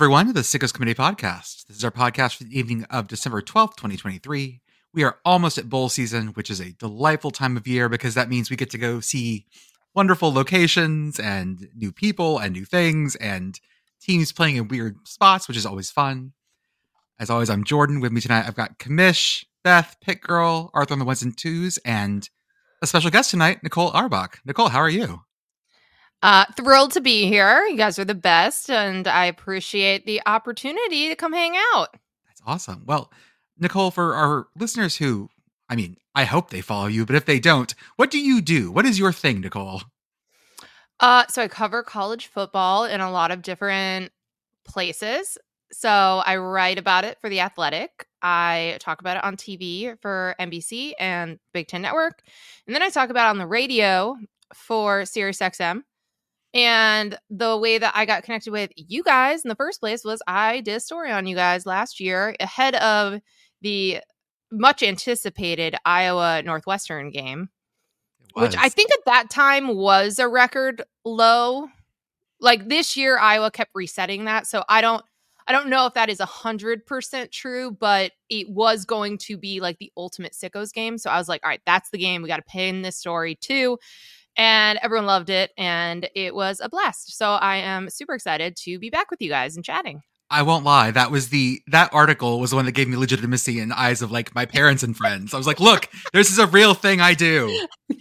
Everyone, to the Sickos Committee podcast. This is our podcast for the evening of December 12th, 2023. We are almost at bowl season, which is a delightful time of year because that means we get to go see wonderful locations and new people and new things and teams playing in weird spots, which is always fun. As always, I'm Jordan. With me tonight, I've got Commish, Beth, Pitt Girl, Arthur on the ones and twos, and a special guest tonight, Nicole Auerbach. Nicole, how are you? Uh, thrilled to be here. You guys are the best, and I appreciate the opportunity to come hang out. That's awesome. Well, Nicole, for our listeners who, I mean, I hope they follow you, but if they don't, what do you do? What is your thing, Nicole? Uh, so I cover college football in a lot of different places. So I write about it for The Athletic. I talk about it on TV for NBC and Big Ten Network. And then I talk about it on the radio for SiriusXM. And the way that I got connected with you guys in the first place was I did a story on you guys last year ahead of the much anticipated Iowa Northwestern game, which I think at that time was a record low. Like this year, Iowa kept resetting that. So I don't. I don't know if that is a hundred percent true, but it was going to be like the ultimate sickos game. So I was like, all right, that's the game. We got to pin this story too and everyone loved it and it was a blast. So I am super excited to be back with you guys and chatting. I won't lie. That was the that article was the one that gave me legitimacy in the eyes of like my parents and friends. I was like, look, this is a real thing I do.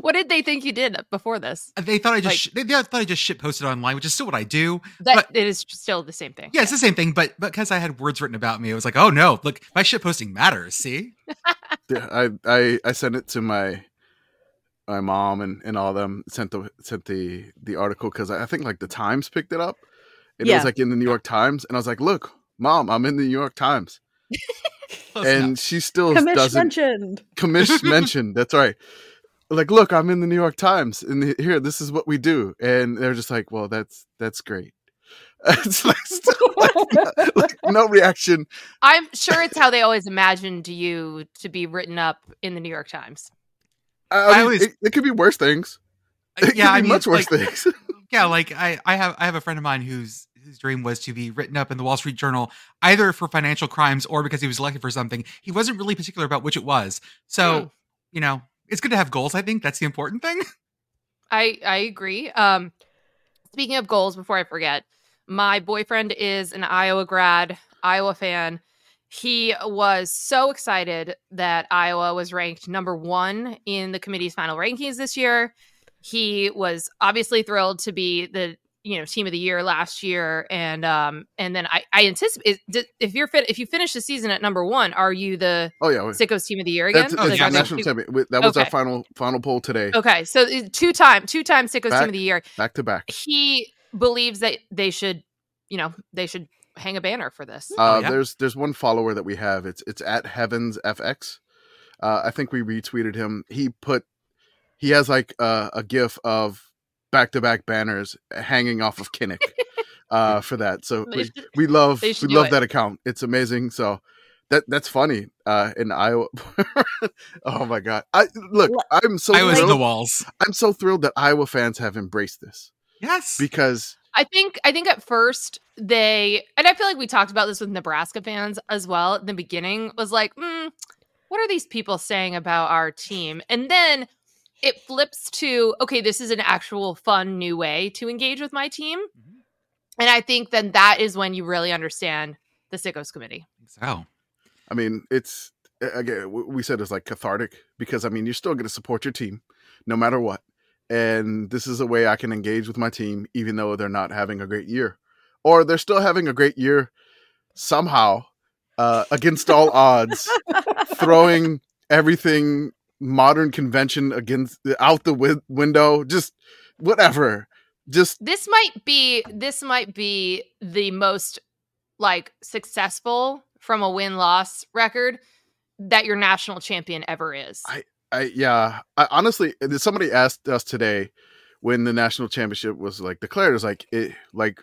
what did they think you did before this? Uh, they thought I just like, they, they, thought I just shit posted online, which is still what I do. That but, it is still the same thing. Yeah, it's the same thing, but because I had words written about me, it was like, oh no, look, my shit posting matters. See? yeah, I I I sent it to my my mom and and all them sent the sent the the article because I, I think like the Times picked it up. And yeah. it was like in the New York Times, and I was like, "Look, mom, I'm in the New York Times." and she still Commish doesn't mentioned. Commish mentioned. That's right like, look, I'm in the New York Times, and here, this is what we do, and they're just like, well, that's that's great. it's like, like, like, no reaction. I'm sure it's how they always imagined you to be written up in the New York Times. I mean, I always, it, it, could be worse things. It yeah, I mean, much worse like, things. yeah, like I, I have, I have a friend of mine whose whose dream was to be written up in the Wall Street Journal, either for financial crimes or because he was elected for something. He wasn't really particular about which it was. So, mm. you know, it's good to have goals. I think that's the important thing. I I agree. Um, speaking of goals, before I forget, my boyfriend is an Iowa grad, Iowa fan. He was so excited that Iowa was ranked number one in the committee's final rankings this year. He was obviously thrilled to be the you know team of the year last year. And um and then i i anticipate if you're fit if you finish the season at number one are you the oh yeah sickos team of the year again? that's, that's like, national champion that was okay. our final final poll today. Okay so uh, two time two time sickos back, team of the year. back to back. He believes that they should you know they should hang a banner for this uh oh, yeah. there's there's one follower that we have it's it's at heavens fx uh i think we retweeted him he put he has like uh, a gif of back to back banners hanging off of Kinnick uh, for that. So we, should, we love we love it. that account. It's amazing. So that that's funny. Uh, in Iowa. oh my god! I look. I'm so. I was in the walls. I'm so thrilled that Iowa fans have embraced this. Yes, because I think I think at first they and I feel like we talked about this with Nebraska fans as well. in the beginning was like, mm, what are these people saying about our team? And then it flips to okay this is an actual fun new way to engage with my team mm-hmm. and i think then that is when you really understand the sickos committee so i mean it's again we said it's like cathartic because i mean you're still going to support your team no matter what and this is a way i can engage with my team even though they're not having a great year or they're still having a great year somehow uh, against all odds throwing everything modern convention against out the wi- window just whatever just this might be this might be the most like successful from a win-loss record that your national champion ever is. I i yeah I, honestly somebody asked us today when the national championship was like declared It was like it like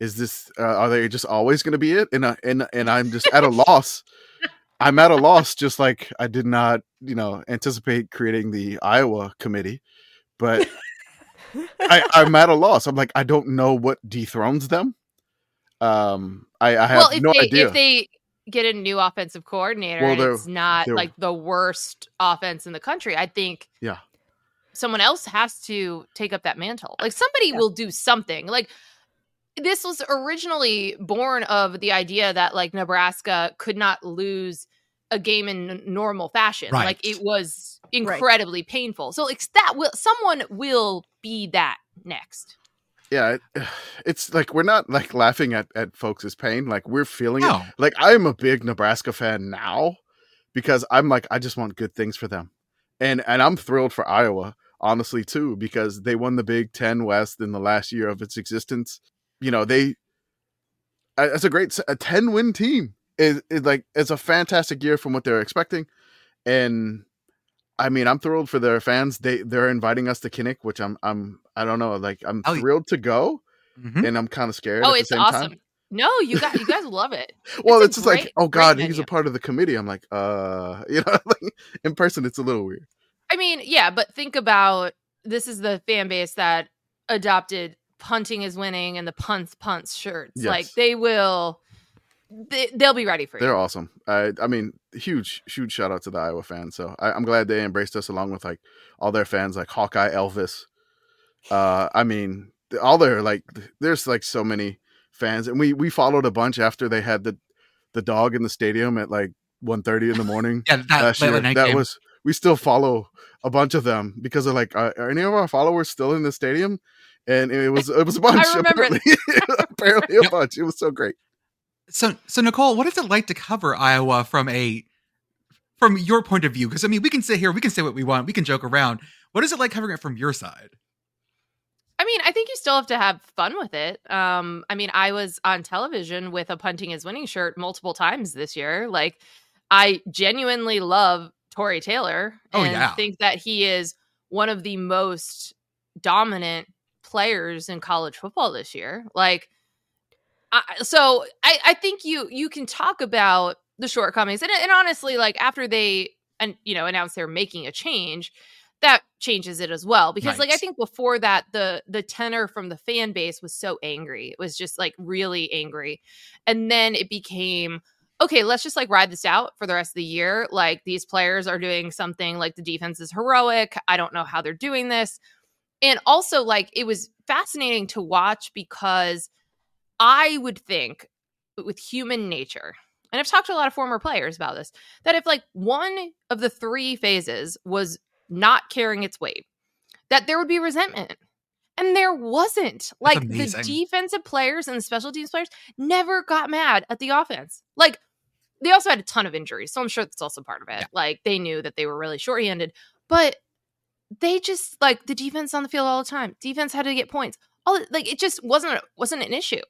is this uh, are they just always going to be it and uh, and and i'm just at a loss I'm at a loss, just like I did not, you know, anticipate creating the Iowa committee, but I, I'm at a loss. I'm like, I don't know what dethrones them. Um, I, I have well, if no they idea. if they get a new offensive coordinator, Well, and it's not like the worst offense in the country. I think Yeah. someone else has to take up that mantle. Like somebody will do something. Like this was originally born of the idea that like Nebraska could not lose a game in n- normal fashion. Like it was incredibly painful. So like that will someone will be that next. Yeah, it, it's like we're not like laughing at at folks' pain. Like we're feeling it. Like I am a big Nebraska fan now because I'm like I just want good things for them, and and I'm thrilled for Iowa honestly too because they won the Big Ten West in the last year of its existence. You know they. It's a great a ten win team. Is is like it's a fantastic year from what they're expecting, and I mean I'm thrilled for their fans. They they're inviting us to Kinnick, which I'm I'm I don't know like I'm Oh, thrilled to go, Mhm. and I'm kind of scared. Oh, at the it's same awesome. Time. No, you got you guys love it. Well, It's it's, just like, oh god, he's venue. a part of the committee. I'm like, uh, you know, like, in person, it's a little weird. I mean, yeah, but think about this is the fan base that adopted punting is winning and the punts punts shirts. Like they will they, they'll be ready for you. They're awesome. I, I mean, huge, huge shout out to the Iowa fans. So I, I'm glad they embraced us along with like all their fans, like Hawkeye Elvis. Uh, I mean, all their like, there's like so many fans, and we we followed a bunch after they had the the dog in the stadium at like 1.30 in the morning. Yeah, that last year. That game. was we still follow a bunch of them because they're like, are, are any of our followers still in the stadium? And it was it was a bunch. remember it. apparently, apparently a Yep. bunch. It was so great. So, so Nicole, what is it like to cover Iowa from a from your point of view? Because I mean, we can sit here, we can say what we want, we can joke around. What is it like covering it from your side? I mean, I think you still have to have fun with it. Um, I mean, I was on television with a punting is winning shirt multiple times this year. Like, I genuinely love Tory Taylor Oh, and yeah. think that he is one of the most dominant players in college football this year. Like, I, so I, I think you you can talk about the shortcomings and, and honestly, like after they and you know announced they're making a change, that changes it as well because like i think before that the the tenor from the fan base was so angry it was just like really angry and then it became okay let's just like ride this out for the rest of the year like these players are doing something like the defense is heroic i don't know how they're doing this and also like it was fascinating to watch because i would think with human nature and i've talked to a lot of former players about this that if like one of the three phases was not carrying its weight, that there would be resentment. And there wasn't. Like the defensive players and the special teams players never got mad at the offense. Like they also had a ton of injuries, so I'm sure that's also part of it. Yeah. Like they knew that they were really shorthanded, but they just like the defense on the field all the time. Defense had to get points. All like it just wasn't wasn't an issue.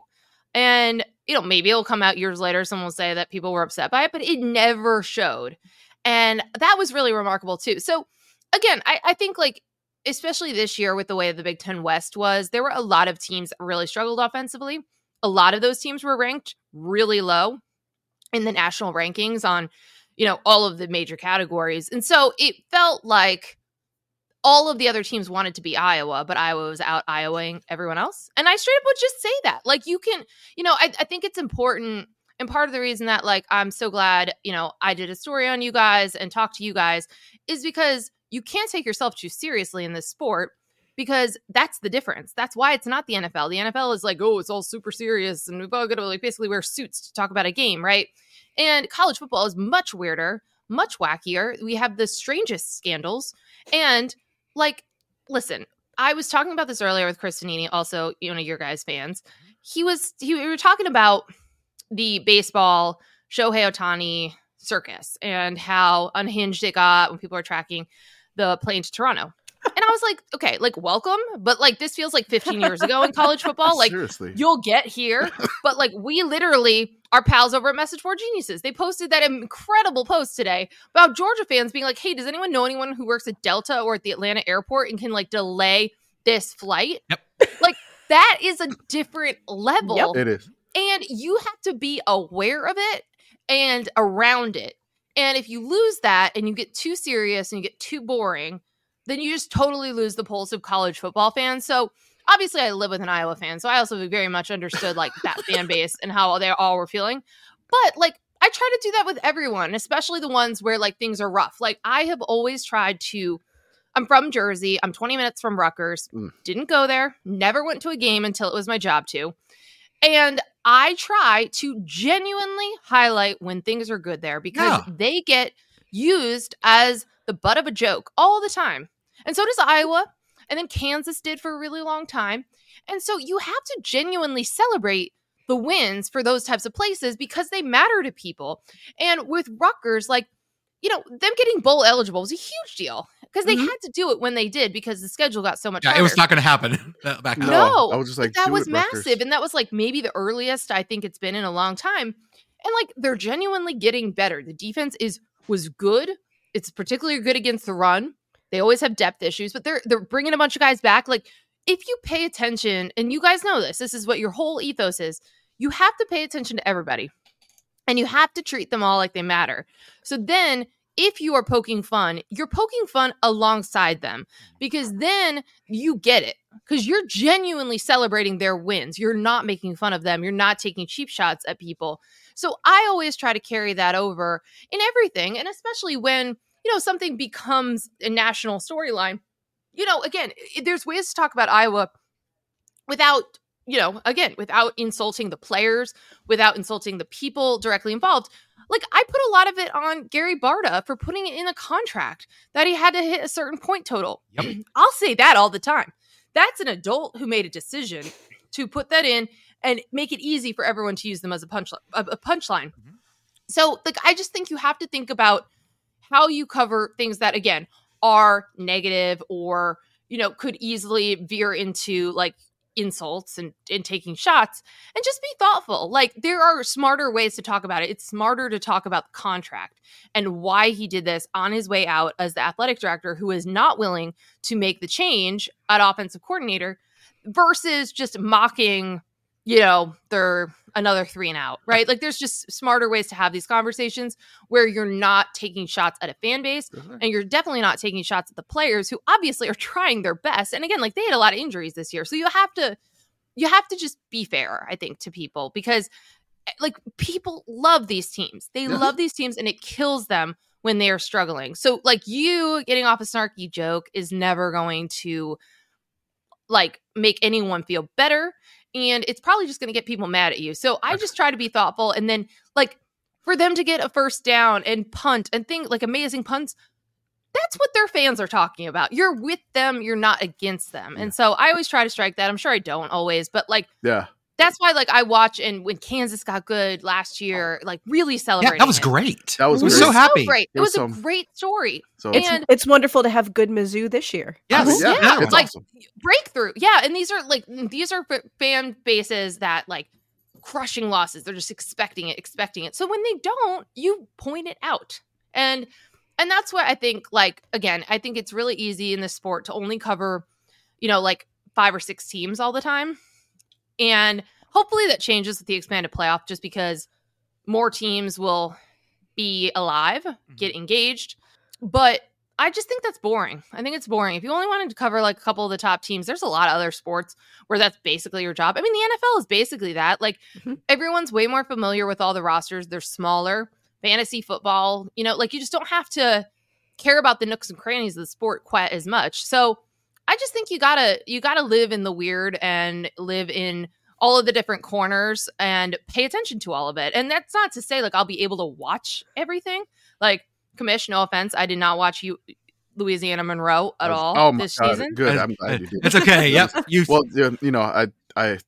And you know, maybe it'll come out years later. Someone will say that people were upset by it, but it never showed. And that was really remarkable too. So again, I, I think like especially this year with the way the Big Ten West was, there were a lot of teams that really struggled offensively. A lot of those teams were ranked really low in the national rankings on, you know, all of the major categories. And so it felt like all of the other teams wanted to be Iowa, but Iowa was out Iowaing everyone else. And I straight up would just say that. Like you can, you know, I, I think it's important. And part of the reason that like I'm so glad, you know, I did a story on you guys and talked to you guys is because you can't take yourself too seriously in this sport because that's the difference. That's why it's not the NFL. The NFL is like, oh, it's all super serious and we've all got to like basically wear suits to talk about a game, right? And college football is much weirder, much wackier. We have the strangest scandals. And like, listen, I was talking about this earlier with Chris Vannini, also you know your guys' fans. Mm-hmm. He was he we were talking about the baseball Shohei Otani circus and how unhinged it got when people are tracking the plane to Toronto. And I was like, okay, like welcome, but like this feels like 15 years ago in college football. Like Seriously, you'll get here. But like we literally our pals over at Message Board Geniuses, they posted that incredible post today about Georgia fans being like, "Hey, does anyone know anyone who works at Delta or at the Atlanta airport and can like delay this flight?" Yep. Like that is a different level. it is. And you have to be aware of it and around it. And if you lose that and you get too serious and you get too boring, then you just totally lose the pulse of college football fans. So obviously I live with an Iowa fan, so I also very much understood like that fan base and how they all were feeling. But like I try to do that with everyone, especially the ones where like things are rough. Like I have always tried to I'm from Jersey. I'm 20 minutes from Rutgers. Mm. Didn't go there. Never went to a game until it was my job to. And I try to genuinely highlight when things are good there because Yeah. they get used as the butt of a joke all the time. And so does Iowa. And then Kansas did for a really long time. And so you have to genuinely celebrate the wins for those types of places because they matter to people. And with Rutgers, like, you know, them getting bowl eligible was a huge deal because they Mhm. had to do it when they did because the schedule got so much Yeah, harder. it was not going to happen back then. No, I was just like, that was it, Rutgers. massive and that was like maybe the earliest i think it's been in a long time and like they're genuinely getting better the defense is was good it's particularly good against the run they always have depth issues but they're they're bringing a bunch of guys back like if you pay attention and you guys know this this is what your whole ethos is you have to pay attention to everybody and you have to treat them all like they matter so then if you are poking fun you're poking fun alongside them because then you get it because you're genuinely celebrating their wins. You're not making fun of them. You're not taking cheap shots at people. So I always try to carry that over in everything. And especially when, you know, something becomes a national storyline. You know, again, there's ways to talk about Iowa without, you know, again, without insulting the players, without insulting the people directly involved. Like I put a lot of it on Gary Barta for putting it in a contract that he had to hit a certain point total. Yep. I'll say that all the time. That's an adult who made a decision to put that in and make it easy for everyone to use them as a punch a, punchline. Mhm. So, like, I just think you have to think about how you cover things that again are negative or you know could easily veer into like insults and, and taking shots and just be thoughtful. Like there are smarter ways to talk about it. It's smarter to talk about the contract and why he did this on his way out as the athletic director who is not willing to make the change at offensive coordinator versus just mocking you know their another three and out right? Like there's just smarter ways to have these conversations where you're not taking shots at a fan base and you're definitely not taking shots at the players who obviously are trying their best. And again like they had a lot of injuries this year. So you have to you have to just be fair i think to people because eh, like people love these teams. They Yes. love these teams and it kills them when they are struggling. So like you getting off a snarky joke is never going to like make anyone feel better and it's probably just going to get people mad at you. So i just try to be thoughtful and then like for them to get a first down and punt and think like amazing punts that's what their fans are talking about. You're with them you're not against them. And so i always try to strike that. I'm sure i don't always but like Yeah. That's why like i watch and when kansas got good last year like really Yeah, celebrating that was it. great. That was I was great. so happy. great it There was, was a great story So It's And- it's wonderful to have good Mizzou this year. Yes, oh, yeah, yeah, it's like- awesome. breakthrough yeah and these are like these are fan bases that like crushing losses they're just expecting it expecting it so when they don't you point it out and and that's what i think like again i think it's really easy in this sport to only cover you know like five or six teams all the time and hopefully that changes with the expanded playoff just because more teams will be alive get engaged but I just think that's boring. I think it's boring. If you only wanted to cover like a couple of the top teams, there's a lot of other sports where that's basically your job. I mean, the NFL is basically that. Like Mhm. everyone's way more familiar with all the rosters. They're smaller. Fantasy football, you know, like you just don't have to care about the nooks and crannies of the sport quite as much. So I just think you gotta you gotta live in the weird and live in all of the different corners and pay attention to all of it. And that's not to say like I'll be able to watch everything. Like Commish, no offense, I did not watch you Louisiana Monroe at oh, all oh my this God, season. Good. I'm glad you did. It's okay. Yep. You Well, you know, I, I,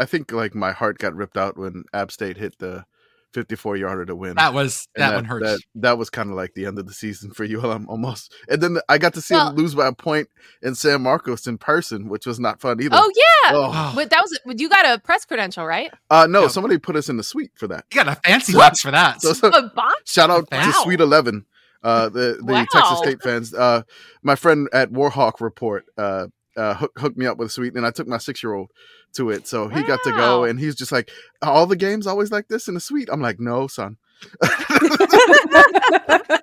I think like my heart got ripped out when App State hit the 54 yarder to win. that was And that, one hurts. That, that was kind of like the end of the season for ULM almost. And then I got to see Well- him lose by a point in San Marcos in person, which was not fun either. Oh yeah. Oh. Oh, But that was you got a press credential, right? Uh, no, Yeah. somebody put us in the suite for that. you got a fancy box for that. So, so A box? shout out Wow. to Suite 11, uh, the, the Wow. Texas State fans. Uh, my friend at Warhawk Report uh, uh, hook, hooked me up with a suite, and I took my six year old to it. So he got to go, and he's just like, all the games always like this in the suite. I'm like, no, son.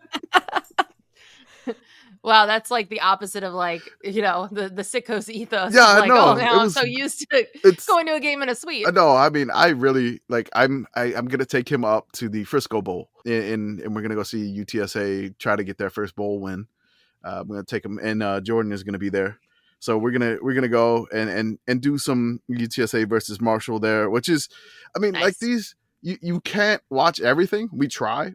Wow, that's like the opposite of like you know the the sickos ethos. Yeah, of I like, know. Oh, now I'm so used to It's going to a game in a suite. No, I mean, I really like. I'm I, I'm gonna take him up to the Frisco Bowl, and and, and we're gonna go see UTSA try to get their first bowl win. Uh, I'm gonna take him, and uh, Jordan is gonna be there. So we're gonna we're gonna go and and and do some UTSA versus Marshall there, which is, I mean, like these you you can't watch everything. We try,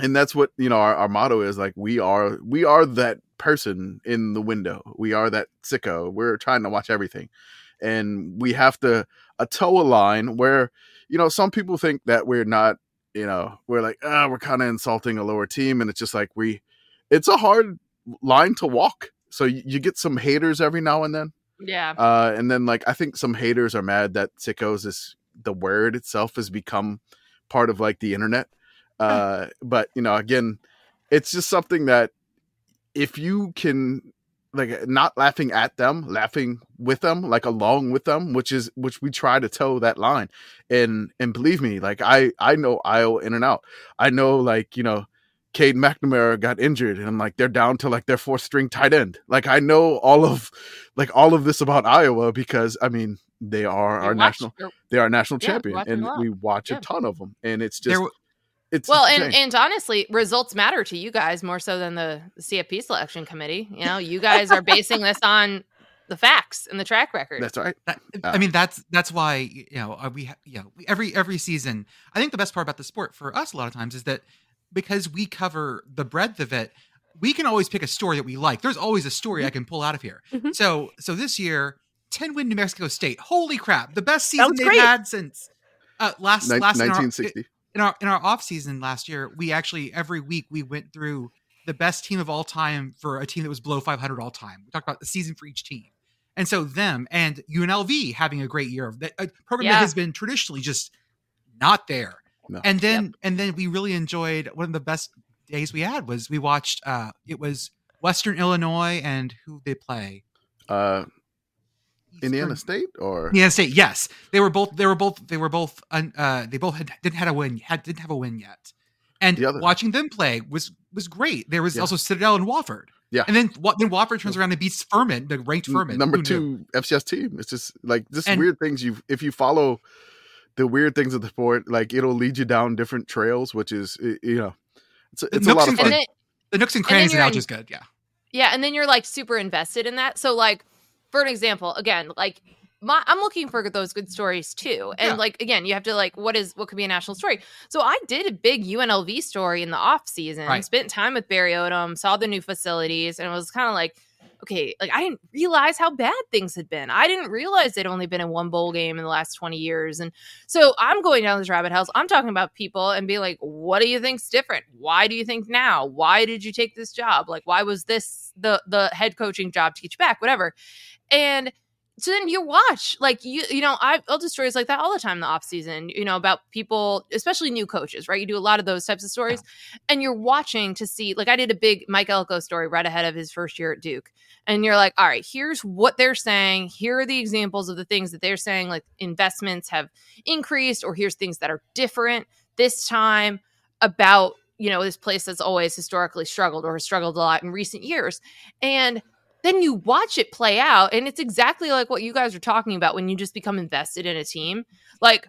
and that's what you know our, our motto is like we are we are that person in the window. We are that sicko. We're trying to watch everything. And we have to a toe a line where you know some people think that we're not you know we're like ah we're kind of insulting a lower team. And it's just like we it's a hard line to walk so you, you get some haters every now and then Yeah. uh, and then like I think some haters are mad that sickos is the word itself has become part of like the internet. Uh, but you know, again, it's just something that if you can like not laughing at them, laughing with them, like along with them, which is which we try to toe that line. And and believe me, like I I know Iowa in and out. I know like, you know, Cade McNamara got injured and I'm like they're down to like their fourth string tight end. Like I know all of like all of this about Iowa because I mean they are We our watched- national they are national Yeah, champion and we watch Yeah. a ton of them and it's There just w- it's Well, and and honestly, results matter to you guys more so than the CFP selection committee. You know, you guys are basing this on the facts and the track record. that's right. That, Uh, I mean, that's that's why you know uh, we ha- you know every every season. I think the best part about the sport for us a lot of times is that because we cover the breadth of it, we can always pick a story that we like. There's always a story Mm-hmm. I can pull out of here. Mhm. So so this year, ten win New Mexico State. Holy crap! The best season they've great. had since uh, last Nin- last in our- 1960. in our in our off season last year, we actually every week we went through the best team of all time for a team that was below 500 all time. We talked about the season for each team, and so them and UNLV having a great year. That a program Yeah. that has been traditionally just not there. No. And then and then we really enjoyed one of the best days we had was we watched. uh It was Western Illinois and who they play. Uh, Indiana State or Indiana State, yes, they were both. They were both. They were both. Uh, they both had, didn't had a win. Had didn't have a win yet. And The other- watching them play was was great. There was Yeah. also Citadel and Wofford. Yeah. and then Wa- then Wofford turns around and beats Furman, the ranked n- Furman, number two FCS team. It's just like just And- weird things. You if you follow the weird things of the sport, like it'll lead you down different trails, which is you know, it's a, The it's a lot of and fun. and then The nooks and crannies you're analogy in- is good. Yeah, Yeah, and then you're like super invested in that. So like for an example, again, like my I'm looking for those good stories too. And Yeah. like again, you have to like what is what could be a national story. So I did a big UNLV story in the off season, Right. spent time with Barry Odom, saw the new facilities, and it was kind of like okay, like I didn't realize how bad things had been. I didn't realize they'd only been in one bowl game in the last 20 years. And so I'm going down this rabbit house. I'm talking about people and be like, what do you think's different? Why do you think now? Why did you take this job? Like, why was this the the head coaching job to get you back? Whatever. And so then you watch like you you know I, i'll do stories like that all the time in the off season you know about people especially new coaches right? You do a lot of those types of stories and you're watching to see like i did a big mike elko story right ahead of his first year at duke and you're like all right here's what they're saying here are the examples of the things that they're saying like investments have increased or here's things that are different this time about you know this place that's always historically struggled or has struggled a lot in recent years and then you watch it play out and it's exactly like what you guys are talking about when you just become invested in a team like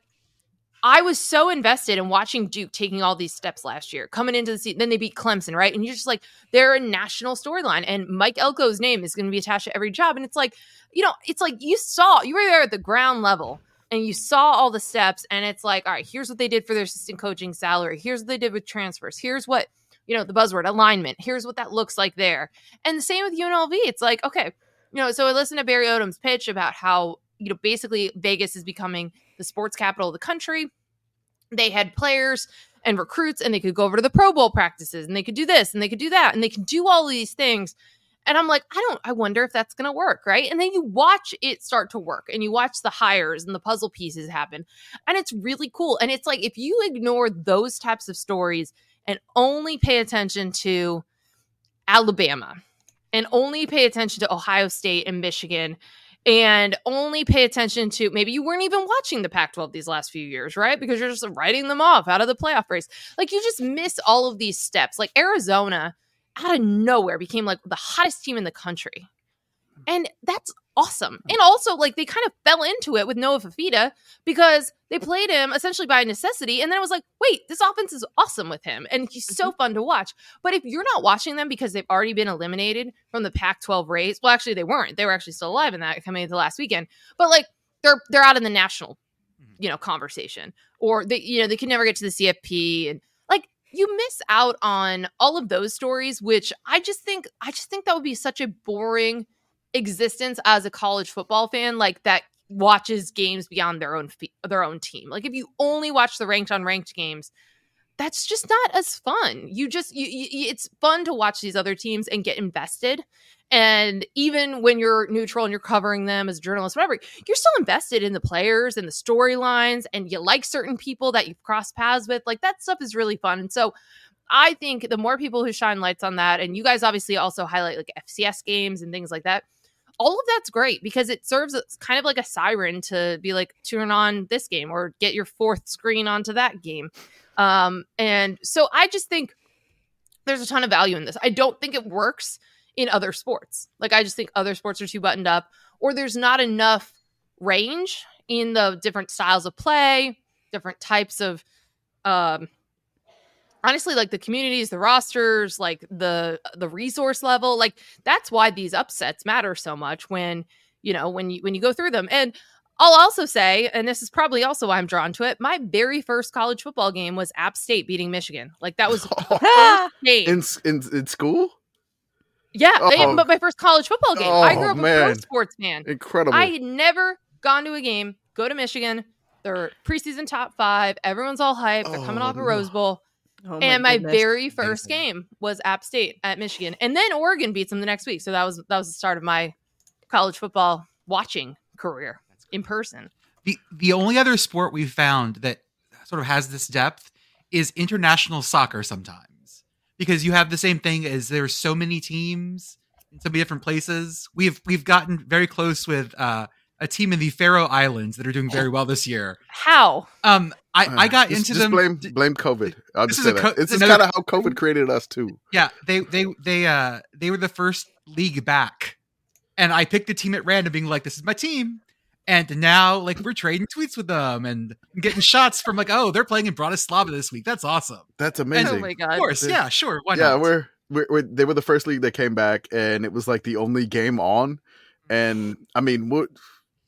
I was so invested in watching Duke taking all these steps last year, coming into the season. Then they beat Clemson, right? And you're just like, they're a national storyline, and Mike Elko's name is going to be attached to every job. And it's like, you know, it's like you saw, you were there at the ground level, and you saw all the steps, and it's like, all right, here's what they did for their assistant coaching salary. Here's what they did with transfers. Here's what you know, the buzzword alignment. Here's what that looks like there. And the same with UNLV. It's like, okay, you know, so I listened to Barry Odom's pitch about how, you know, basically Vegas is becoming the sports capital of the country. They had players and recruits and they could go over to the Pro Bowl practices and they could do this and they could do that and they can do all these things. And I'm like, I don't, I wonder if that's going to work. Right. And then you watch it start to work and you watch the hires and the puzzle pieces happen. And it's really cool. And it's like, if you ignore those types of stories and only pay attention to Alabama and only pay attention to Ohio State and Michigan and only pay attention to maybe you weren't even watching the Pac 12 these last few years, right? Because you're just writing them off out of the playoff race. Like you just miss all of these steps. Like Arizona out of nowhere became like the hottest team in the country. And that's awesome. And also, like, they kind of fell into it with Noah Fifita because they played him essentially by necessity. And then it was like, wait, this offense is awesome with him. And he's so mm-hmm. fun to watch. But if you're not watching them because they've already been eliminated from the Pac 12 race, well, actually, they weren't. They were actually still alive in that coming into last weekend. But like, they're they're out in the national, mm-hmm. you know, conversation, or they you know they can never get to the CFP, and like you miss out on all of those stories, which I just think I just think that would be such a boring existence as a college football fan, like that watches games beyond their own their own team. Like if you only watch the ranked on ranked games, that's just not as fun. You just you, you, it's fun to watch these other teams and get invested. And even when you're neutral and you're covering them as a journalist, whatever, you're still invested in the players and the storylines, and you like certain people that you've crossed paths with. Like that stuff is really fun. And so I think the more people who shine lights on that, and you guys obviously also highlight like FCS games and things like that, all of that's great because it serves kind of like a siren to be like, turn on this game or get your fourth screen onto that game. Um, and so I just think there's a ton of value in this. I don't think it works in other sports. Like I just think other sports are too buttoned up, or there's not enough range in the different styles of play, different types of um honestly like the communities the rosters like the the resource level like that's why these upsets matter so much when you know when you when you go through them and I'll also say, and this is probably also why I'm drawn to it. My very first college football game was App State beating Michigan. Like that was game. in in in school. Yeah, Oh. but my first college football game. I oh, grew Oh, up a man. pro sports fan. Incredible. I had never gone to a game. Go to Michigan. They're preseason top five. Everyone's all hyped. They're coming Oh, off a. Rose Bowl. Oh and my goodness. very first Amazing. game was App State at Michigan, and then Oregon beats them the next week. So that was that was the start of my college football watching career in person. The the only other sport we've found that sort of has this depth is international soccer sometimes. Because you have the same thing as there's so many teams in so many different places. We've we've gotten very close with uh, a team in the Faroe Islands that are doing very well this year. How? Um I, I got Uh, Just- into just them blame blame COVID. I'll This just is say that. co- this is kind of how COVID created us too. Yeah, they they they uh they were the first league back, and I picked a team at random, being like, "This is my team." And now, like, we're trading tweets with them and getting shots from like, "Oh, they're playing in Bratislava this week. That's awesome." That's Oh amazing. my Of course, They- yeah, sure, why yeah, not? we're, we're, we're they were the first league that came back, and it was like the only game on. And I mean, what?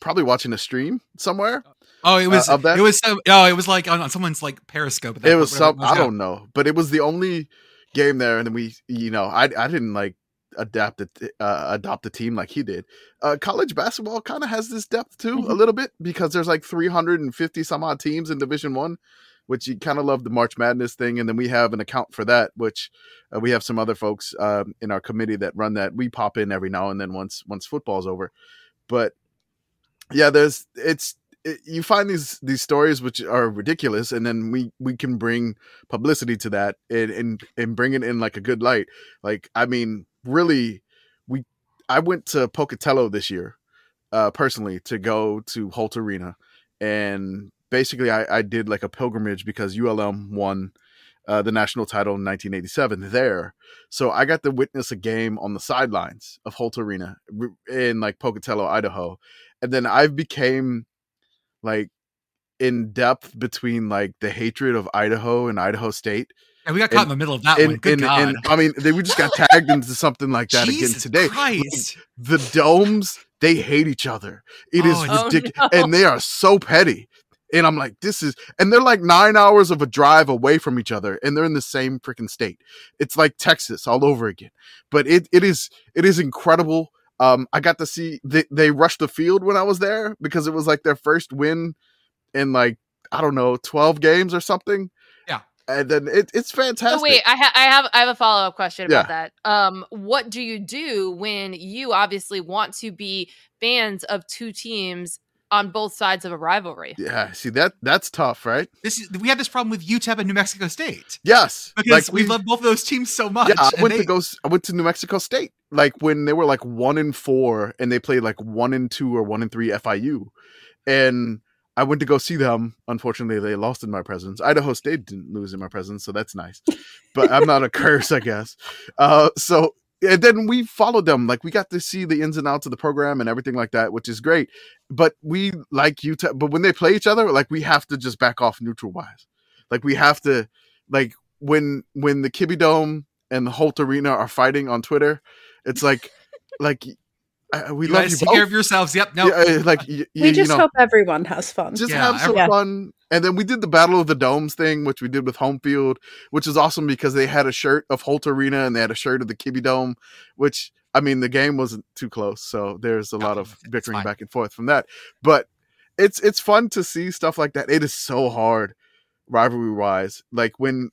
Probably watching a stream somewhere. Oh, it was uh, of that? it was so oh, it was like on, on someone's like Periscope. that it was some I don't know, but it was the only game there, and then we, you know, I I didn't like adapt it, uh, adopt a team like he did. Uh, college basketball kind of has this depth too, a Mhm. little bit because there's like 350 some odd teams in Division One, which you kind of love the March Madness thing, and then we have an account for that, which uh, we have some other folks um, in our committee that run that. We pop in every now and then once once football's over, but yeah, there's it's it, you find these these stories which are ridiculous, and then we we can bring publicity to that and and and bring it in like a good light. Like I mean, really, we I went to Pocatello this year, uh, personally to go to Holt Arena, and basically I, I did like a pilgrimage because ULM won. Uh, the national title in 1987 there. So I got to witness a game on the sidelines of Holt Arena in like Pocatello, Idaho. And then I became like in depth between like the hatred of Idaho and Idaho State. And we got caught in the middle of that one. Good and, God. and I mean, they we just got tagged into something like that Jesus again today. Christ. The domes, they hate each other. It is Oh, it's- ridiculous. Oh, no. And they are so petty. And I'm like, this is, and they're like nine hours of a drive away from each other, and they're in the same freaking state. It's like Texas all over again. But it it is it is incredible. Um, I got to see they, they rushed the field when I was there because it was like their first win in like I don't know twelve games or something. Yeah. and then it, it's fantastic. So wait, I, ha- I have I have a follow up question about Yeah. that. Um, what do you do when you obviously want to be fans of two teams on both sides of a rivalry? yeah, see that that's tough, right? This is we had this problem with UTEP and New Mexico State Yes, because we we- love both of those teams so much. Yeah, I went they- to go. s- I went to New Mexico State, like when they were like one in four, and they played like one in two or one in three FIU, and I went to go see them. Unfortunately, they lost in my presence. Idaho State didn't lose in my presence, so that's nice. But I'm not a curse, I guess. Uh, so and then we followed them. Like we got to see the ins and outs of the program and everything like that, which is great. But we like Utah. But when they play each other, like we have to just back off neutral wise. Like we have to, like when when the Kibbie Dome and the Holt Arena are fighting on Twitter, it's like like uh, we you love you take both. care of yourselves. Yep. No. Yeah, like y- we you just know, hope everyone has fun. just Yeah, have some yeah. fun. And then we did the Battle of the Domes thing, which we did with Home Field, which is awesome because they had a shirt of Holt Arena and they had a shirt of the Kibbie Dome, which I mean the game wasn't too close, so there's a lot of bickering back and forth from that. But it's it's fun to see stuff like that. It is so hard rivalry wise, like when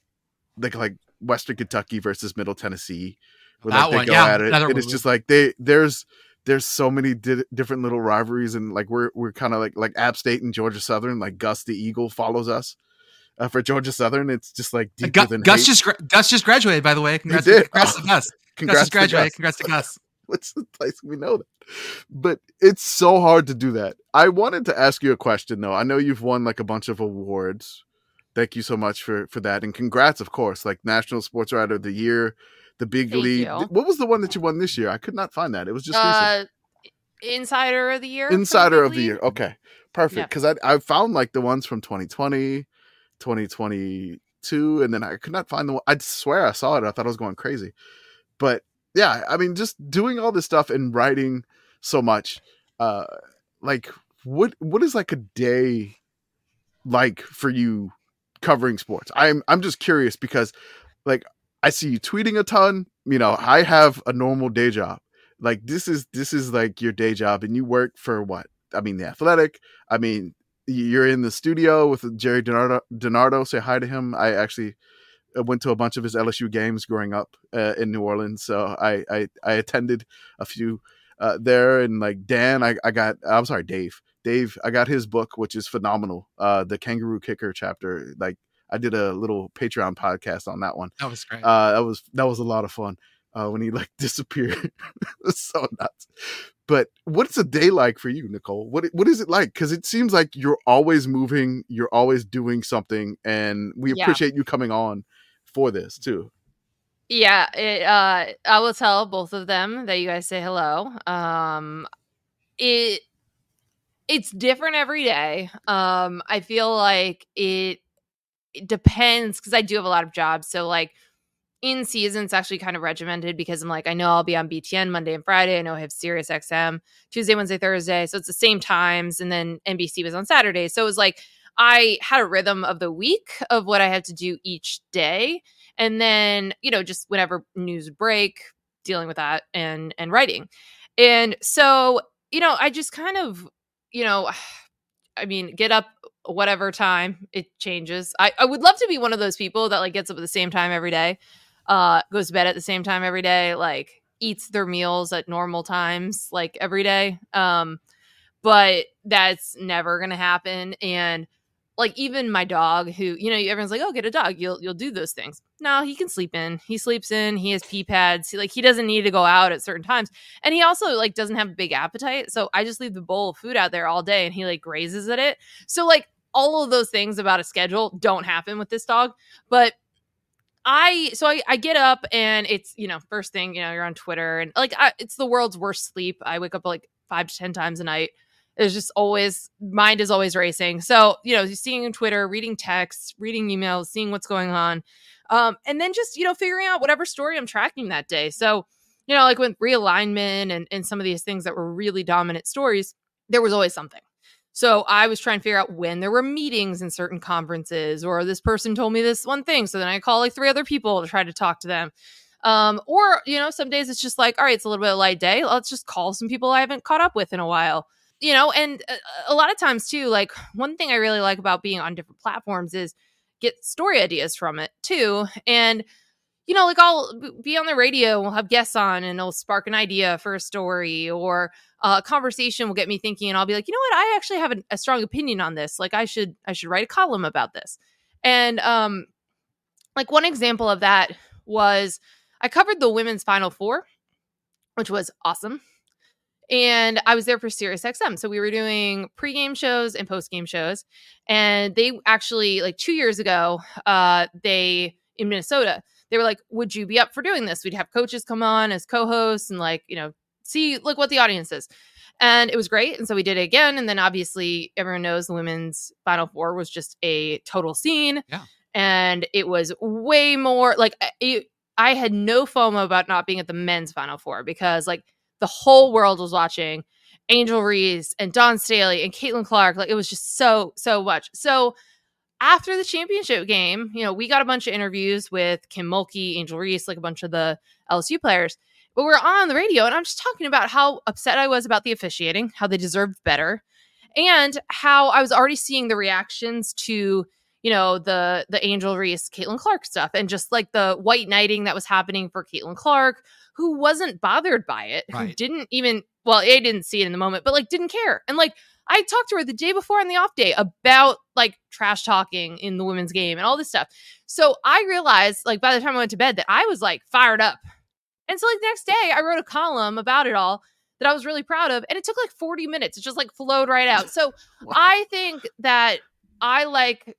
like like Western Kentucky versus Middle Tennessee, where That like they one, go yeah, at it. another It is one. just like they there's there's so many di- different little rivalries and like we're we're kind of like like App State and Georgia Southern. Like Gus the Eagle follows us uh, for Georgia Southern. It's just like deeper Gu- than Gus hate. just gra- Gus just graduated, by the way. Congrats, congrats Oh, to Gus. Gus Congrats just to graduated. Gus. Congrats to Gus. What's the place we know that? But it's so hard to do that. I wanted to ask you a question though. I know you've won like a bunch of awards. Thank you so much for for that, and congrats, of course. Like National Sports Writer of the Year, the Big Thank League. you. What was the one that you won this year? I could not find that. It was just uh, insider of the year. Insider of the Year. Okay, perfect. Because I I found like the ones from 2020, 2022, and then I could not find the one. I swear I saw it. I thought I was going crazy, but yeah, I mean, just doing all this stuff and writing so much. Uh, like what what is like a day like for you covering sports? I'm I'm just curious because like I see you tweeting a ton. You know, I have a normal day job. Like this is this is like your day job, and you work for what? I mean, the Athletic. I mean, you're in the studio with Gerry DiNardo. Say hi to him. I actually uh, went to a bunch of his LSU games growing up uh, in New Orleans, so I I, I attended a few uh, there. And like Dan, I, I got I'm sorry, Dave. Dave, I got his book, which is phenomenal. Uh, the Kangaroo Kicker chapter. Like I did a little Patreon podcast on that one. That was great. Uh, that was that was a lot of fun. Uh, when he like disappeared, so nuts. But what's a day like for you, Nicole? What what is it like? Because it seems like you're always moving, you're always doing something, and we Yeah. appreciate you coming on for this too. Yeah, it, uh, I will tell both of them that you guys say hello. Um, it it's different every day. Um, I feel like it, it depends because I do have a lot of jobs. So like in season, it's actually kind of regimented because I'm like I know I'll be on BTN Monday and Friday. I know I have Sirius XM Tuesday, Wednesday, Thursday. So it's the same times, and then NBC was on Saturday. So it was like I had a rhythm of the week of what I had to do each day and then you know just whenever news break dealing with that and and writing and so you know i just kind of you know i mean get up whatever time it changes. I i would love to be one of those people that like gets up at the same time every day uh goes to bed at the same time every day like eats their meals at normal times like every day. Um but that's never gonna happen. And like even my dog who you know everyone's like oh get a dog. You'll you'll do those things. No he can sleep in. He sleeps in. He has pee pads. He, like he doesn't need to go out at certain times. And he also like doesn't have a big appetite. So i just leave the bowl of food out there all day and he like grazes at it. So like all of those things about a schedule don't happen with this dog but I so I, I get up and it's you know first thing you know you're on Twitter and like I, it's the world's worst sleep. I wake up like five to ten times a night. It's just always mind is always racing. So you know seeing Twitter, reading texts, reading emails, seeing what's going on, um, and then just you know figuring out whatever story I'm tracking that day. So you know like with realignment and and some of these things that were really dominant stories, there was always something. So I was trying to figure out when there were meetings in certain conferences, or this person told me this one thing. So then I call like three other people to try to talk to them. Um, or, you know, some days it's just like, all right, it's a little bit of a light day. Let's just call some people I haven't caught up with in a while. You know, and a, a lot of times too, like one thing I really like about being on different platforms is get story ideas from it too. And you know, like I'll be on the radio, we'll have guests on, and it'll spark an idea for a story, or uh, a conversation will get me thinking, and I'll be like, you know what, I actually have an, a strong opinion on this. Like, I should, I should write a column about this. And um, like one example of that was I covered the women's Final Four, which was awesome. and I was there for Sirius XM. So we were doing pregame shows and postgame shows. And they actually, like two years ago, uh, they in Minnesota, they were like, Would you be up for doing this? We'd have coaches come on as co-hosts and like, you know, see look what the audience is. And it was great. And so we did it again. And then obviously everyone knows the women's final four was just a total scene. Yeah. And it was way more like it, I had no FOMO about not being at the men's final four because like the whole world was watching Angel Reese and Dawn Staley and Caitlin Clark. Like it was just so, so much. So after the championship game, you know, we got a bunch of interviews with Kim Mulkey, Angel Reese, like a bunch of the LSU players. But we are on the radio and I'm just talking about how upset I was about the officiating, how they deserved better, and how I was already seeing the reactions to, you know, the the Angel Reese, Caitlin Clark stuff, and just like the white knighting that was happening for Caitlin Clark, who wasn't bothered by it, who didn't even well, A didn't see it in the moment, but like didn't care. And like I talked to her the day before on the off day about like trash talking in the women's game and all this stuff. So I realized like by the time I went to bed that I was like fired up. And so like the next day I wrote a column about it all that I was really proud of and it took like 40 minutes. It just like flowed right out. So Wow. I think that I like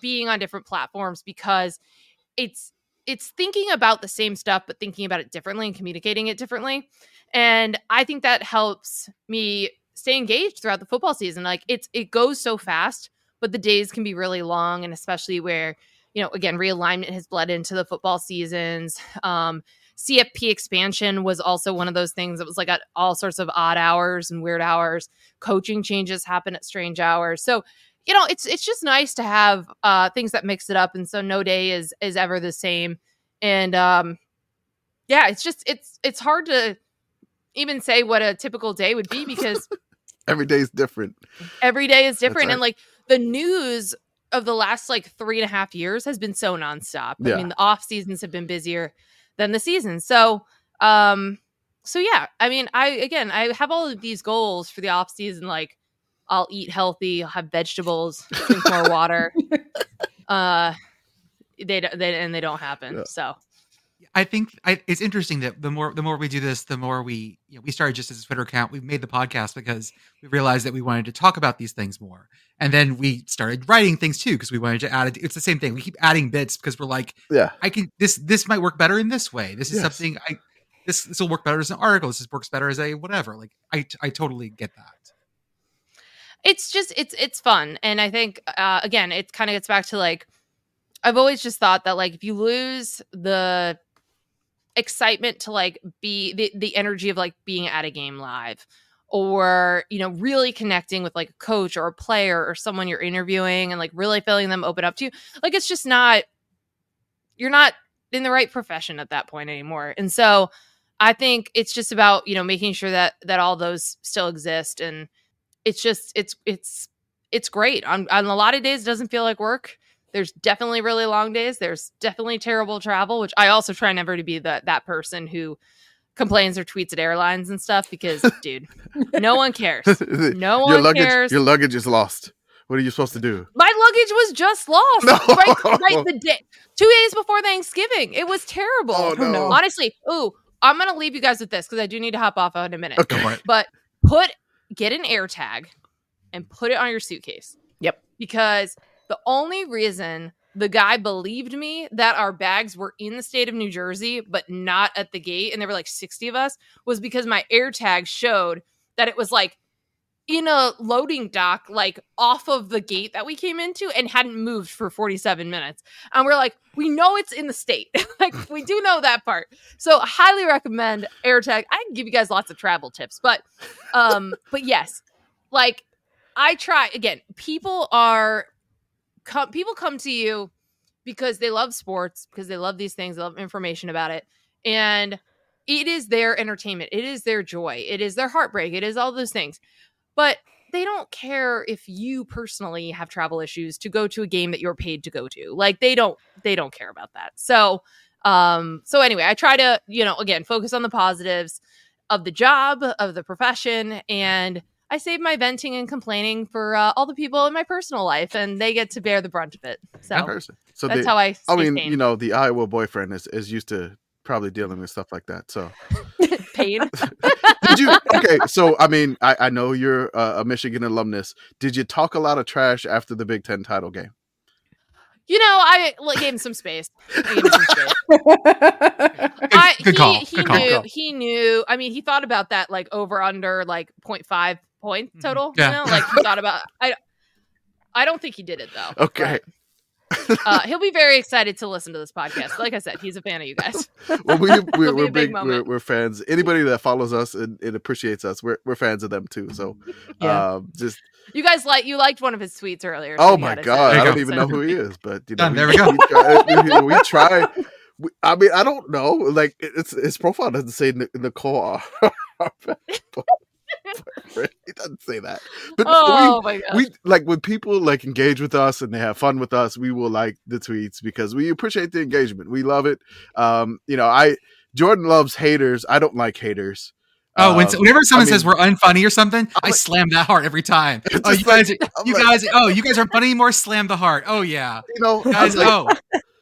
being on different platforms because it's it's thinking about the same stuff but thinking about it differently and communicating it differently. And I think that helps me stay engaged throughout the football season. Like it's it goes so fast, but the days can be really long and especially where, you know, again, realignment has bled into the football seasons. Um CFP expansion was also one of those things that was like at all sorts of odd hours and weird hours. Coaching changes happen at strange hours. So, you know, it's it's just nice to have uh things that mix it up and so no day is is ever the same. And um yeah, it's just it's it's hard to even say what a typical day would be because Every day is different. every day is different. Right. and like the news of the last like three and a half years has been so nonstop. I mean the off seasons have been busier than the season. So um so yeah. I mean i again i have all of these goals for the off season like i'll eat healthy i'll have vegetables drink more water. Uh they, don't- they and they don't happen. Yeah. so I think I, it's interesting that the more the more we do this, the more we you know, we started just as a Twitter account. We made the podcast because we realized that we wanted to talk about these things more, and then we started writing things too because we wanted to add. it. It's the same thing. We keep adding bits because we're like, Yeah. I can this this might work better in this way. This is Yes. something I this this will work better as an article. This works better as a whatever. Like I I totally get that. it's just it's it's fun and i think uh again it kind of gets back to like i've always just thought that like if you lose the excitement to like be the, the energy of like being at a game live or you know really connecting with like a coach or a player or someone you're interviewing and like really feeling them open up to you. Like it's just not you're not in the right profession at that point anymore. And so i think it's just about you know making sure that that all those still exist and it's just it's it's it's great. On on a lot of days it doesn't feel like work there's definitely really long days there's definitely terrible travel which i also try never to be that that person who complains or tweets at airlines and stuff because dude no one cares no your one luggage cares your luggage is lost. What are you supposed to do? my luggage was just lost No. right, right the day two days before thanksgiving it was terrible Oh no. no. honestly ooh i'm gonna leave you guys with this because i do need to hop off in a minute Okay. Go for it. but put get an air tag and put it on your suitcase. Yep. Because the only reason the guy believed me that our bags were in the state of New Jersey but not at the gate and there were like 60 of us was because my air tag showed that it was like in a loading dock like off of the gate that we came into and hadn't moved for 47 minutes. And we're like we know it's in the state. Like we do know that part. So highly recommend airtag i can give you guys lots of travel tips but um but yes like i try again people are come people come to you because they love sports because they love these things they love information about it. And it is their entertainment. It is their joy. It is their heartbreak. It is all those things. But they don't care if you personally have travel issues to go to a game that you're paid to go to. Like they don't they don't care about that. So um so anyway i try to you know again focus on the positives of the job of the profession and i save my venting and complaining for uh, all the people in my personal life and they get to bear the brunt of it so Person. So that's the, how i I mean, sane. you know, the Iowa boyfriend is, is used to probably dealing with stuff like that. So pain. Did you? Okay, so I mean, I, I know you're a, a Michigan alumnus. Did you talk a lot of trash after the Big Ten title game? You know, I like, gave him some space. I him some space. Good, I, he, call. He Good call. knew. He knew. I mean, he thought about that like over under like 0.5 point Mhm. total. Yeah. You know, like he thought about. I. I don't think he did it though. Okay. but, uh, he'll be very excited to listen to this podcast. Like I said, he's a fan of you guys. Well, we, we're, we're big big. We're, we're fans. Anybody that follows us and, and appreciates us, we're we're fans of them too. So, Yeah. um, just You guys like you liked one of his tweets earlier. so oh you my god, I you don't even know who he is, but you know, Done. There we go. We try. We, we try we, I mean, I don't know. Like, it's his profile doesn't say Ni- Nicole. he doesn't say that. But Oh my god. we, we like when people like engage with us and they have fun with us. We will like the tweets because we appreciate the engagement. We love it. Um, you know, I Jordan loves haters. I don't like haters. Oh, when, Um, whenever someone I says we're unfunny or something, I like- slam that heart every time. Oh, you just like- guys, are, I'm you like- guys, oh, you guys aren't funny anymore. Slam the heart. Oh yeah, you know, guys. like- Oh,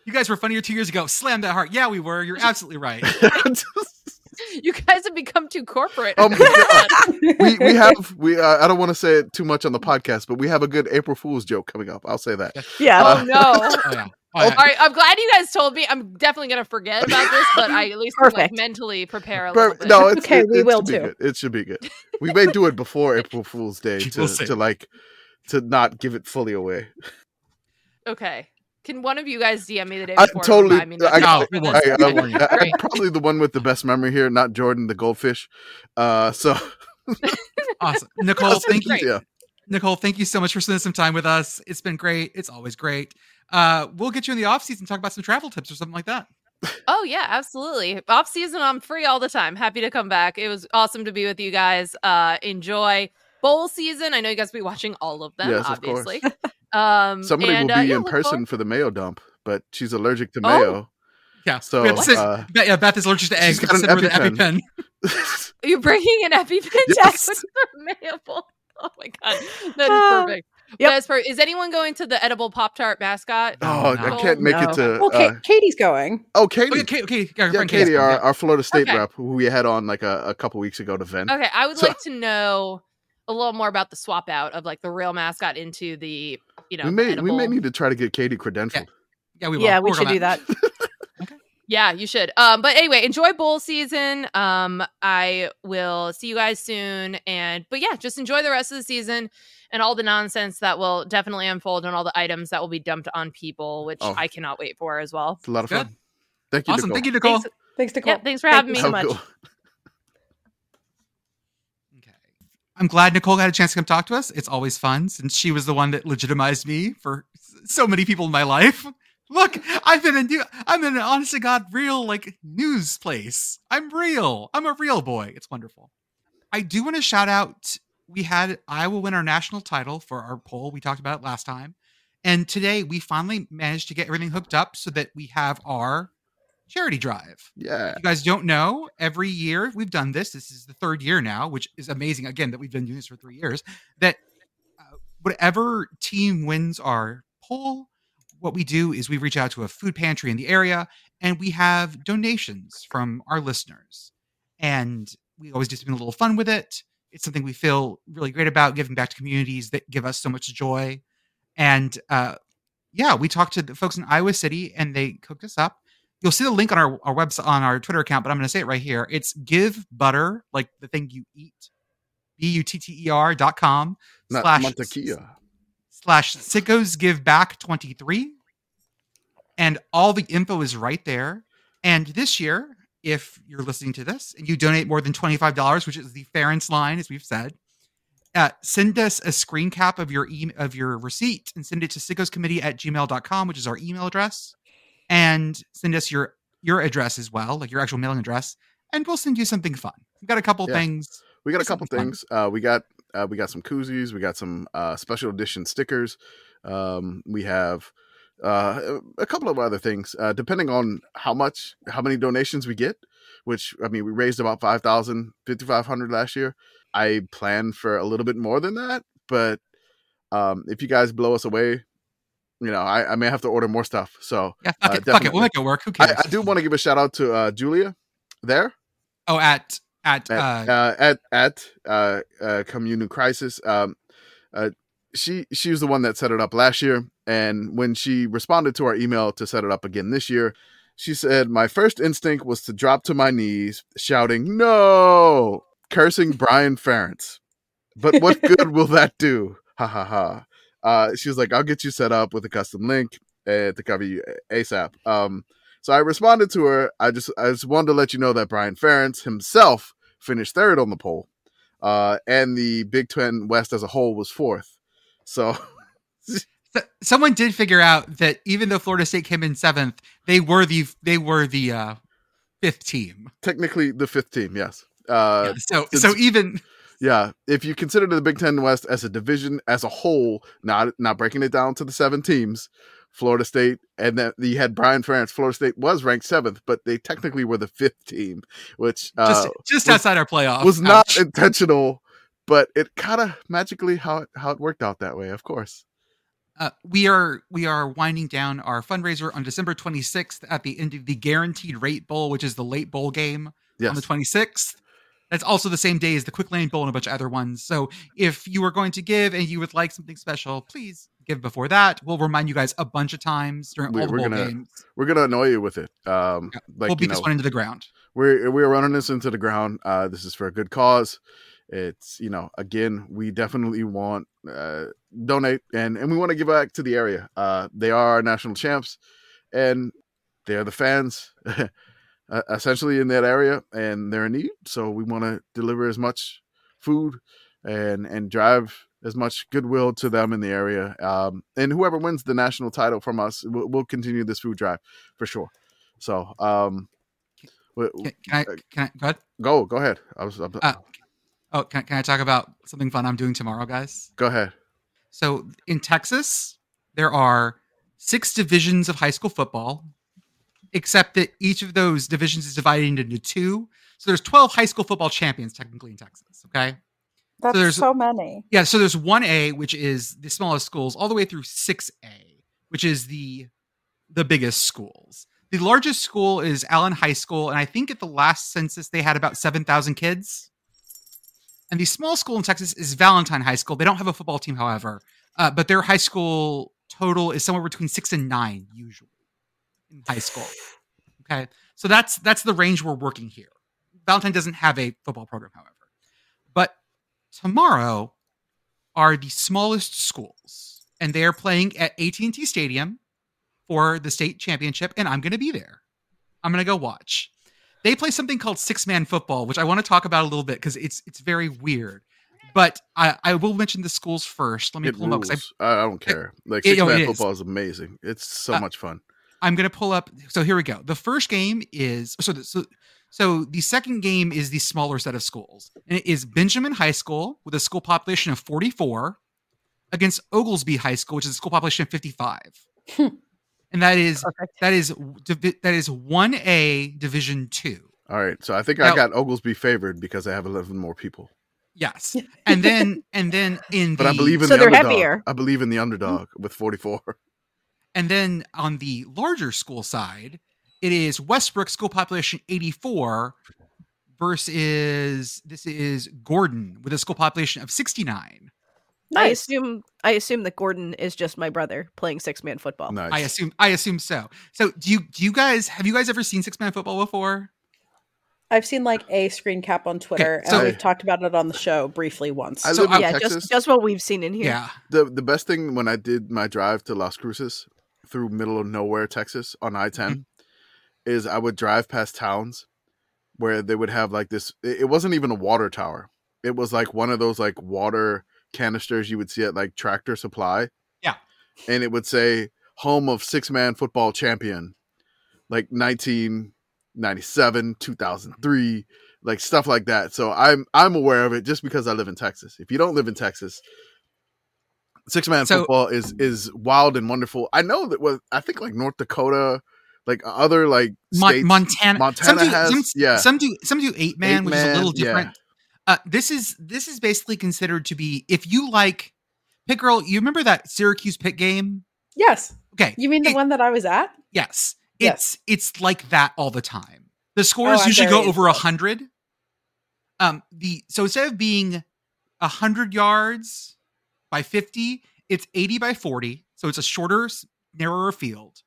you guys were funnier two years ago. Slam that heart. Yeah, we were. You're absolutely right. you guys have become too corporate. Oh my God. we we have we uh, I don't want to say it too much on the podcast, but we have a good April Fool's joke coming up. I'll say that. yeah. Uh, oh no. Oh yeah. Oh, yeah. All right, I'm glad you guys told me. I'm definitely gonna forget about this, but I at least like mentally prepare a little bit. no, it's, Okay, it, we it will should be too. good. It should be good. We may do it before April Fool's Day to, We'll to like to not give it fully away. Okay. Can one of you guys DM me the day I before? and totally. remind me I, to No, do we. I, I. I, am probably the one with the best memory here, not Jordan the goldfish. Uh, so awesome, Nicole. Thank you. Yeah, Nicole, thank you so much for spending some time with us. It's been great. It's always great. Uh, we'll get you in the off season talk about some travel tips or something like that. Oh yeah, absolutely. Off season, I'm free all the time. Happy to come back. It was awesome to be with you guys. Uh, enjoy bowl season. I know you guys will be watching all of them, Yes, of obviously. Um, somebody and, will uh, be yeah, in person forward- for the mayo dump, but she's allergic to Oh. mayo. Yeah. So we have to sit- uh, Beth- yeah, Beth is allergic to eggs. She's got an Send her the EpiPen. EpiPen. You're bringing an EpiPen Yes. to the mayo? bowl. Oh my god, that is Ah, perfect. yep. That's perfect. Is anyone going to the edible Pop Tart mascot? oh, no. I can't make it to. Well, Ka- uh, Katie's going. oh, Oh, Katie. yeah, Katie, okay, yeah, our yeah, friend Katie, our, coming, our Florida State Okay. rep, who we had on like a, a couple weeks ago to vent. Okay, I would So- like to know a little more about the swap out of like the real mascot into the you know we the may we may need to try to get Katie credentialed. yeah, we will. Yeah, We'll work on should do that. Yeah, you should. Um, but anyway, enjoy bowl season. Um, I will see you guys soon. And but yeah, just enjoy the rest of the season and all the nonsense that will definitely unfold and all the items that will be dumped on people, which Oh. I cannot wait for as well. It's a lot of Good. fun. Thank you, Awesome. Nicole. Thank you, Nicole. Thanks, Thanks, Nicole. yeah, thanks for Thank having you me. so much. cool. Okay. I'm glad Nicole had a chance to come talk to us. It's always fun since she was the one that legitimized me for so many people in my life. Look, I've been in new, I'm in an honest to God real like news place. I'm real. I'm a real boy. It's wonderful. I do want to shout out we had Iowa win our national title for our poll. We talked about it last time. And today we finally managed to get everything hooked up so that we have our charity drive Yeah. you guys don't know, every year we've done this. This is the third year now, which is amazing. Again, that we've been doing this for three years. That uh, whatever team wins our poll, what we do is we reach out to a food pantry in the area and we have donations from our listeners. And we always do something a little fun with it. It's something we feel really great about giving back to communities that give us so much joy. And uh, yeah, we talked to the folks in Iowa City and they cooked us up you'll see the link on our, our website on our Twitter account, but I'm going to say it right here. It's give butter, like the thing you eat, B U T T E R dot com Not slash Montequilla. slash sickos give back 23. And all the info is right there. And this year, if you're listening to this and you donate more than $25, which is the Ferentz line, as we've said, uh, send us a screen cap of your e- of your receipt and send it to sickoscommittee at gmail.com, which is our email address. And send us your your address as well, like your actual mailing address, and we'll send you something fun. We've got a couple Yeah. things. We got a couple things. Uh, we got uh, we got some koozies. We got some uh, special edition stickers. Um, we have uh, a couple of other things. Uh, depending on how much, how many donations we get. Which I mean, we raised about 5,000, 5,500 last year. I plan for a little bit more than that, but um, if you guys blow us away, you know, I, I may have to order more stuff. So Yeah, fuck Uh, it, fuck it. We'll make it work. Who cares? I, I do want to give a shout out to uh, Julia there. Oh, at at, at uh, uh, at at uh, uh, Community Crisis. Um, uh, she she was the one that set it up last year, and when she responded to our email to set it up again this year, she said, "My first instinct was to drop to my knees, shouting no, cursing Brian Ferentz. But what good will that do? Ha ha ha." Uh, she was like, "I'll get you set up with a custom link uh, to cover you ASAP." Um, so I responded to her. I just I just wanted to let you know that Brian Ferentz himself finished third on the poll, uh, and the Big Ten West as a whole was fourth. So someone did figure out that even though Florida State came in seventh, they were the they were the uh, fifth team. technically the fifth team, yes. Uh, Yeah, so so even yeah, if you consider the Big Ten West as a division as a whole, not not breaking it down to the seven teams, Florida State, and then you had Brian Ferentz. Florida State was ranked seventh, but they technically were the fifth team, which uh, just just was- outside our playoff was not intentional, but it kind of magically how it, how it worked out that way. Of course, Uh, we are we are winding down our fundraiser on December 26th at the end of the Guaranteed Rate Bowl, which is the late bowl game yes. on the 26th. That's also the same day as the Quick Lane Bowl and a bunch of other ones. So if you are going to give and you would like something special, please give before that. We'll remind you guys a bunch of times during We- all the we're bowl gonna- games. We're gonna annoy you with it. Um, Yeah, like we'll beat you know, this one into the ground. we're we're running this into the ground. Uh, this is for a good cause. It's you know again we definitely want uh, donate and and we want to give back to the area. Uh, they are our national champs, and they are the fans uh, essentially in that area, and they're in need. So we want to deliver as much food and and drive as much goodwill to them in the area. Um, and whoever wins the national title from us, we'll, we'll continue this food drive for sure. So um, Can, can I? Can I? Go ahead. Go, go ahead. I was. I'm, Uh, Oh, can, can I talk about something fun I'm doing tomorrow, guys? go ahead. So in Texas, there are six divisions of high school football, except that each of those divisions is divided into two. So there's 12 high school football champions technically in Texas. Okay. That's there's- so many. Yeah. So there's 1A, which is the smallest schools, all the way through 6A, which is the the biggest schools. The largest school is Allen High School, and I think at the last census they had about 7,000 kids. And the small school in Texas is Valentine High School. They don't have a football team, however, uh, but their high school total is somewhere between six and nine usually in high school. Okay, so that's that's the range we're working here. Valentine doesn't have a football program, however, but tomorrow are the smallest schools, and they are playing at AT and T Stadium for the state championship, and I'm going to be there. I'm going to go watch. They play something called six man football, which I want to talk about a little bit because it's it's very weird. But I, I will mention the schools first. Let me It pull them up I. I, don't care. Like it- six oh, man football is amazing. It's so Uh, much fun. I'm gonna pull up. So here we go. The first game is so the, so so the second game is the smaller set of schools, and it is Benjamin High School with a school population of 44 against Oglesby High School, which is a school population of 55, and that is Perfect. that is that is one A Division Two. All right. So I think I got Oglesby favored because I have 11 more people. Yes, and then and then in the But I believe in So the they're underdog. heavier. I believe in the underdog mm-hmm. with 44. And then on the larger school side, it is Westbrook school population 84 versus this is Gordon with a school population of 69. I assume I assume that Gordon is just my brother playing six man football. Nice. I assume I assume so. So do you do you guys have you guys ever seen six man football before? I've seen like a screen cap on Twitter, so- and we've talked about it on the show briefly once. I So live in yeah, Texas. just just what we've seen in here. Yeah. the the best thing when I did my drive to Las Cruces through middle of nowhere Texas on I 10 Mm-hmm. is I would drive past towns where they would have like this it it wasn't even a water tower. It was like one of those like water canisters you would see at like tractor supply. Yeah. And it would say home of six man football champion like 1997, 2003, like stuff like that. So I'm I'm aware of it just because I live in Texas. If you don't live in Texas, six man So- football is is wild and wonderful. I know that was I think like North Dakota, like other like Mon- states, Montana Montana some do, has- some, yeah. some do some do eight man, Eight which is a man, little yeah. different. Uh, this is this is basically considered to be if you like Pitt Girl, you remember that Syracuse Pitt game? yes, Okay. you mean the It- one that I was at? Yes. Yes. It's it's like that all the time. The scores I'm usually very go over a hundred. Um, the so instead of being a hundred yards by fifty, it's eighty by forty. So it's a shorter, narrower field,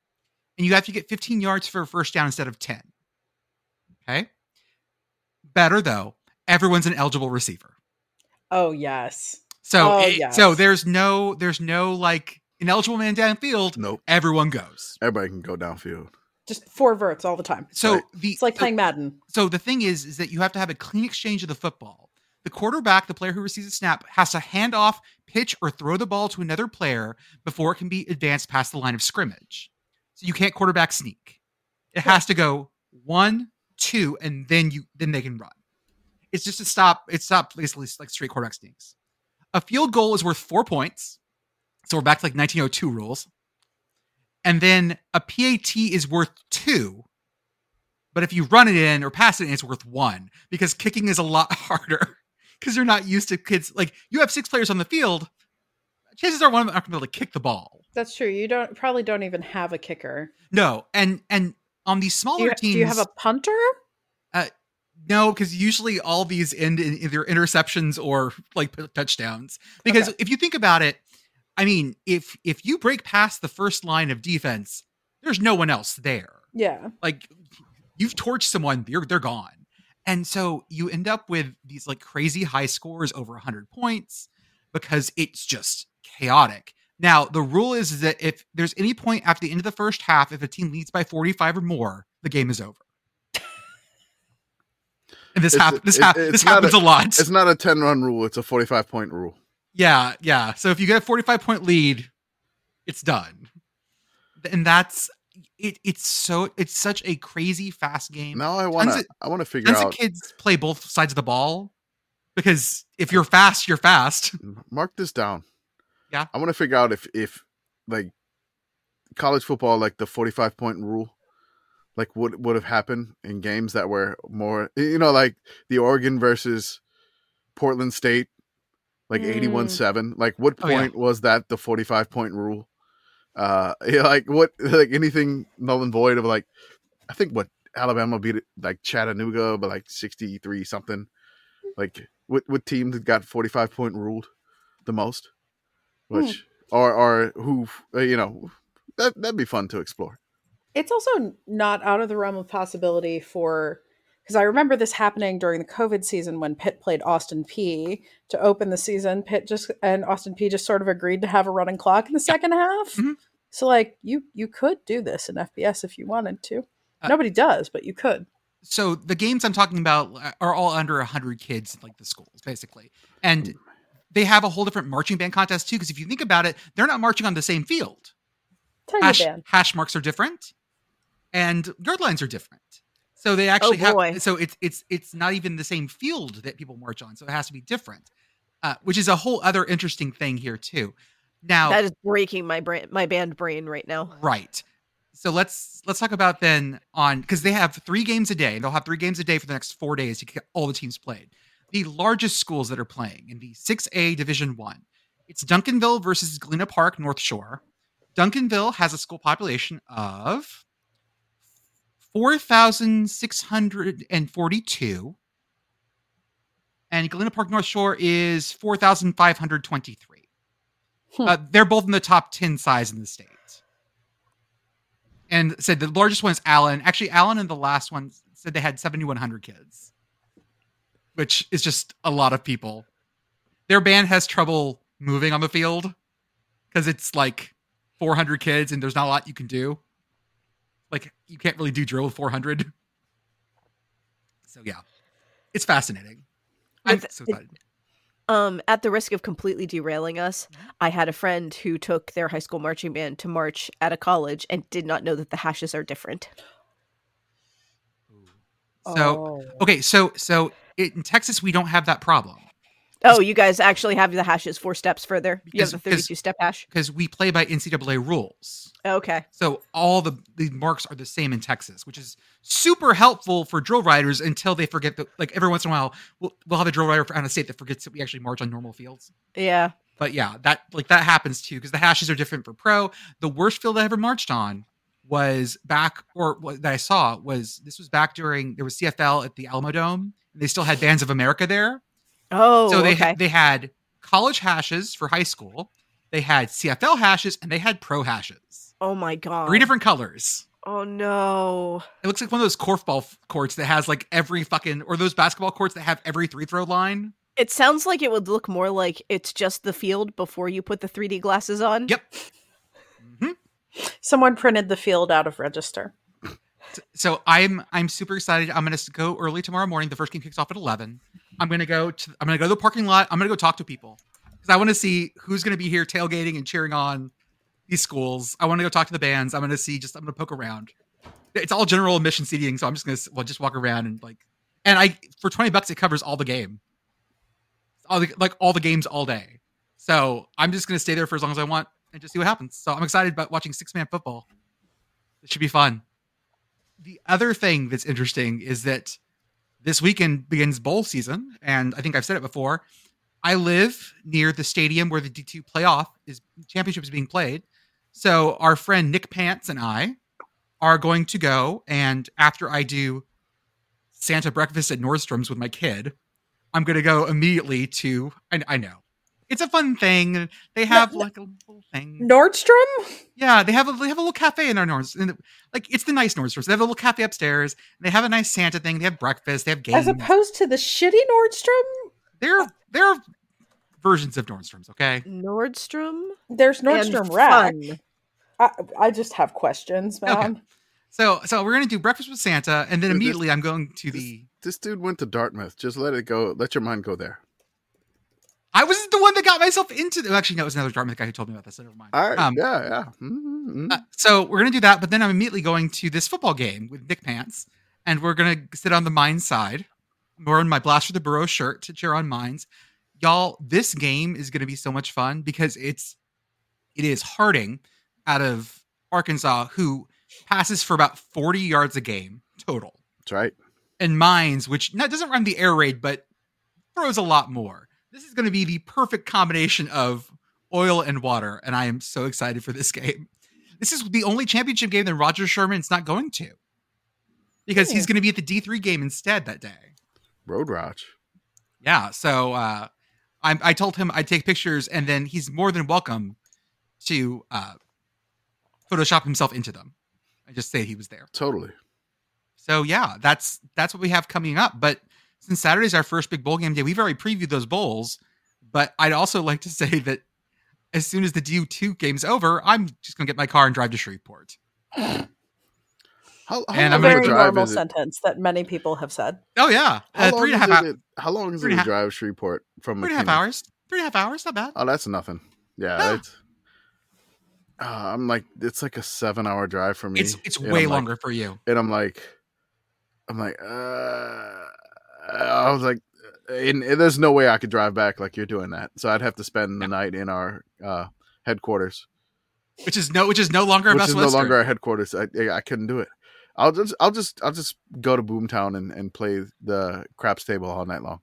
and you have to get fifteen yards for a first down instead of ten. Okay. Better though, everyone's an eligible receiver. Oh yes. So Oh, it- so there's no there's no like ineligible man downfield. Nope. Everyone goes. Everybody can go downfield. Just four verts all the time. So Right. the It's like so- playing Madden. So the thing is, is that you have to have a clean exchange of the football. The quarterback, the player who receives a snap, has to hand off, pitch, or throw the ball to another player before it can be advanced past the line of scrimmage. So you can't quarterback sneak. It has to go one, two, and then you then they can run. It's just to stop. It's stop basically like straight quarterback sneaks. A field goal is worth four points. So we're back to like 1902 rules. And then a PAT is worth two. But if you run it in or pass it in, it's worth one because kicking is a lot harder because you're not used to kids. Like you have six players on the field. Chances are one of them aren't going to be able to kick the ball. That's true. You don't probably don't even have a kicker. No, and and on these Do smaller you, teams, do you have a punter? Uh, no, because usually all these end in either interceptions or like touchdowns. Because Okay. if you think about it, I mean, if if you break past the first line of defense, there's no one else there. Yeah. like you've torched someone they're they're gone and so you end up with these like crazy high scores over 100 points because it's just chaotic. Now the rule is that if there's any point after the end of the first half if a team leads by 45 or more the game is over. And this happens this, hap- it's this not happens a, lot. It's not a 10 run rule, it's a 45 point rule. yeah yeah. So if you get a 45 point lead it's done. And that's it, it's so it's such a crazy fast game Now I want to I want to figure tons of kids play both sides of the ball because if you're fast, you're fast. mark this down. Yeah. I want to figure out if if like college football like the 45 point rule like would would have happened in games that were more you know like the Oregon versus Portland State like Mm. 81-7 like what Oh, yeah. point was that the 45 point rule uh yeah, like what like anything null and void of like I think what Alabama beat it like Chattanooga but like 63 something like what what team that got 45 point ruled the most which or or who uh, you know that that'd be fun to explore It's also not out of the realm of possibility for because I remember this happening during the COVID season when Pitt played Austin Peay to open the season. Pitt just and Austin Peay just sort of agreed to have a running clock in the second half. Mhm. So like you you could do this in FBS if you wanted to. Uh, Nobody does, but you could. So the games I'm talking about are all under 100 kids, like the schools, basically. And they have a whole different marching band contest, too, because if you think about it, they're not marching on the same field. Tiny Hash, band. hash marks are different and yard lines are different. So they actually Oh, have so it's it's it's not even the same field that people march on. So it has to be different. Uh, which is a whole other interesting thing here too. Now that is breaking my brain, my band brain right now. Right. So let's let's talk about then on because they have three games a day. They'll have three games a day for the next four days to get all the teams played. The largest schools that are playing in the 6A Division One, it's Duncanville versus Galena Park North Shore. Duncanville has a school population of 4,642. And Galena Park North Shore is 4,523. Hmm. Uh, they're both in the top 10 size in the state. And said the largest one is Allen. Actually, Allen and the last one said they had 7,100 kids, which is just a lot of people. Their band has trouble moving on the field because it's like 400 kids and there's not a lot you can do. Like, you can't really do drill with 400. So, yeah, it's fascinating. I'm so excited. Um, at the risk of completely derailing us, Mm-hmm. I had a friend who took their high school marching band to march at a college and did not know that the hashes are different. So, Oh. okay, so so in Texas we don't have that problem Oh, you guys actually have the hashes four steps further. You have the 32 step hash. because we play by NCAA rules. Okay. So all the the marks are the same in Texas, which is super helpful for drill writers until they forget that. Like every once in a while, we'll, we'll have a drill writer out of state that forgets that we actually march on normal fields. Yeah. But yeah, that like that happens too because the hashes are different for pro. The worst field I ever marched on was back, or what that I saw was this was back during there was CFL at the Alamodome. And they still had Bands of America there, Oh, so they okay. they had college hashes for high school. They had CFL hashes and they had pro hashes. oh my god. Three different colors. Oh no. It looks like one of those korfball courts that has like every fucking, or those basketball courts that have every three throw line. It sounds like it would look more like it's just the field before you put the 3D glasses on. Yep. hmm Someone printed the field out of register. So I'm I'm super excited. I'm gonna go early tomorrow morning. The first game kicks off at eleven. I'm gonna go to I'm gonna go to the parking lot. I'm gonna go talk to people because I want to see who's gonna be here tailgating and cheering on these schools. I want to go talk to the bands. I'm gonna see just I'm gonna poke around. It's all general admission seating, so I'm just gonna well just walk around and like and I for twenty bucks it covers all the game, all the like all the games all day. So I'm just gonna stay there for as long as I want and just see what happens. So I'm excited about watching six man football. It should be fun the other thing that's interesting is that this weekend begins bowl season, and I think I've said it before. I live near the stadium where the D2 playoff is championship is being played. So our friend Nick Pants and I are going to go, and after I do Santa breakfast at Nordstrom's with my kid, I'm going to go immediately to. I, I know it's a fun thing. They have no. like a little thing. Nordstrom? Yeah, they have a they have a little cafe in their Nords. in the- Like it's the nice Nordstrom. They have a little cafe upstairs. And they have a nice Santa thing. They have breakfast. They have games. As opposed to the shitty Nordstrom? they're they're versions of Nordstrom's. Okay. Nordstrom. There's and Nordstrom Rack. I, I just have questions, man. Okay. So so we're gonna do breakfast with Santa, and then This- immediately I'm going to the. This dude went to Dartmouth. Just let it go. Let your mind go there. I was the one that got myself into. The, actually, no, it was another Dartmouth guy who told me about this. So never mind. All right. Um, yeah, yeah. Mhm, Uh, so we're gonna do that, but then I'm immediately going to this football game with Nick Pants, and we're gonna sit on the Mines side. I'm wearing my Blast for the Burrow shirt to cheer on Mines. Y'all, this game is gonna be so much fun because it's it is Harding out of Arkansas who passes for about 40 yards a game total, That's right. and Mines, which not, doesn't run the air raid, but throws a lot more. This is going to be the perfect combination of oil and water, and I am so excited for this game. This is the only championship game that Roger Sherman's not going to because he's Hmm. going to be at the D3 game instead that day. Road Raj. Yeah, so uh, I, I told him I'd take pictures, and then he's more than welcome to uh, Photoshop himself into them. I just say he was there. Totally. So yeah, that's that's what we have coming up. But since Saturday's our first big bowl game day, we've already previewed those bowls. But I'd also like to say that as soon as the D2 game's over, I'm just gonna get my car and drive to Shreveport. How, how And a I'm long gonna of very a drive normal is it? sentence that many people have said. Oh yeah, How uh, long three is it? How long is it and a to drive Shreveport from three and a half McKinney? hours. Three and a half hours, not bad. Oh, that's nothing. Yeah, Yeah. it's. Uh, I'm like, it's like a seven-hour drive for me. It's it's way I'm like- longer for you. and I'm like, I'm like, uh, I was like, and, and there's no way I could drive back like you're doing that. So I'd have to spend the night in our uh, headquarters, Which is no which is no longer a which is no longer our headquarters. I, I couldn't do it. I'll just, I'll just, I'll just go to Boomtown and, and play the craps table all night long.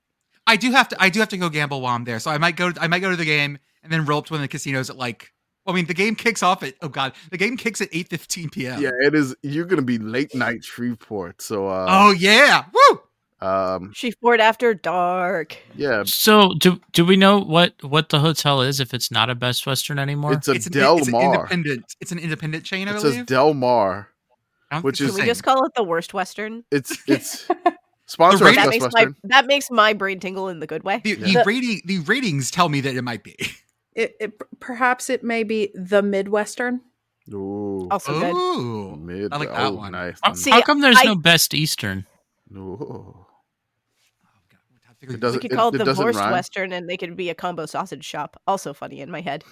I do have to I do have to go gamble while I'm there. So I might go I might go to the game and then roll up to one of the casinos at like I mean the game kicks off at oh god, the game kicks at 8:15 p.m. Yeah, it is. You're gonna be late night Shreveport. So, uh, Oh yeah. Woo! Um, Shreveport after dark. yeah, So do do we know what what the hotel is if it's not a Best Western anymore? it's a it's an, Del it's an Mar. independent it's an independent chain, I It believe. says Del Mar. Which is- it's Can the we just call it the worst Western? It's it's sponsored The by That Best makes Western. my that makes my brain tingle in the good way. the, Yeah. the The- rating the ratings tell me that it might be. It, it perhaps it may be the Midwestern. Ooh, Also good. Mid. I like that oh, one. Nice. How- See, How come there's I- no Best Eastern? Ooh. Oh, God. It doesn't- We could call it, it the doesn't worst rhyme. Western, and they could be a combo sausage shop. Also funny in my head.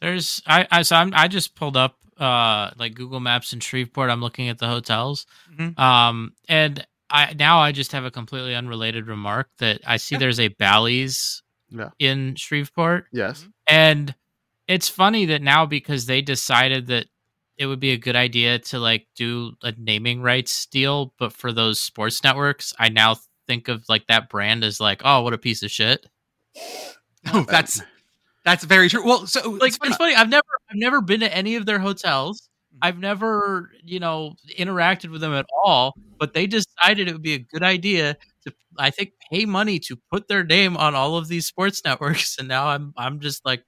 There's I I so I'm, I just pulled up uh like Google Maps in Shreveport. I'm looking at the hotels. Mhm. Um and I now I just have a completely unrelated remark that I see Yeah. there's a Bally's Yeah. in Shreveport. Yes. And it's funny that now because they decided that it would be a good idea to like do a naming rights deal, but for those sports networks, I now think of like that brand as like, oh, what a piece of shit. Oh, that's that's very true. Well, so Like it's funny. it's funny. I've never I've never been to any of their hotels. I've never, you know, interacted with them at all, but they decided it would be a good idea to I think pay money to put their name on all of these sports networks and now I'm I'm just like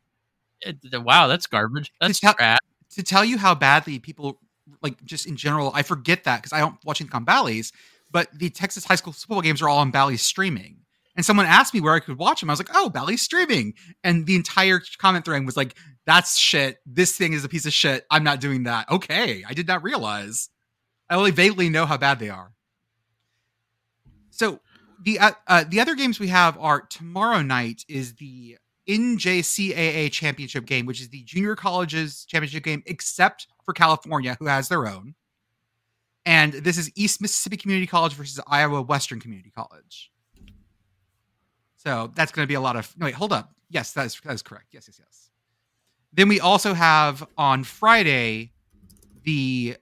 eh, wow, that's garbage. That's trash. To tell you how badly people like just in general i forget that because i don't watch on bally's but the texas high school football games are all on bally's streaming. And someone asked me where i could watch them i was like oh bally's streaming. And the entire comment thread was like that's shit. This thing is a piece of shit. I'm not doing that. Okay. I did not realize. I only vaguely know how bad they are. So the uh, uh, the other games we have are tomorrow night is the NJCAA championship game, which is the junior colleges championship game, except for California, who has their own. And this is East Mississippi Community College versus Iowa Western Community College. So that's going to be a lot of. No, wait, hold up. Yes, that is, that is correct. Yes, yes, yes. Then we also have on Friday the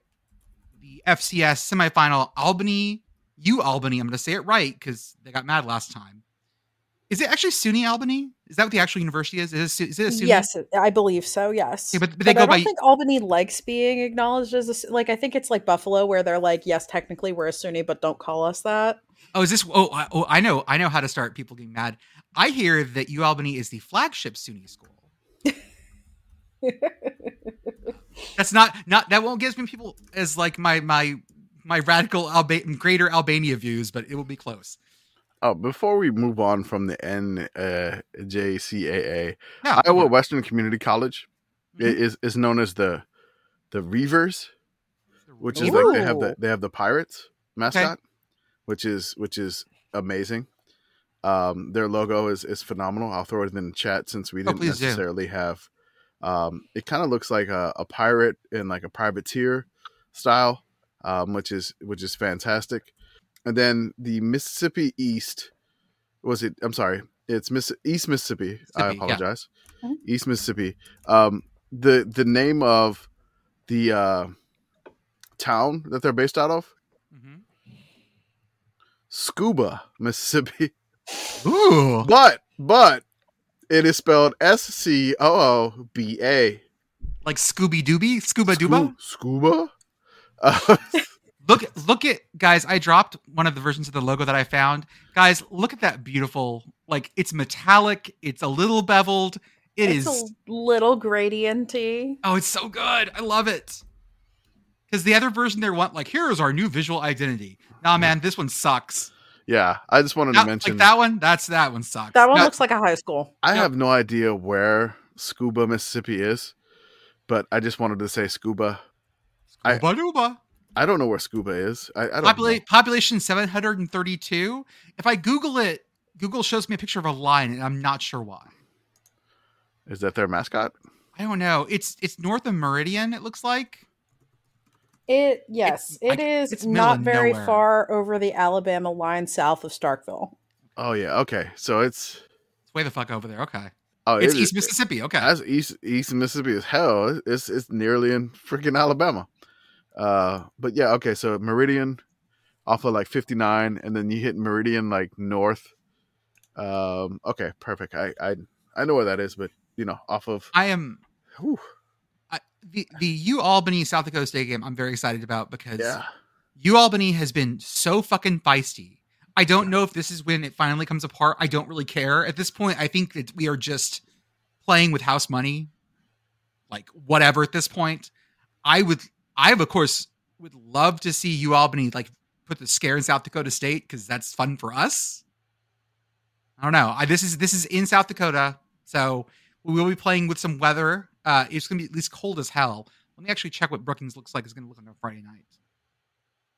the FCS semifinal Albany UAlbany. I'm going to say it right because they got mad last time. Is it actually SUNY Albany? Is that what the actual university is? Is it, is it a SUNY? Yes, I believe so. Yes, Yeah, but- but they go I don't by- think Albany likes being acknowledged as a like. I think it's like Buffalo, where they're like, yes, technically we're a SUNY, but don't call us that. Oh, is this? Oh, I, oh, I know. I know how to start people getting mad. I hear that UAlbany is the flagship SUNY school. That's not not that won't give me people as like my my my radical Alba- greater Albania views, but it will be close. Oh, before we move on from the NJCAA, Yeah, Iowa Western Community College Mhm. is is known as the the Reivers, which is like they have the they have the Pirates mascot, which is which is amazing. Um, their logo is is phenomenal. I'll throw it in the chat since we Oh, didn't do. necessarily have. Um, it kind of looks like a, a pirate in like a privateer style, um, which is which is fantastic. And then the Mississippi East was it? I'm sorry, it's Miss East Mississippi. I Mississippi, yeah. apologize. Mhm. East Mississippi. Um, the the name of the uh, town that they're based out of, Mhm. Scooba, Mississippi. Ooh, But but it is spelled S C O O B A. like Scooby Dooby, Scooba Dooba. Scooba. Uh, Look, look at guys. I dropped one of the versions of the logo that I found. Guys, look at that beautiful. Like it's metallic. It's a little beveled. It is. it's a little gradienty. Oh, it's so good. I love it. Because the other version they want like here is our new visual identity. Nah, man, this one sucks. yeah, I just wanted That- to mention. like that one. That's that one sucks. That one No, looks like a high school. I Yep. have no idea where Scooba, Mississippi is, but I just wanted to say Scooba. I- Scooba Dooba. I don't know where Scooba is. I, I don't Popula- know. population 732. If I Google it, Google shows me a picture of a lion, and I'm not sure why. Is that their mascot? I don't know. It's it's north of Meridian. It looks like. It yes, It's- it like, is it's not very nowhere. far over the Alabama line south of Starkville. Oh yeah. Okay. So it's It's way the fuck over there. Okay. oh It's it East is- Mississippi. Okay. That's East East Mississippi as hell. It's it's nearly in freaking Alabama. Uh, but yeah, okay. So Meridian, off of like fifty nine, and then you hit Meridian like north. Um, okay, perfect. I I I know where that is, but you know, off of I am whew, I, the the UAlbany South Dakota State game. I'm very excited about because yeah, UAlbany has been so fucking feisty. I don't know if this is when it finally comes apart. I don't really care at this point. I think that we are just playing with house money, like whatever. At this point, I would, I of course would love to see you Albany like put the scare in South Dakota State because that's fun for us. I don't know. I, this is this is in South Dakota, so we will be playing with some weather. Uh, it's gonna be at least cold as hell. Let me actually check what Brookings looks like. It's gonna look on a Friday night.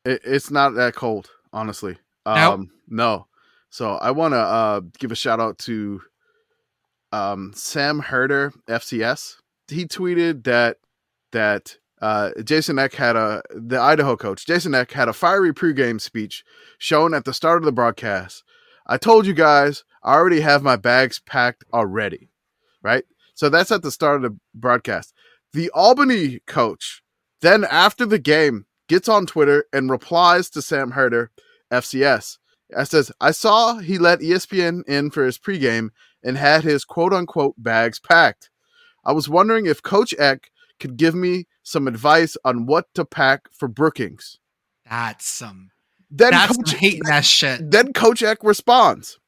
it, it's not that cold, honestly. No? Um, no. So I want to uh give a shout out to um Sam Herder FCS. He tweeted that that uh, Jason Eck had a the Idaho coach Jason Eck had a fiery pregame speech shown at the start of the broadcast. I told you guys I already have my bags packed already, right? So that's at the start of the broadcast. The Albany coach then after the game gets on Twitter and replies to Sam Herder FCS. I says, I saw he let ESPN in for his pregame and had his quote unquote bags packed. I was wondering if Coach Eck could give me some advice on what to pack for Brookings. That's some. Then That's Coach, some hating that shit. then Coach Eck responds,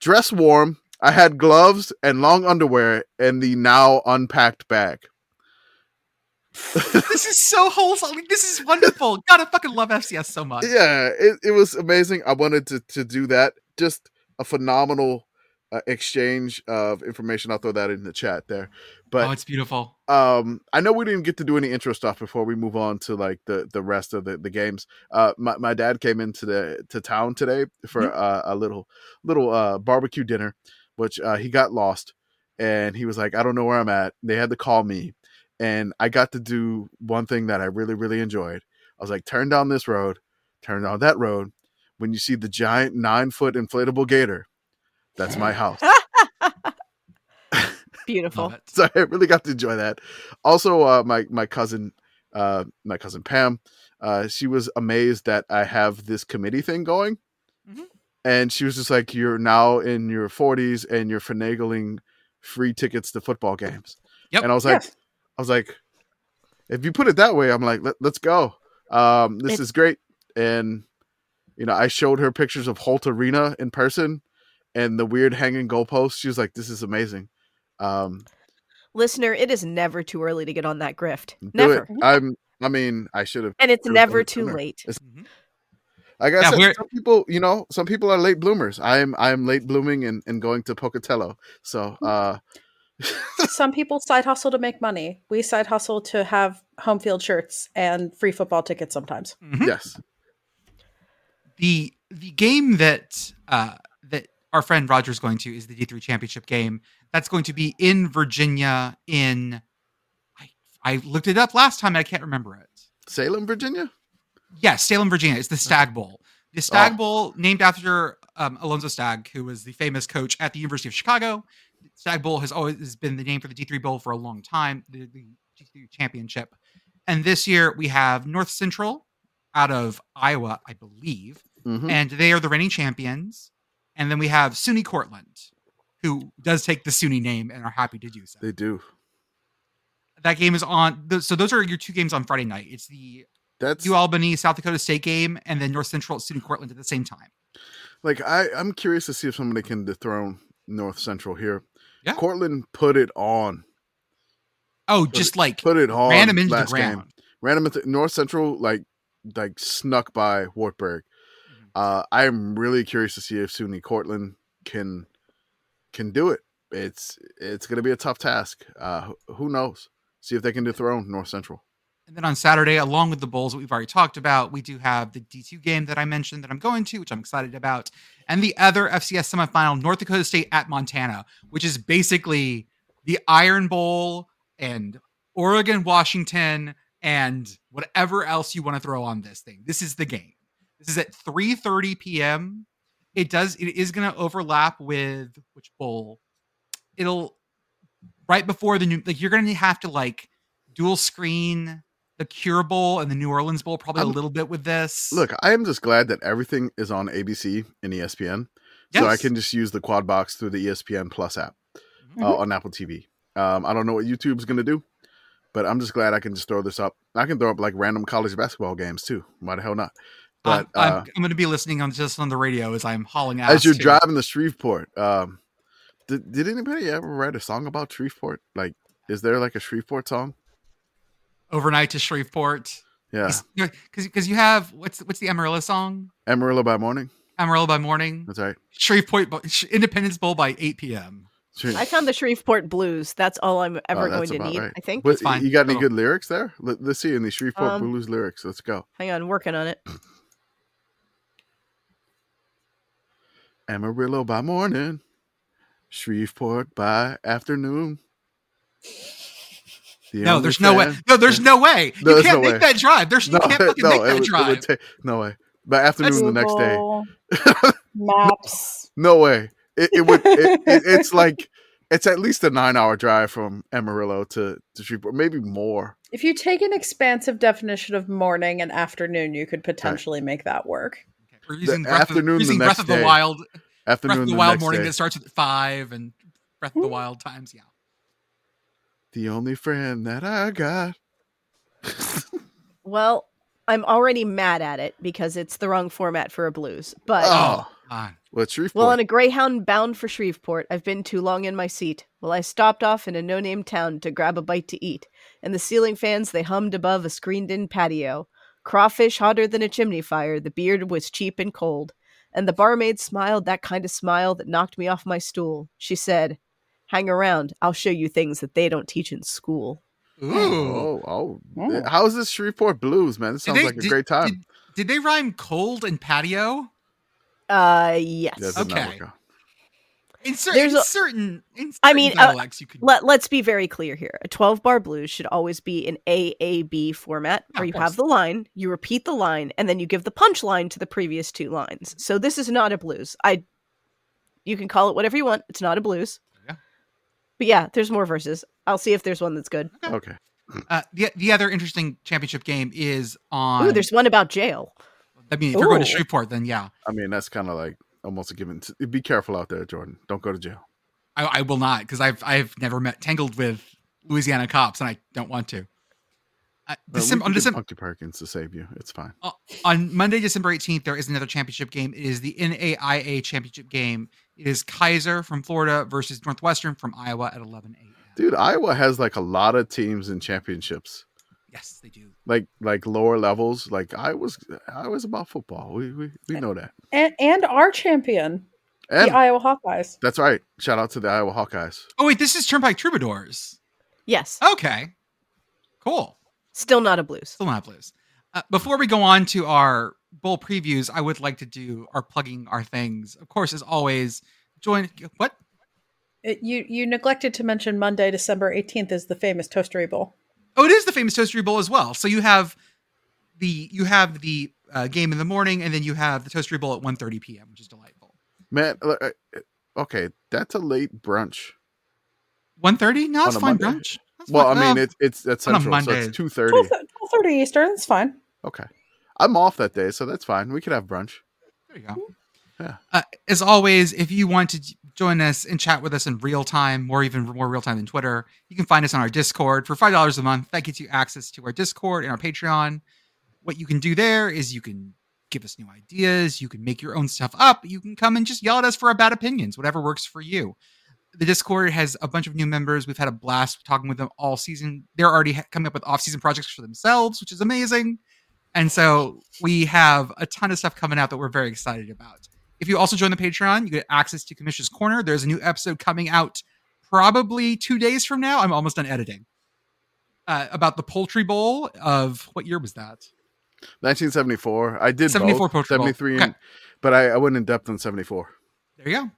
"Dress warm. I had gloves and long underwear in the now unpacked bag." this is so wholesome. This is wonderful. God, I fucking love FCS so much. yeah, it, it was amazing. I wanted to to do that. Just a phenomenal uh, exchange of information. I'll throw that in the chat there. But oh, it's beautiful. um i know we didn't get to do any intro stuff before we move on to like the the rest of the the games. Uh my, my dad came into the to town today for Mm-hmm. uh, a little little uh barbecue dinner which uh he got lost. And he was like i don't know where i'm at. They had to call me. And i got to do one thing that i really really enjoyed. I was like turn down this road. Turn down that road. When you see the giant nine foot inflatable gator that's my house Beautiful. Love so I really got to enjoy that. Also, uh, my my cousin, uh, my cousin Pam, uh, she was amazed that I have this committee thing going, Mhm. and she was just like, "You're now in your 40s and you're finagling free tickets to football games." Yep. And I was like, Yes. I was like, if you put it that way, I'm like, Let, let's go. Um, this It- is great, and you know, I showed her pictures of Holt Arena in person and the weird hanging goalposts. She was like, "This is amazing." Um, Listener, it is never too early to get on that grift. Never. it. I'm. I mean, I should have. And it's never too sooner. late. Mhm. Like I Yeah, said, some people, you know, some people are late bloomers. I am. I am late blooming and, and going to Pocatello. So, uh, Some people side hustle to make money. We side hustle to have home field shirts and free football tickets sometimes. Mhm. yes, the the game that uh that our friend Roger's going to is the D3 championship game. That's going to be in Virginia in I I looked it up last time and I can't remember it. Salem, Virginia. Yes, Salem, Virginia. It's the Stagg Bowl. The Stagg Oh. Bowl, named after um, Alonzo Stagg, who was the famous coach at the University of Chicago. Stagg Bowl has always been the name for the D3 Bowl for a long time, the, the D3 championship. And this year we have North Central out of Iowa, I believe, Mhm. and they are the reigning champions. And then we have SUNY Cortland, who does take the SUNY name and are happy to do so. They do. That game is on. th- So those are your two games on Friday night. It's the That's U Albany South Dakota State game, and then North Central at SUNY Cortland at the same time. like I. I'm curious to see if somebody can dethrone North Central here. Yeah. Cortland put it on. Oh, just like Put it on. ran them into the last game. ground. Ran them into North Central. Like like snuck by Wartburg. Mhm. Uh, I am really curious to see if SUNY Cortland can can do it. It's it's going to be a tough task. Uh, who- knows? See if they can dethrone North Central. And then on Saturday, along with the bowls that we've already talked about, we do have the D2 game that I mentioned that I'm going to, which I'm excited about, and the other FCS semifinal, North Dakota State at Montana, which is basically the Iron Bowl and Oregon, Washington, and whatever else you want to throw on this thing. This is the game. This is at 3:30 p.m. It does. It is going to overlap with which bowl? It'll right before the new. Like you're going to have to like dual screen the Cure Bowl and the New Orleans Bowl probably a I'm- little bit with this. Look, I am just glad that everything is on ABC and ESPN, so I can just use the Quad Box through the ESPN Plus app Mhm. uh, on Apple TV. Um, I don't know what YouTube's going to do, but I'm just glad I can just throw this up. I can throw up like random college basketball games too. Why the hell not? But Um, I'm, uh, I'm going to be listening on just on the radio as I'm hauling ass. as you're too. driving to Shreveport, um, did, did anybody ever write a song about Shreveport? Like, is there like a Shreveport song? overnight to Shreveport. Yeah, because because you have what's what's the Amarillo song? Amarillo by morning. Amarillo by morning, That's right. Shreveport Independence Bowl by 8 p.m. I found the Shreveport Blues. That's all I'm ever Oh, going to need, right. I think. But fine. you got any good lyrics there? Let, let's see in the Shreveport Um, Blues lyrics. Let's go. Hang on, working on it. Amarillo by morning, Shreveport by afternoon. The No, only there's no way. No, there's no way. No, you there's can't no make way. that drive. There's you can't fucking make it that would- drive. would take- no way. By afternoon the next day, Maps. no way. It, it would. It, it, it's like it's at least a nine-hour drive from Amarillo to to Shreveport, maybe more. If you take an expansive definition of morning and afternoon, you could potentially make that work. We're using The Breath, of, afternoon we're the using Breath next of the day. Wild. Breath Afternoon of the the Wild morning day. that starts at five and Breath of the Wild times. Yeah. The only friend that I got Well, I'm already mad at it because it's the wrong format for a blues. But Oh, oh on. what's Shreveport? well, on a Greyhound bound for Shreveport, I've been too long in my seat. Well, I stopped off in a no-name town to grab a bite to eat, and the ceiling fans they hummed above a screened-in patio. Crawfish hotter than a chimney fire. The beard was cheap and cold, and the barmaid smiled that kind of smile that knocked me off my stool. She said, "Hang around. I'll show you things that they don't teach in school." Ooh. oh, oh, Oh. how is this Shreveport Blues, man? This Did sounds they- like a did- great time. Did, did they rhyme cold and patio? Uh, yes. Yeah, it did not Okay. Work out. In, cer- There's in a- certain, in certain I mean, uh, you could. Let, let's be very clear here. A 12 bar blues should always be an AAB format where of you have the line, you repeat the line, and then you give the punchline to the previous two lines. So this is not a blues. I you can call it whatever you want. It's not a blues. Yeah. But yeah, there's more verses. I'll see if there's one that's good. Okay. uh, the the other interesting championship game is on. Ooh, there's one about jail. I mean, if you're going to Ooh. Shreveport, then yeah, I mean, that's kind of like almost a given. Be careful out there, Jordan. Don't go to jail. I, I will not because I've I've never met tangled with Louisiana cops and I don't want to. Uh, Uh, we Decem- can on, December, Punky Perkins to save you. It's fine. on Monday, December 18th, there is another championship game. It is the NAIA championship game. It is Keiser from Florida versus Northwestern from Iowa at 11 a.m. Dude, Iowa has like a lot of teams in championships. Yes, they do. Like like lower levels. Like I was I was about football. We we, we know that. And and our champion, And the Iowa Hawkeyes. that's right. Shout out to the Iowa Hawkeyes. Oh wait, this is Turnpike Troubadours. Yes. Okay, cool. Still not a blues. Still not a blues. Uh, before we go on to our bowl previews, I would like to do our plugging our things. Of course, as always, join what? It, you you neglected to mention Monday, December eighteenth is the famous Toastery Bowl. Oh, it is the famous Toastery Bowl as well. So you have the you have the uh, game in the morning, and then you have the Toastery Bowl at 1.30 p.m., which is delightful. Man, uh, uh, okay, that's a late brunch. 1.30? No, it's fine Monday. brunch. That's Well, I mean, Um, it's it's that's on a central, so Monday. it's two thirty. Twelve thirty Eastern. It's fine. Okay, I'm off that day, so that's fine. We could have brunch. There you go. Yeah. Uh, as always, if you want to j- join us and chat with us in real time, or even more real time than Twitter, you can find us on our Discord for five dollars a month. That gets you access to our Discord and our Patreon. What you can do there is you can give us new ideas, you can make your own stuff up, you can come and just yell at us for our bad opinions, whatever works for you. The Discord has a bunch of new members. We've had a blast talking with them all season. They're already ha- coming up with off-season projects for themselves, which is amazing. And so we have a ton of stuff coming out that we're very excited about. If you also join the Patreon, you get access to Commissioner's Corner. There's a new episode coming out probably two days from now. I'm almost done editing. Uh, about the Poultry Bowl of what year was that? 1974. I did 74 both. Poultry Bowl. 73, Okay. and, but I, I went in depth on 74. There you go.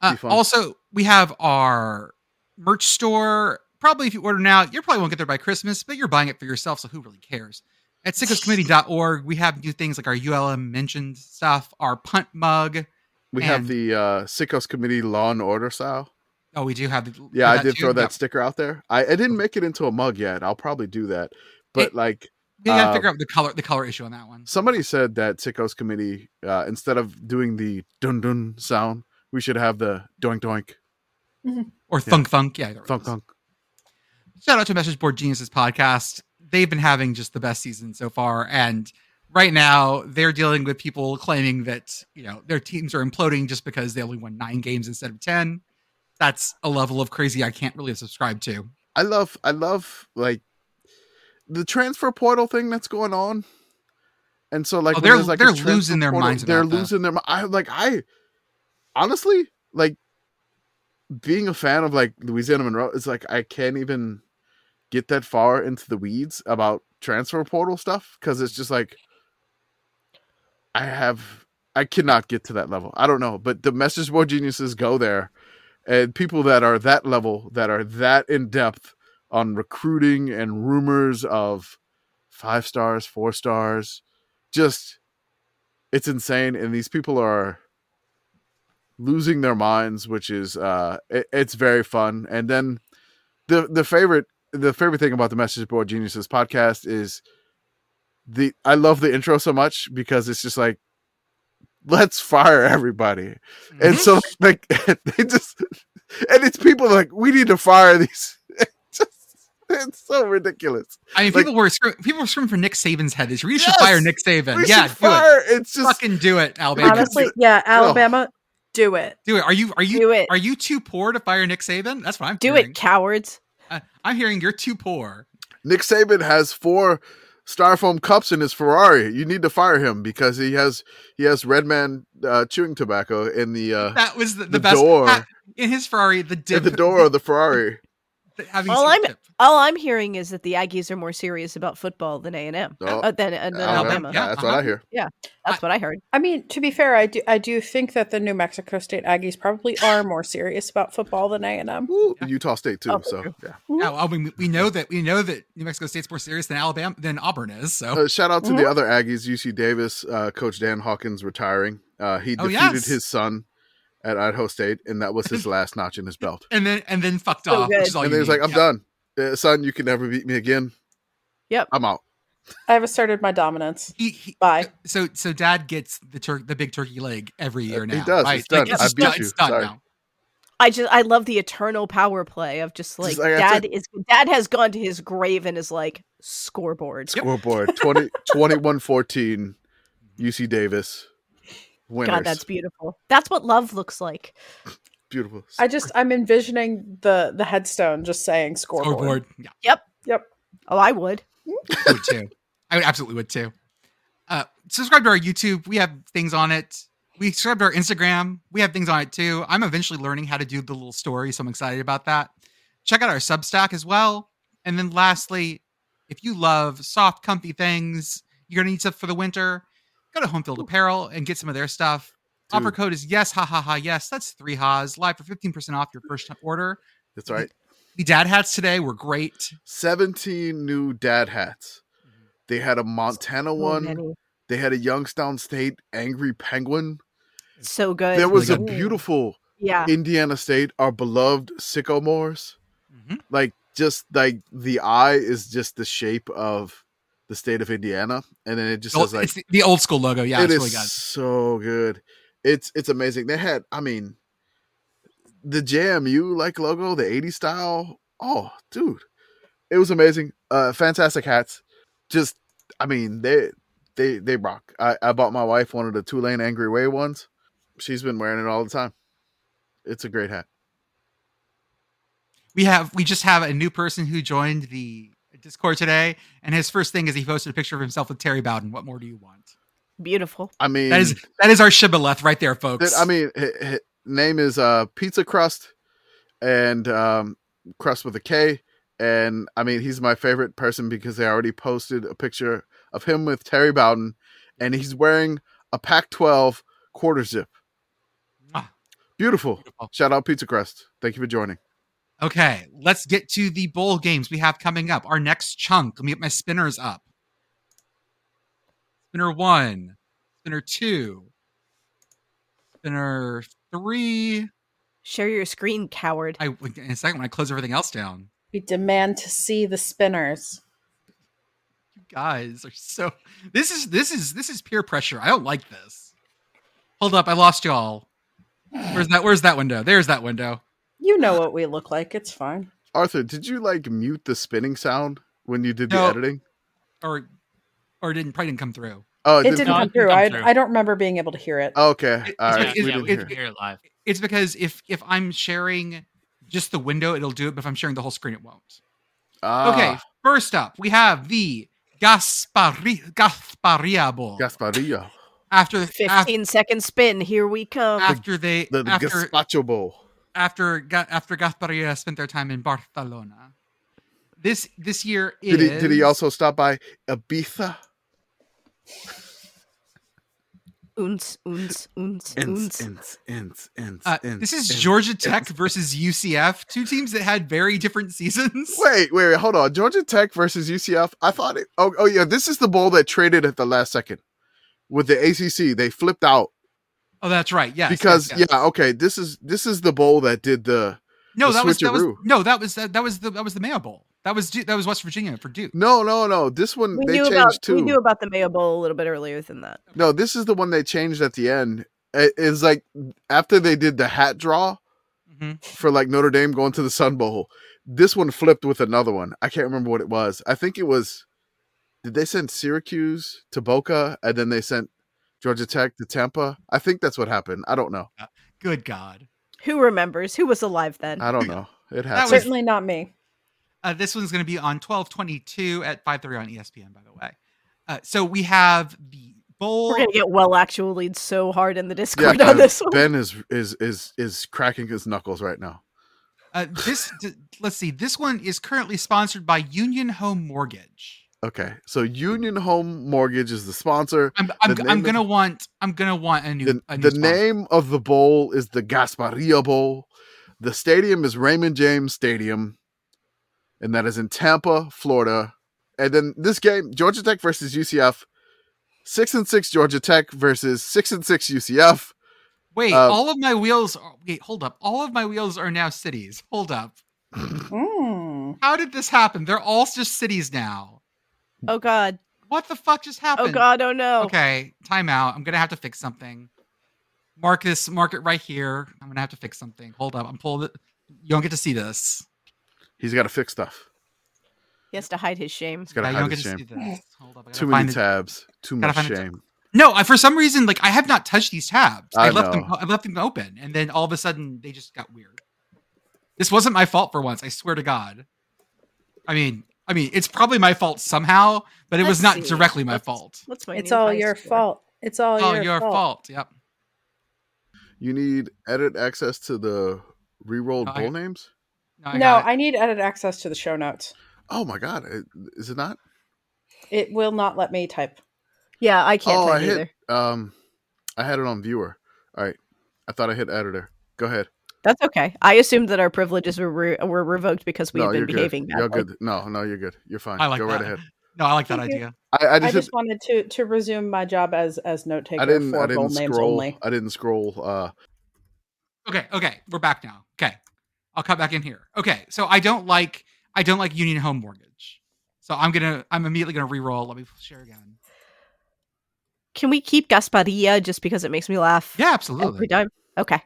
Uh, also, we have our merch store. Probably if you order now, you probably won't get there by Christmas, but you're buying it for yourself, so who really cares? At sickoscommittee.org, we have new things like our ULM mentioned stuff, our punt mug. We have the uh, Sickos Committee Law and Order style. Oh, we do have the Yeah, I did too? throw that Yep. sticker out there. I, I didn't make it into a mug yet. I'll probably do that. But It- like We gotta uh, figure out the color the color issue on that one. somebody said that Sickos Committee, uh, instead of doing the dun dun sound, we should have the doink doink Or thunk thunk. Yeah, either thunk thunk. shout out to Message Board Geniuses podcast. They've been having just the best season so far, and right now they're dealing with people claiming that you know their teams are imploding just because they only won nine games instead of ten. That's a level of crazy I can't really subscribe to. I love I love like the transfer portal thing that's going on. And so like Oh, they're- like, they're losing their portal, minds They're about that. losing their I like I honestly like being a fan of like Louisiana Monroe is like I can't even get that far into the weeds about transfer portal stuff because it's just like I have I cannot get to that level. I don't know, but the message board geniuses go there, and people that are that level, that are that in depth on recruiting and rumors of five stars, four stars, just it's insane. And these people are losing their minds, which is uh, it, it's very fun. And then the the favorite the favorite thing about the message board geniuses podcast is the I love the intro so much because it's just like let's fire everybody. And Mhm. so like they just and it's people like we need to fire these just It's so ridiculous. I mean, Like- people were screw- people were screaming for Nick Saban's head this year. You should Yes! fire Nick Saban. We yeah, should do it. fire. It's just Fucking do it, Alabama. Honestly, yeah, Alabama, do it. do it. Are you are you Do it. are you too poor to fire Nick Saban? That's what I'm Do hearing. it, cowards. Uh, I'm hearing you're too poor. Nick Saban has four styrofoam cups in his Ferrari. You need to fire him because he has he has Redman uh, chewing tobacco in the uh, That was the, the, The best door. in his Ferrari. The dip, in the door of the Ferrari. Having All I'm- dip. All I'm hearing is that the Aggies are more serious about football than A and M. Oh, Uh, than, uh, than Alabama. Alabama. Yeah, That's what uh-huh. I hear. Yeah, that's what I heard. I mean, to be fair, I do I do think that the New Mexico State Aggies probably are more serious about football than A and M. Utah State too. Oh, so true. yeah. Yeah, well, we, we know that we know that New Mexico State's more serious than Alabama than Auburn is. So Uh, shout out to Mhm. the other Aggies, UC Davis, uh, Coach Dan Hawkins retiring. Uh, he Oh, defeated yes. his son at Idaho State, and that was his last notch in his belt. and then and then fucked So off. Which is all and then he's like, "I'm Yeah. done, uh, son. You can never beat me again. Yep. I'm out." I have asserted my dominance. He, he, Bye. so so dad gets the tur- the big turkey leg every year Uh, now. he does. Right? It's done. Like, I just beat done. you. It's done Sorry. now. I just I love the eternal power play of just like, like dad is dad has gone to his grave and is like scoreboard. Yep. Scoreboard 20, 21-14, UC Davis winners. God, that's beautiful. That's what love looks like. beautiful. I just I'm envisioning the the headstone just saying scoreboard. Scoreboard. Yeah, Yep. Oh, I would. I would too. I would absolutely would too. Uh, subscribe to our YouTube. We have things on it. We subscribe to our Instagram. We have things on it too. I'm eventually learning how to do the little story, so I'm excited about that. Check out our Substack as well. And then lastly, if you love soft, comfy things, you're gonna need stuff for the winter. Go to Homefield Apparel and get some of their stuff. Dude. Offer code is yes, ha ha ha, yes. That's three ha's live for 15% off your first order. That's right. The dad hats today were great. 17 new dad hats. They had a Montana So one. many. They had a Youngstown State Angry Penguin. So good. There was a beautiful yeah. Indiana State, our beloved Sycamores. Mhm. Like just like the eye is just the shape of the state of Indiana, and then it just Oh, says like the, the old school logo. Yeah, it it's is really good. so good. It's it's amazing. They had, I mean, the JMU like logo, the 80s style. Oh, dude, it was amazing. Uh, fantastic hats. Just, I mean, they they they rock. I, I bought my wife one of the Tulane Angry Wave ones. She's been wearing it all the time. It's a great hat. we have we just have a new person who joined the discord today and his first thing is he posted a picture of himself with terry bowden what more do you want Beautiful. I mean, that is that is our shibboleth right there folks That- I mean, hi- hi- name is uh Pizza Crust, and um, Crust with a K. And I mean, he's my favorite person because they already posted a picture of him with Terry Bowden, and he's wearing a Pac-12 quarter zip. Ah. Beautiful. Beautiful. Shout out Pizza Crust. Thank you for joining. Okay let's get to the bowl games we have coming up. Our next chunk let me get my spinners up. Spinner one spinner two spinner three. Share your screen, coward. i in a second when i close everything else down. We demand to see the spinners. you guys are so this is this is this is peer pressure. I don't like this. Hold up i lost y'all. Where's that where's that window? There's that window You know what we look like. It's fine. Arthur, did you like mute the spinning sound when you did the No. editing? or or didn't probably didn't come through Oh, It didn't No, it come didn't through. come I, through. I don't remember being able to hear it. Okay, It- it's- we yeah, didn't we hear. can hear it live. it's because if if i'm sharing just the window it'll do it but if i'm sharing the whole screen it won't Ah, okay first up we have the gaspari gasparia bowl Gasparillo, after after, 15 second spin. Here we come. after they the, the after Gazpacho Bowl. After Ga- after gasparia spent their time in barcelona this this year is Did he, did he also stop by Ibiza? Uns, uns, uns, uns. Ins, ins, ins, uh, ins, this is ins, Georgia ins. Tech versus UCF, two teams that had very different seasons. Wait, wait, wait, hold on. Georgia Tech versus UCF. I thought it. Oh, oh yeah, this is the bowl that traded at the last second with the ACC. They flipped out Oh, that's right. Yes, because yes, yes. yeah, okay. This is this is the bowl that did the no, the that was that was no, that was that, that was the that was the Mayo Bowl. That was Du- that was West Virginia for Duke. no, no, no. This one We they knew changed about too. we knew about the Mayo Bowl a little bit earlier than that. No, this is the one they changed at the end. It- It's like after they did the hat draw hmm for like Notre Dame going to the Sun Bowl. this one flipped with another one. I can't remember what it was. I think it was. Did they send Syracuse to Boca and then they sent Georgia Tech to Tampa? I think that's what happened. I don't know. Good God. Who remembers? Who was alive then? I don't know. It That happened. was- Certainly not me. Uh, this one's going to be on 1222 at 5.30 on ESPN, by the way. Uh, so we have the bowl. We're gonna get well actually so hard in the yeah, Discord on Ben, this one. Ben is is is is cracking his knuckles right now. Uh, this, d- let's see. This one is currently sponsored by Union Home Mortgage. Okay, so Union Home Mortgage is the sponsor. I'm, I'm, The I'm gonna want. I'm gonna want a new. The, a new the name of the bowl is the Gasparilla Bowl. The stadium is Raymond James Stadium, and that is in Tampa, Florida. And then this game, Georgia Tech versus UCF. Six and six Georgia Tech versus six and six UCF. Wait, uh, all of my wheels. Are, wait, hold up. All of my wheels are now cities. Hold up. Mm. How did this happen? They're all just cities now. Oh god. What the fuck just oh, happened? Oh god. Oh no. Okay, time out. I'm gonna have to fix something. Mark this. Mark it right here. I'm gonna have to fix something. Hold up. I'm pulling it. You don't get to see this. He's got to fix stuff. He has to hide his shame. He's got to Yeah, hide his shame. see. Hold up. I gotta Too find many it. tabs. Too much find it. shame. No, I, for some reason, like I have not touched these tabs. I, I left them. I left them open, and then all of a sudden they just got weird. This wasn't my fault for once. I swear to God. I mean, I mean, it's probably my fault somehow, but it was Let's not see. directly my Let's- fault. What's my It's all your score? fault. It's all Oh, your, your fault. fault. Yep. You need edit access to the re-rolled No, bowl names. No, I no. I need edit access to the show notes. Oh my god, is it not? It will not let me type. Yeah, I can't oh, I type either. hit. Um, I had it on viewer. All right, I thought I hit editor. Go ahead. That's okay. I assumed that our privileges were re- were revoked because we no, had been you're behaving good. You're badly. good. No, no, you're good. You're fine. I like Go right that. ahead. No, I like that Thank you. idea. I, I I just, just wanted to to resume my job as as note taker I didn't. for I didn't names scroll. only. I didn't scroll. Uh, Okay, okay, we're back now. Okay, I'll cut back in here. Okay, so I don't like I don't like Union Home Mortgage, so I'm gonna I'm immediately gonna re-roll. Let me share again. Can we keep Gasparilla just because it makes me laugh? Yeah, absolutely. Every absolutely. time. Okay.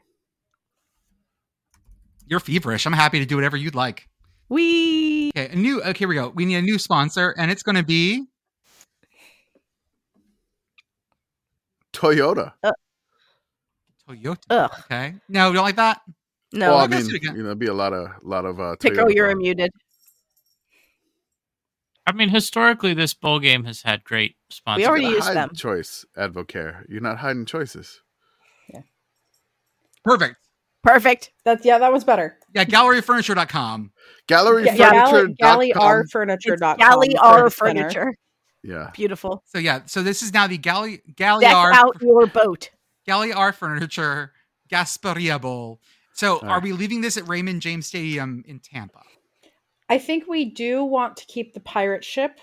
You're feverish. I'm happy to do whatever you'd like. We Okay, a new. Okay, here we go. We need a new sponsor, and it's gonna be Toyota. Toyota. ugh. Okay, no, you don't like that? No. well, I I mean, it again. you know, be a lot of, lot of. Uh, Pico, Toyota you're talk. muted. I mean, historically, this bowl game has had great sponsors. We already used hide them. Choice Advocare. You're not hiding choices. Yeah. Perfect. Perfect. That's yeah, that was better. Yeah, galleryfurniture.com. Gallery Yeah, furniture. galley, It's galleyarfurniture.com. Galley for R furniture. Yeah. Beautiful. So yeah, so this is now the Galley Deck Galliar out your boat. Galliar Furniture Gasparilla Bowl. So All are we leaving this at Raymond James Stadium in Tampa? I think we do want to keep the pirate ship,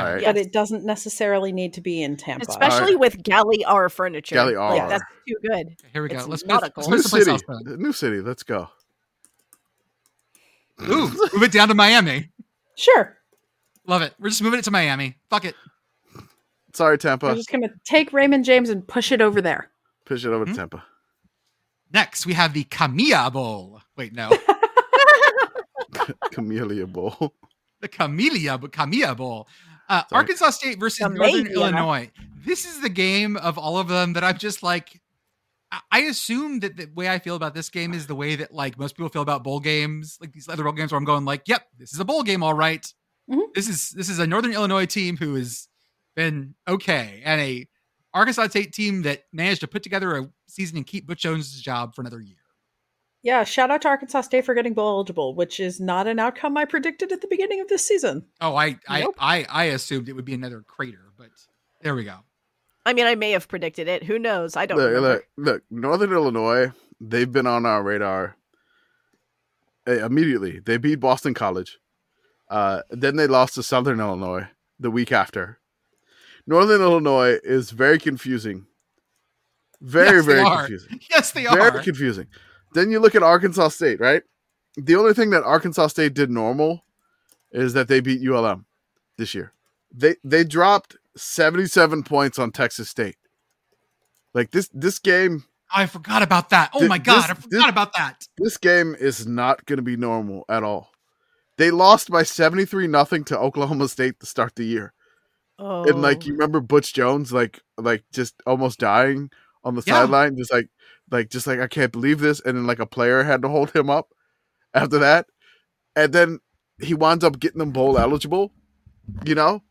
All right. Yeah. but it doesn't necessarily need to be in Tampa. Especially with Galley R furniture. Galley Like, R. that's too good. Okay, here we go. It's Let's not let's, let's New city. else. New city. Let's go. Ooh, move it down to Miami. sure. Love it. We're just moving it to Miami. Fuck it. Sorry, We're Tampa. just gonna take Raymond James and push it over there. Push it over Hmm? to Tampa. Next, we have the Camilla Bowl. Wait, no, Camellia Bowl. the Camellia Camilla Bowl. Uh, Arkansas State versus Northern Camellia. Illinois. This is the game of all of them that I'm just like. I- I assume that the way I feel about this game is the way that like most people feel about bowl games, like these other bowl games, where I'm going like, "Yep, this is a bowl game, all right. Mhm. This is this is a Northern Illinois team who has been okay, and a Arkansas State team that managed to put together a season and keep Butch Jones' job for another year." Yeah, shout out to Arkansas State for getting bowl eligible, which is not an outcome I predicted at the beginning of this season. Oh, I I, Nope. I I assumed it would be another crater, but there we go. I mean, I may have predicted it. Who knows? I don't Look, remember. look, look, Northern Illinois, they've been on our radar eh, immediately. They beat Boston College. Uh, then they lost to Southern Illinois the week after. Northern Illinois is very confusing. Very, Yes, very confusing. Yes, they Very are. Very confusing. Then you look at Arkansas State, right? The only thing that Arkansas State did normal is that they beat ULM this year. They they dropped 77 points on Texas State. Like this this game I forgot about that. Oh Th- my god, this- I forgot this- about that. this game is not going to be normal at all. They lost by 73 nothing to Oklahoma State to start the year. Oh, And like oh. you remember Butch Jones like like just almost dying on the Yeah. sideline just like like just like I can't believe this and then like a player had to hold him up after that. And then he winds up getting them bowl eligible, you know?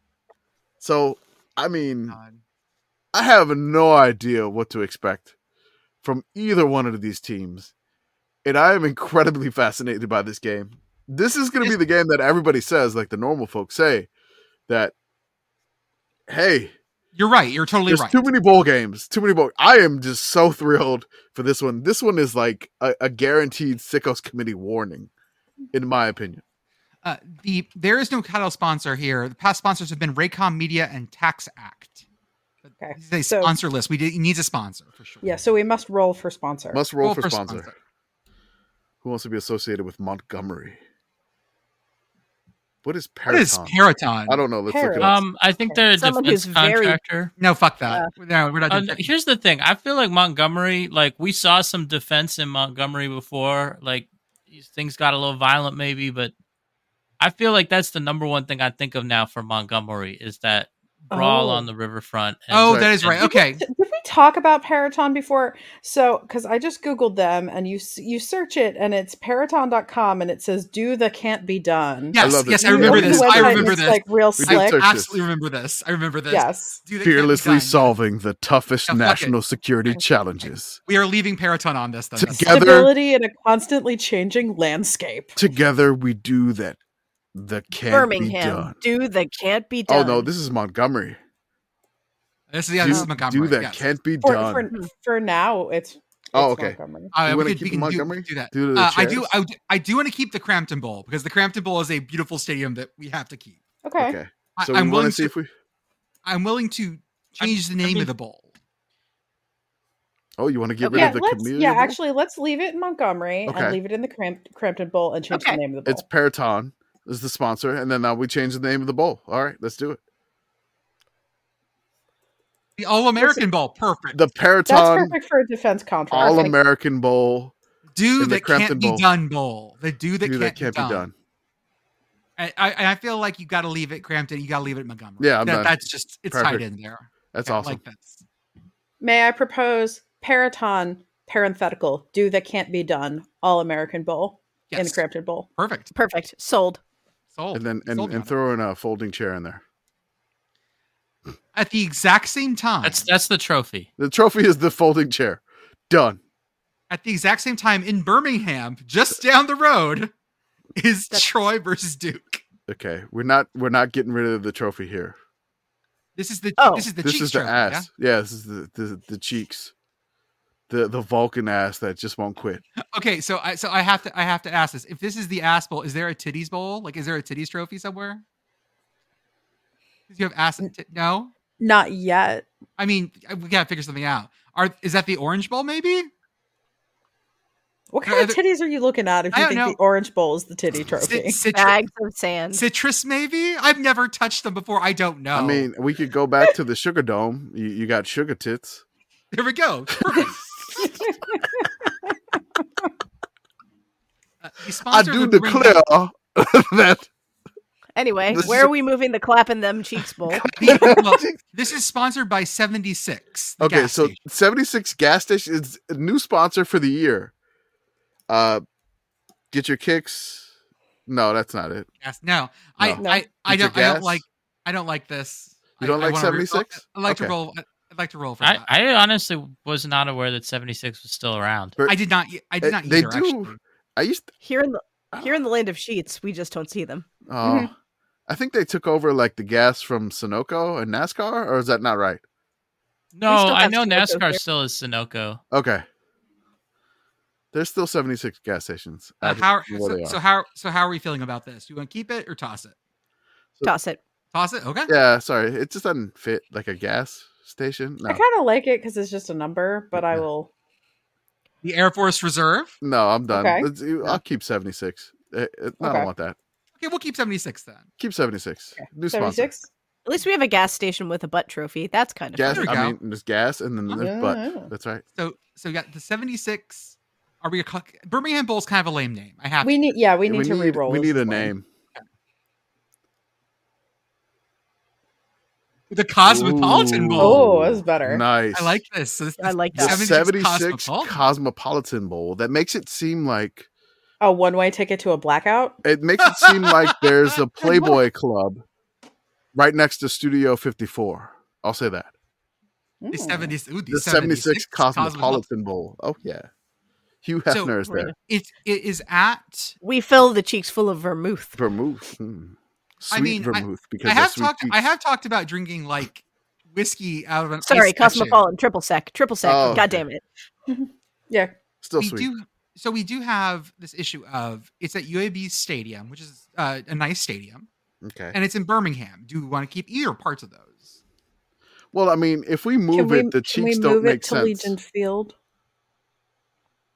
So, I mean, God. I have no idea what to expect from either one of these teams. And I am incredibly fascinated by this game. This is going to be the game that everybody says, like the normal folks say, that, hey, You're right. You're totally there's right. too many bowl games. Too many bowl. I am just so thrilled for this one. This one is like a, a guaranteed Sickos Committee warning, in my opinion. Uh, the there is no title sponsor here. The past sponsors have been Raycom Media and Tax Act. Okay, This is a so- sponsor list. We did, it needs a sponsor for sure. Yeah, so we must roll for sponsor. Must roll, Roll for, sponsor. Who wants to be associated with Montgomery? What is What is Peraton? Peraton? I don't know. Let's look it Parrot. up. Um, I think they're a Someone defense who's very- contractor. No, fuck that. no, we're not. Uh, doing here's the thing. I feel like Montgomery, like we saw some defense in Montgomery before. Like things got a little violent, maybe, but I feel like that's the number one thing I think of now for Montgomery is that brawl Oh. on the riverfront. and- oh, Right. that is right. Did we- Okay. Did we talk about Peraton before? So, because I just Googled them and you you search it and it's peraton.com and it says, do the can't be done. Yes, love yes, I remember this. I remember this. like real We did I slick. absolutely remember this. I remember this. Yes. Dude, that can't be Fearlessly done. solving the toughest Yeah, fuck national it. security challenges. We are leaving Peraton on this. Then. That's Together- Stability in a constantly changing landscape. Together we do that. The can't be Birmingham. done. Do the can't be done. Oh no, this is Montgomery. This is yeah. do, This is Montgomery. do that yes. can't be For, done. for, for now, it's, it's Oh, okay. Montgomery. Uh, You we wanna keep can Montgomery? do, do that. Do the Uh, I do. chairs? I, do- I do want to keep the Crampton Bowl because the Crampton Bowl is a beautiful stadium that we have to keep. Okay. Okay. I, So I'm willing to see if we. I'm willing to change the name mean- of the bowl. Oh, you want to get rid Yeah, of the let's, community? yeah, bowl? actually, let's leave it in Montgomery Okay. and leave it in the Cramp- Crampton Bowl and change Okay. the name of the bowl. it's Peraton is the sponsor, and then now we change the name of the bowl. All right, let's do it. The All American Bowl. Perfect. The That's Peraton perfect for a defense contract. All American Bowl. do in the that Crampton can't be Bowl. done bowl. The do that, do can't, that can't be, be done. done. I, I, I feel like you got to leave it Crampton. You got to leave it Montgomery. Yeah, I'm That- done. that's just it's tied in there. That's Okay, awesome. Like this. May I propose Peraton parenthetical do that can't be done All American Bowl in the Crampton Bowl. Perfect. Perfect. Sold. Sold. and then and, Sold and throw in a folding chair in there. at the exact same time. That's that's the trophy. The trophy is the folding chair. Done. at the exact same time in Birmingham, just down the road, is That's- Troy versus Duke. Okay, we're not we're not getting rid of the trophy here. This is the Oh. this is the this cheeks is the trophy, ass. Yeah? this is the, the the cheeks. The the Vulcan ass that just won't quit. Okay, so I so I have to I have to ask this. If this is the ass bowl, is there a titties bowl? Like, is there a titties trophy somewhere? 'Cause you have ass. And tit- no, Not yet. I mean we gotta figure something out. Are is that the orange bowl? Maybe. What No, kind of the- titties are you looking at if you think know. the Orange Bowl is the titty trophy? Cit- citru- Bags of sand. citrus, maybe. I've never touched them before. I don't know. I mean, we could go back to the sugar dome. You, you got sugar tits. there we go. Perfect. Uh, I do of the Ring- declare that Anyway, This where is- are we moving the clapping them cheeks bowl? Well, this is sponsored by 76. the Okay, gas so station. 76 gas station is a new sponsor for the year. Uh get your kicks. No, that's not it. Gas- no, I, No. I, I Get don't, I don't like, I don't like this. You don't I like wanna re- 76? I like to Okay. Roll. I'd like to roll for I, that. I honestly was not aware that 76 was still around. But I did not. I did Uh, not. they either, do- Actually. I used Here in the here in the land of Sheetz, we just don't see them. oh, Mm-hmm. I think they took over like the gas from Sunoco and NASCAR or is that not right? No, I know Sunoco NASCAR here. still is Sunoco. Okay. There's still 76 gas stations. Uh, how, don't know where so, so how, so how are we feeling about this? Do You want to keep it or toss it? Toss it. Toss it. Okay. Yeah, sorry. It just doesn't fit like a gas station. No. I kind of like it because it's just a number, but I will. The Air Force Reserve. No, I'm done. Okay. I'll keep 76. Eh, eh, I don't want that. Okay, we'll keep 76 then. Keep 76. New sponsor. At least we have a gas station with a butt trophy. That's kind of Gas. There I mean, there's gas and then there's Yeah. butt. That's right. So, so we got the 76. Are we? A, Birmingham Bowl's kind of a lame name. I have. We need, yeah, we Yeah, need to re-roll. We need a plan. name. The Cosmopolitan Ooh. Bowl. Oh, that's better. Nice. I like this. So this I like the that. 76 76 Cosmopolitan. Cosmopolitan Bowl. That makes it seem like A one-way ticket to a blackout. it makes it seem like there's a Playboy Club right next to Studio 54. I'll say that. The Mm. 70, ooh, The 76 Cosmopolitan. Cosmopolitan Bowl. Oh yeah. Hugh So- is there. It, it is at. We fill the cheeks full of vermouth. Vermouth. Hmm. Sweet I mean, I- vermouth because I have sweet talked. I have talked about drinking like whiskey out of an. Sorry, ice statue. Cosmopolitan, triple sec, triple sec. Oh, God okay. damn it. Yeah. still we sweet. do so we do have this issue of it's at UAB Stadium, which is uh, a nice stadium, Okay. and it's in Birmingham. Do we want to keep either parts of those? Well, I mean, if we move can we, it, the can we cheeks don't move make it to sense. Legion Field?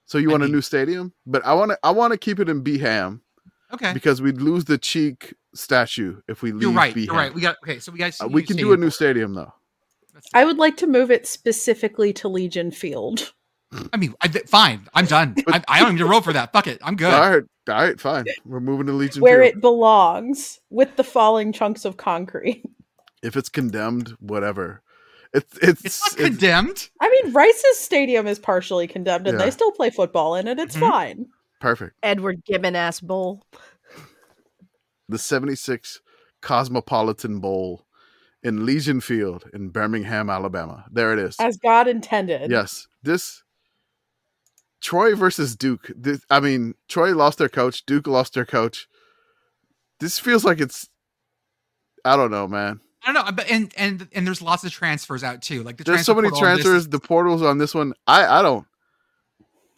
So you I want a new stadium? But I want to. I want to keep it in Beham Okay, because we'd lose the cheek statue if we leave. you're right. Beham. You're right. We got okay. So we got. Uh, we can do a new stadium though. I would like to move it specifically to Legion Field. I mean, I, fine. I'm done. I, I don't need to roll for that. Fuck it. I'm good. All right, all right, fine. We're moving to Legion Field. where Field. it belongs with the falling chunks of concrete. if it's condemned, whatever. It's it's It's not it's- condemned. I mean, Rice's stadium is partially condemned and Yeah. they still play football in it. It's Mhm. fine. Perfect. Edward Gibbon ass bowl. The 76 Cosmopolitan Bowl in Legion Field in Birmingham, Alabama. There it is. As God intended. Yes, this Troy versus Duke. This, I mean, Troy lost their coach. Duke lost their coach. This feels like it's. I don't know, man. I don't know. But and and and there's lots of transfers out too. Like the There's so many portal on this- transfers. The portals on this one, I I don't.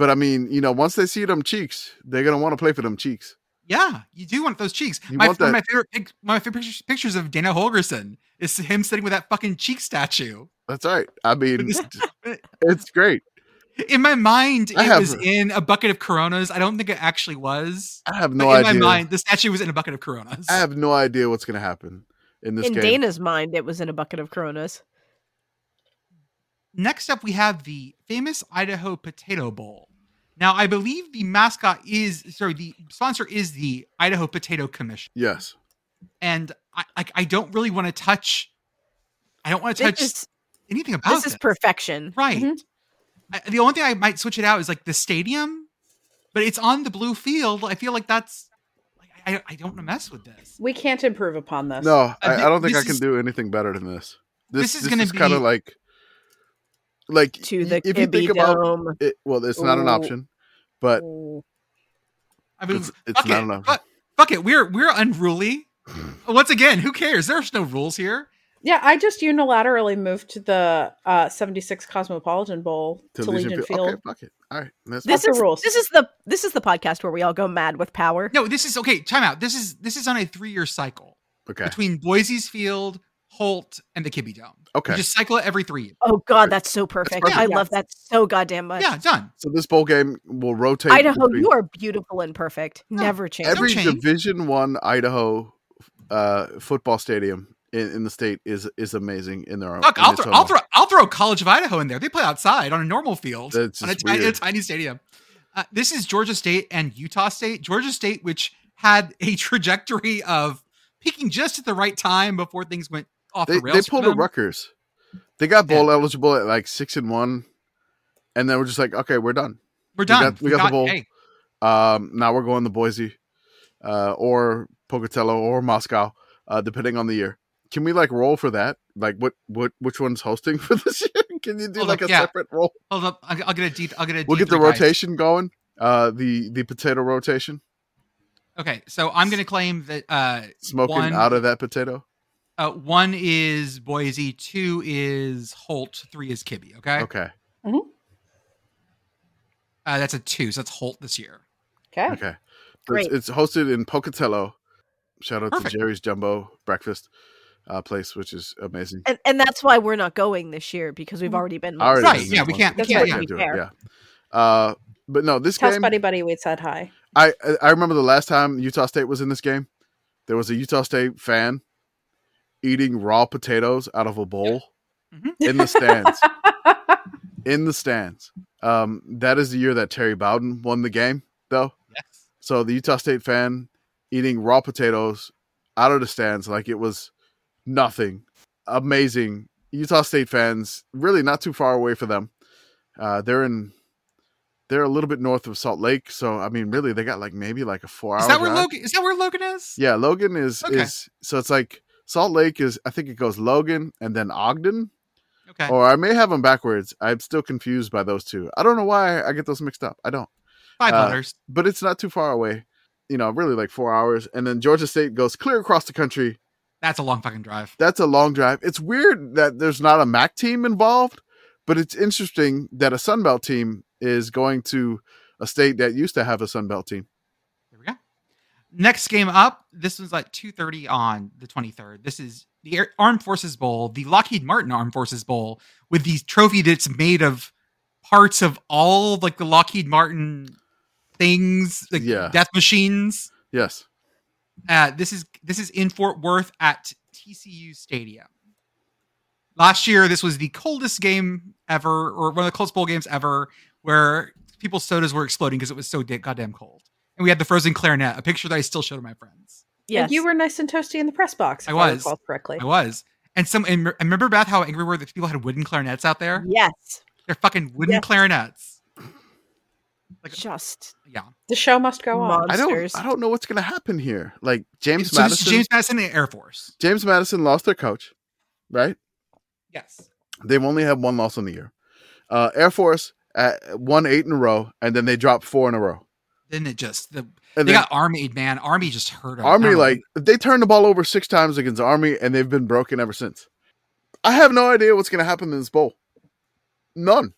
But I mean, you know, once they see them cheeks, they're gonna want to play for them cheeks. Yeah, you do want those cheeks. You my, want one of that- my favorite pic- my favorite pictures, pictures of Dana Holgorsen is him sitting with that fucking cheek statue. That's right. I mean, it's great. In my mind, it I have- was in a bucket of Coronas. I don't think it actually was. I have no in idea. my mind, the statue was in a bucket of Coronas. I have no idea what's gonna happen in this game. In game. Dana's mind, it was in a bucket of Coronas. Next up, we have the famous Idaho Potato Bowl. Now, I believe the mascot is sorry, the sponsor is the Idaho Potato Commission, yes. and I like I don't really want to touch. I don't want to touch is anything about this This is perfection. Right. Mhm. I, the only thing I might switch it out is like the stadium, but it's on the blue field. I feel like that's like I, I don't want to mess with this. We can't improve upon this. No, I, I don't think I can is- do anything better than this. This, This is gonna be kind of like, like To the if you think Kibby about Dome. it. Well, it's not an option, but I mean, It's- it's fuck not it. enough. Fuck, fuck it. We're we're unruly. Once again, who cares? There's no rules here. Yeah, I just unilaterally moved to the uh, 76 Cosmopolitan Bowl to, to Legion, Field. Okay, fuck it. All right, that's This the is rules. this is the this is the podcast where we all go mad with power. No, this is okay. Time out. This is this is on a three year cycle okay. between Boise's Field, Holt, and the Kibby Dome. Okay, We just cycle it every three years. Oh god, that's so perfect. perfect. I Yeah. love that so goddamn much. Yeah, done. so this bowl game will rotate. Idaho, between- you are beautiful and perfect. No, Never change. Don't every change. Division One Idaho uh, football stadium in, in the state is is amazing in their own. Look, I'll throw, I'll throw, I'll throw College of Idaho in there. They play outside on a normal field on a tiny, a tiny stadium. Uh, this is Georgia State and Utah State. Georgia State, which had a trajectory of peaking just at the right time before things went off They the rails. they pulled a. Rutgers. They got bowl eligible at like six and one, and then we're just like, okay, we're done. We're done. got- we got the bowl. Hey, Um, now we're going to Boise, uh, or Pocatello or Moscow, uh, depending on the year. Can we like roll for that? Like, what what which one's hosting for this year? Can you do Hold like up, a yeah. separate roll? hold up. I'll, I'll get a deep. I'll get a. We'll get the guys. rotation going. Uh, the the potato rotation, Okay, so I'm going to claim that uh, smoking One- out of that potato. Uh, one is Boise, two is Holt, three is Kibby. Okay, Okay, uh, that's a two. So that's Holt this year. Okay. okay. Great. It's, it's hosted in Pocatello. Shout out Perfect. to Jerry's Jumbo Breakfast uh, place, which is amazing. And, and that's why we're not going this year because we've already been. Already Right, yeah, we can't- we That's can't, what yeah. we do it, fair. yeah. Uh, but no, this Tell game. Buddy Buddy we said hi. I I remember the last time Utah State was in this game. There was a Utah State fan eating raw potatoes out of a bowl Mhm. in the stands. in the stands. Um, that is the year that Terry Bowden won the game, though. Yes. So the Utah State fan eating raw potatoes out of the stands like it was nothing amazing. Utah State fans, really not too far away for them. Uh, they're in, they're a little bit north of Salt Lake, so I mean, really, they got like maybe like a four hour. Is that where drive. Logan? Is that where Logan is? Yeah, Logan is Okay. is so it's like Salt Lake is. I think it goes Logan and then Ogden, Okay. or I may have them backwards. I'm still confused by those two. I don't know why I get those mixed up. I don't. Five uh, letters. but it's not too far away. You know, really like four hours. And then Georgia State goes clear across the country. That's a long fucking drive. That's a long drive. It's weird that there's not a MAC team involved, but it's interesting that a Sun Belt team is going to a state that used to have a Sun Belt team. There we go. Next game up. This was at two thirty on the twenty third. This is the Air- Armed Forces Bowl, the Lockheed Martin Armed Forces Bowl, with the trophy that's made of parts of all like the Lockheed Martin things, like Yeah. death machines. Yes. Uh, this is this is in Fort Worth at TCU Stadium. Last year, this was the coldest game ever, or one of the coldest bowl games ever, where people's sodas were exploding because it was so goddamn cold. And we had the frozen clarinet, a picture that I still show to my friends. Yes. And you were nice and toasty in the press box. I If I, was. recall correctly. I was, and some. And remember, Beth, how angry we were that people had wooden clarinets out there? Yes. They're fucking wooden Yes. clarinets. Like, Just yeah. The show must go on. I don't I don't know what's gonna happen here. Like James so this Madison is James Madison and Air Force. James Madison lost their coach, right? Yes. They've only had one loss on the year. Uh, Air Force at won eight in a row, and then they dropped four in a row. Then it just the And they then got Army man. Army just hurt I Army, like they turned the ball over six times against Army, and they've been broken ever since. I have no idea what's going to happen in this bowl. None.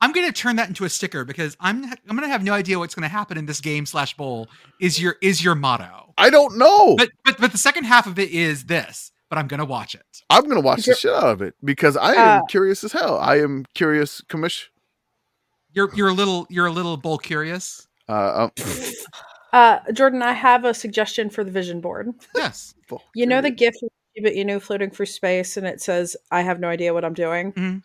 I'm going to turn that into a sticker because I'm I'm going to have no idea what's going to happen in this game slash bowl. Is your is your motto? I don't know. But but but the second half of it is this. But I'm going to watch it. I'm going to watch the You're- shit out of it because I am Uh, curious as hell. I am curious, commish. You're you're a little you're a little bowl curious. Uh, um, Uh, Jordan, I have a suggestion for the vision board. Yes. You know the curious. GIF but you know floating through space and it says, I have no idea what I'm doing? Mhm.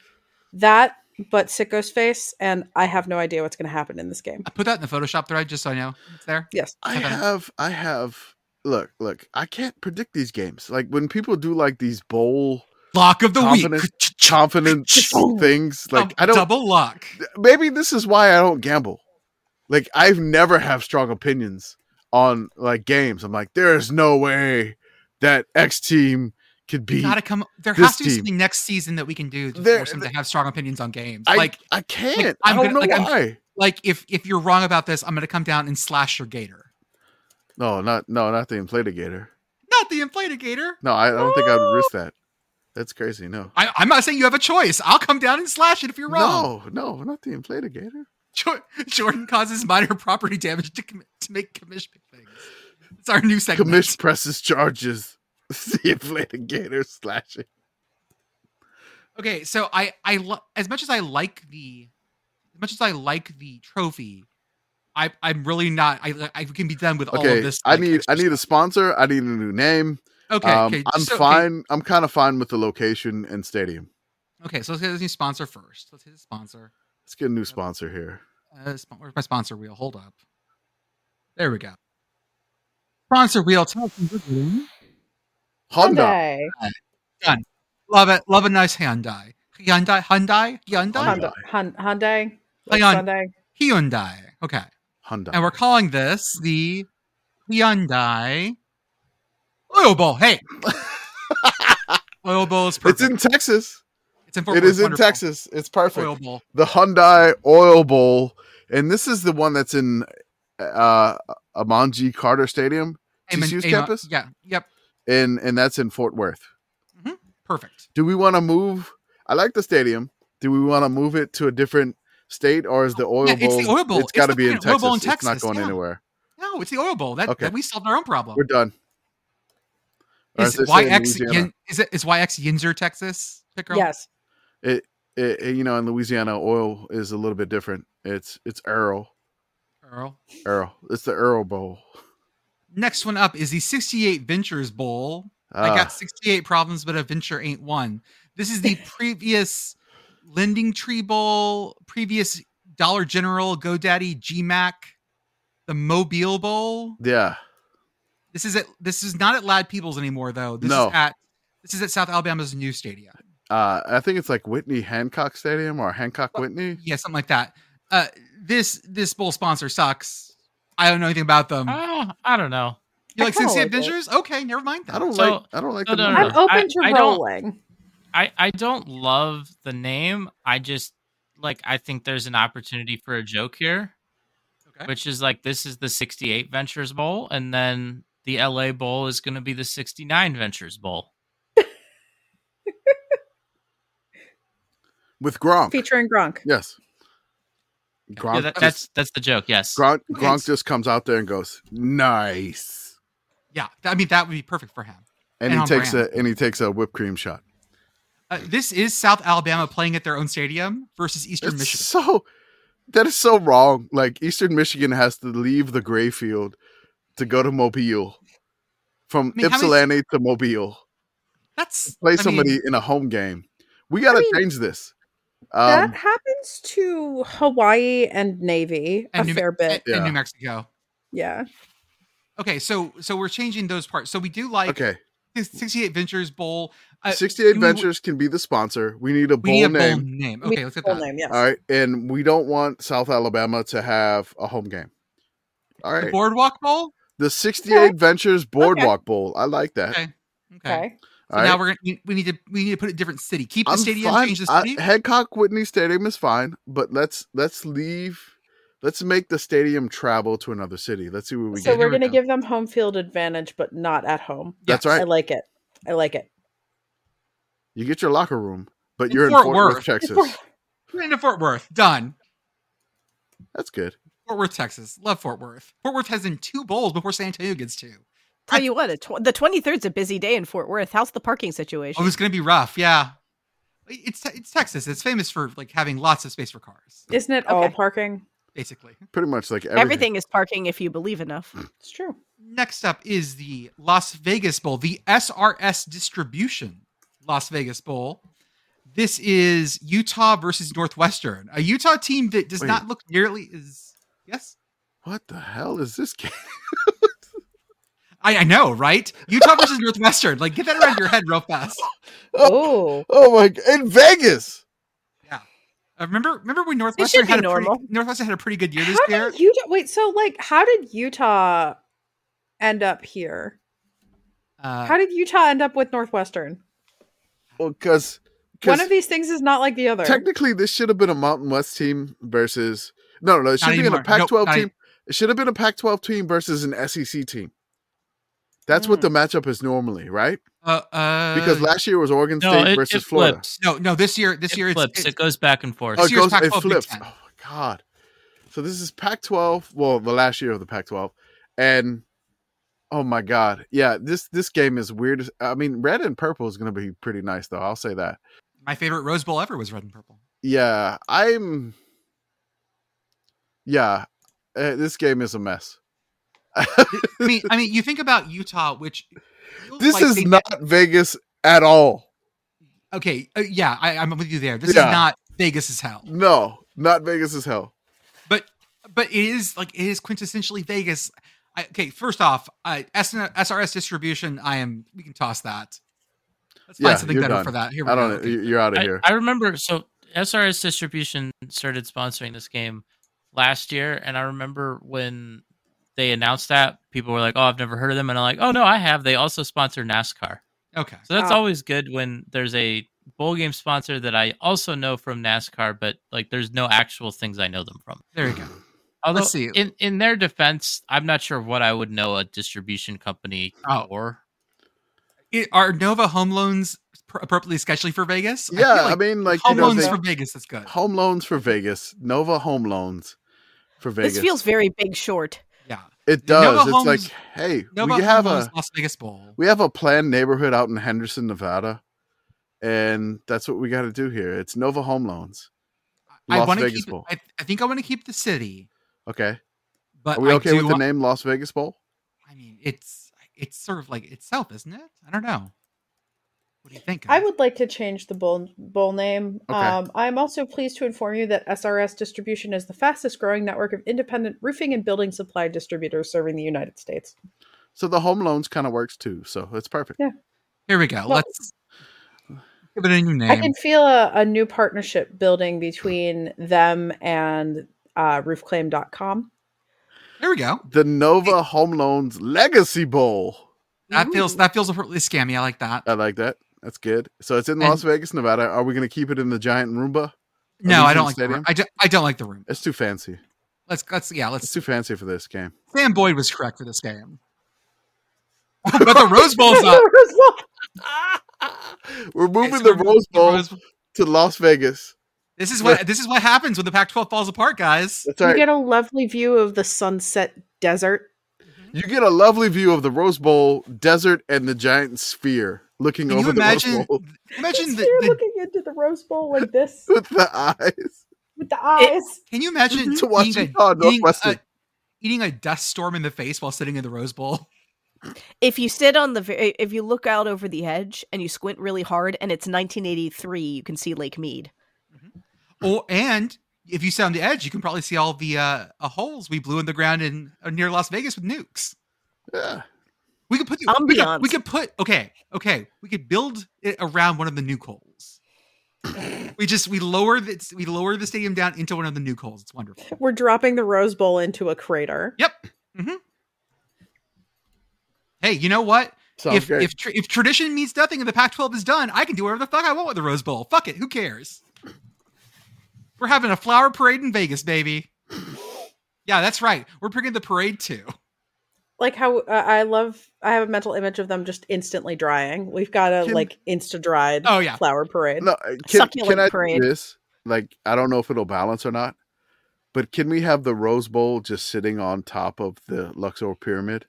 That, but Sicko's face, and I have no idea what's going to happen in this game. I put that in the Photoshop thread just so I know it's there. Yes. I Okay. have, I have. Look, look. I can't predict these games. Like when people do like these bowl Lock of the Confident- week. confidence things, like I don't. double lock. maybe this is why I don't gamble. Like I've never have strong opinions on like games. I'm like, there is no way that X team could be. Gotta come. There has to be team. something next season that we can do to There- force them to have strong opinions on games. I, like I can't. I'm I don't gonna- know like, I'm- why. like if if you're wrong about this, I'm gonna come down and slash your gator. No, not no, not the inflated gator. Not the inflated gator. No, I, I don't think I'd risk that. That's crazy. No. I, I'm not saying you have a choice. I'll come down and slash it if you're wrong. No, no, not the inflated gator. Jor- Jordan causes minor property damage to, commi- to make commish pick things. It's our new segment. Commish presses charges. the inflated gator slashing. Okay, so I I lo- as much as I like the as much as I like the trophy, I I'm really not. I I can be done with all of this. I like, need I need a sponsor. I need a new name. Okay, um, okay, I'm so- okay, fine. I'm kind of fine with the location and stadium. Okay, so let's get this new sponsor first. Let's hit the sponsor. Let's get a new sponsor here. Uh, where's my sponsor wheel? Hold up. There we go. Sponsor wheel. Tell us what we're getting. Honda. Hyundai. Love it. Love a nice Hyundai. Hyundai. Hyundai. Hyundai. Hyundai. Hyundai. Hyundai. Hyundai. Hyundai. Okay. Honda. And we're calling this the Hyundai Oil Bowl. Hey, Oil Bowl is perfect. It's in Texas. It's in Fort It Worth. is in Wonderful. Texas. It's perfect. Oil Bowl. The Hyundai Oil Bowl, and this is the one that's in uh Amon G. Carter Stadium, Amen- TCU's amen- campus? Yeah. Yep. and and that's in Fort Worth. Perfect. Do we want to move? I like the stadium. Do we want to move it to a different state, or is the Oil Yeah, Bowl? it's the Oil Bowl. It's got to be the in Oil Texas. Bowl in It's not going yeah. anywhere. No, it's the Oil Bowl. That, Okay. that we solved our own problem. We're done. Or Is as they in YX Louisiana. Yin, is it is YX Yinzer, Texas? Pitt Girl? Yes. It, it, you know, in Louisiana, oil is a little bit different. It's it's Earl, Earl. Earl. It's the Earl Bowl. Next one up is the 68 Ventures Bowl. I Ah, got 68 problems, but a venture ain't one. This is the previous Lending Tree Bowl, previous Dollar General, GoDaddy, GMAC, the Mobile Bowl. yeah. This is at this is not at Ladd-Peebles anymore though. This No. is at This is at South Alabama's new stadium. Uh, I think it's like Whitney Hancock Stadium or Hancock Whitney. Yeah, something like that. Uh, this this bowl sponsor sucks. I don't know anything about them. Oh, I don't know. you I like kinda Cincy like it. Adventures? Okay, never mind that. I don't So- like. I don't like no, the no, number. no. I'm open to I don't- rolling. I I don't love the name. I just like I think there's an opportunity for a joke here, Okay. which is like this is the 68 Ventures Bowl and then the LA Bowl is going to be the 69 Ventures Bowl. With Gronk. Featuring Gronk. Yes. Gronk. Yeah, that, just- that's that's the joke. Yes. Gronk. Okay. Gronk just comes out there and goes nice, Yeah, I mean that would be perfect for him. and, And he takes brand. a and he takes a whipped cream shot. Uh, this is South Alabama playing at their own stadium versus Eastern It's Michigan. so that is so wrong. Like Eastern Michigan has to leave the gray field to go to Mobile from I mean, how many- Ypsilanti to Mobile. That's Play I somebody mean, in a home game. We got to I mean, change this. That Um, happens to Hawaii and Navy a New, fair bit. and- and New Mexico. yeah. Okay, so so we're changing those parts. So we do like okay, 68 Ventures Bowl. Uh, 68 we- Ventures can be the sponsor. We need a We bowl need a name. bowl name. Okay, let's get that. name, yes. All right, and we don't want South Alabama to have a home game. All right. The Boardwalk Bowl. the 68 Ventures Boardwalk Bowl. I like that. Okay. Okay. Okay. So All now right. we're gonna we, we need to we need to put a different city. Keep the I'm stadium, fine. change the I- city. Hancock Whitney Stadium is fine, but let's let's leave. Let's make the stadium travel to another city. Let's see where we So get. here we're going to go. give them home field advantage, but not at home. That's Yes. right. I like it. I like it. You get your locker room, but In you're in Fort Fort Worth, Worth. Texas. We're into Fort Worth. Done. That's good. Fort Worth, Texas. Love Fort Worth. Fort Worth has in two bowls before San Antonio gets two. Tell you what, a tw- the 23rd's a busy day in Fort Worth. How's the parking situation? Oh, it's gonna be rough. Yeah. It's it's Texas. It's famous for like having lots of space for cars, Isn't it all parking? basically. Pretty much like everything. Everything is parking if you believe enough. Mm. It's true. Next up is the Las Vegas Bowl, the SRS Distribution Las Vegas Bowl. This is Utah versus Northwestern, a Utah team that does Wait. not look nearly as yes. What the hell is this game? I, I know, right? Utah versus Northwestern. Like, get that around your head real fast. Oh. Oh my! g- In Vegas. Yeah, uh, remember, remember when Northwestern had a pretty. Northwestern had a pretty good year this How year. did Utah wait, so like how did Utah end up here? Uh, How did Utah end up with Northwestern? Well, because One of these things is not like the other. technically this should have been a Mountain West team versus no, no, no. It should Not be in a Pac-12 not team. It should have been a Pac-12 team versus an SEC team. That's what Mm. the matchup is normally, right? uh, uh, Because last year was Oregon No, State it, versus it Florida. flips. no, no, this year, this It year flips. it's, it goes back and forth. Oh, it goes, it flips. Oh my god! So this is Pac-12. Well, the last year of the Pac-12, and oh my god, yeah, this this game is weird. I mean, red and purple is going to be pretty nice, though. I'll say that. my favorite Rose Bowl ever was red and purple. Yeah, I'm. Yeah, uh, this game is a mess. I mean, I mean, you think about Utah, which this like is they- not Vegas at all. okay. Uh, yeah, I, I'm with you there. This Yeah. is not Vegas as hell, No, not Vegas as hell. but but it is like it is quintessentially Vegas. I, okay, first off, uh, S- SRS distribution. I am. We can toss that. Let's find Yeah, something you're better done. for that. Here we I don't. know. Okay. You- You're out of I, here. I remember so SRS Distribution started sponsoring this game last year, and I remember when they announced that people were like, "Oh, I've never heard of them," and I'm like, "Oh no, I have." They also sponsor NASCAR, Okay. so that's Ah. always good when there's a bowl game sponsor that I also know from NASCAR, but like there's no actual things I know them from. There you go. Although, Let's see. in in their defense, I'm not sure what I would know a distribution company Oh. for. It- are Nova home loans pr- appropriately sketchy for Vegas? Yeah, I, like mean, like you home know, loans they- for Vegas. That's good. home loans for Vegas, Nova home loans for Vegas. This feels very big short. It Nova does. It's Homes- like, hey, Nova we have loans a Las Vegas Bowl. we have a planned neighborhood out in Henderson, Nevada, and that's what we got to do here. It's Nova Home Loans. I Las want to Vegas keep. Bowl. I, I think I want to keep the city, Okay, but are we I okay with the name Las Vegas Bowl? I mean, it's it's sort of like itself, isn't it? I don't know. What do you think? I would like to change the bowl bowl name. Okay. Um, I'm also pleased to inform you that SRS Distribution is the fastest growing network of independent roofing and building supply distributors serving the United States. So the home loans kind of works too. So it's perfect. Yeah. Here we go. Well- Let's give it a new name. I can feel a, a new partnership building between them and uh, roofclaim.com. There we go. The Nova Home Loans Legacy Bowl. That feels that feels appropriately scammy. I like that. I like that. That's good. So it's in And- Las Vegas, Nevada. Are we going to keep it in the giant Roomba? No, I don't like the room. I, do, I don't like the room. It's too fancy. Let's let's yeah. It's Let's. too fancy for this game. Sam Boyd was correct for this game. but the Rose Bowl's not. We're moving Okay, so the we're- Rose Bowl Rose- to Las Vegas. This is what this is what happens when the Pac-12 falls apart, guys. That's You right. get a lovely view of the sunset desert. You get a lovely view of the Rose Bowl, desert, and the giant sphere looking Can you over the imagine? Rose Bowl Imagine the, the looking into the Rose Bowl like this with the eyes. with the eyes. Can you imagine To watch eating, Utah a, eating, a, eating a dust storm in the face while sitting in the Rose Bowl? If you sit on the, if you look out over the edge and you squint really hard, and it's 1983, you can see Lake Mead. Or and if you sit on the edge, you can probably see all the uh, uh, holes we blew in the ground in uh, near Las Vegas with nukes. Yeah. We could put the, we, could, Ambiance. we could put okay, okay. We could build it around one of the nuke holes. we just we lower the we lower the stadium down into one of the nuke holes. It's wonderful. We're dropping the Rose Bowl into a crater. Yep. hmm Hey, you know what? Sounds if great. if tra- if tradition means nothing and the Pac-12 is done, I can do whatever the fuck I want with the Rose Bowl. Fuck it, who cares? We're having a flower parade in Vegas, baby. Yeah, that's right. We're bringing the parade too. Like how uh, I love, I have a mental image of them just instantly drying. We've got a Can- like insta dried Oh, yeah. flower parade. no, uh, can, Succulent can I parade. do this? Like, I don't know if it'll balance or not, but can we have the Rose Bowl just sitting on top of the Luxor Pyramid?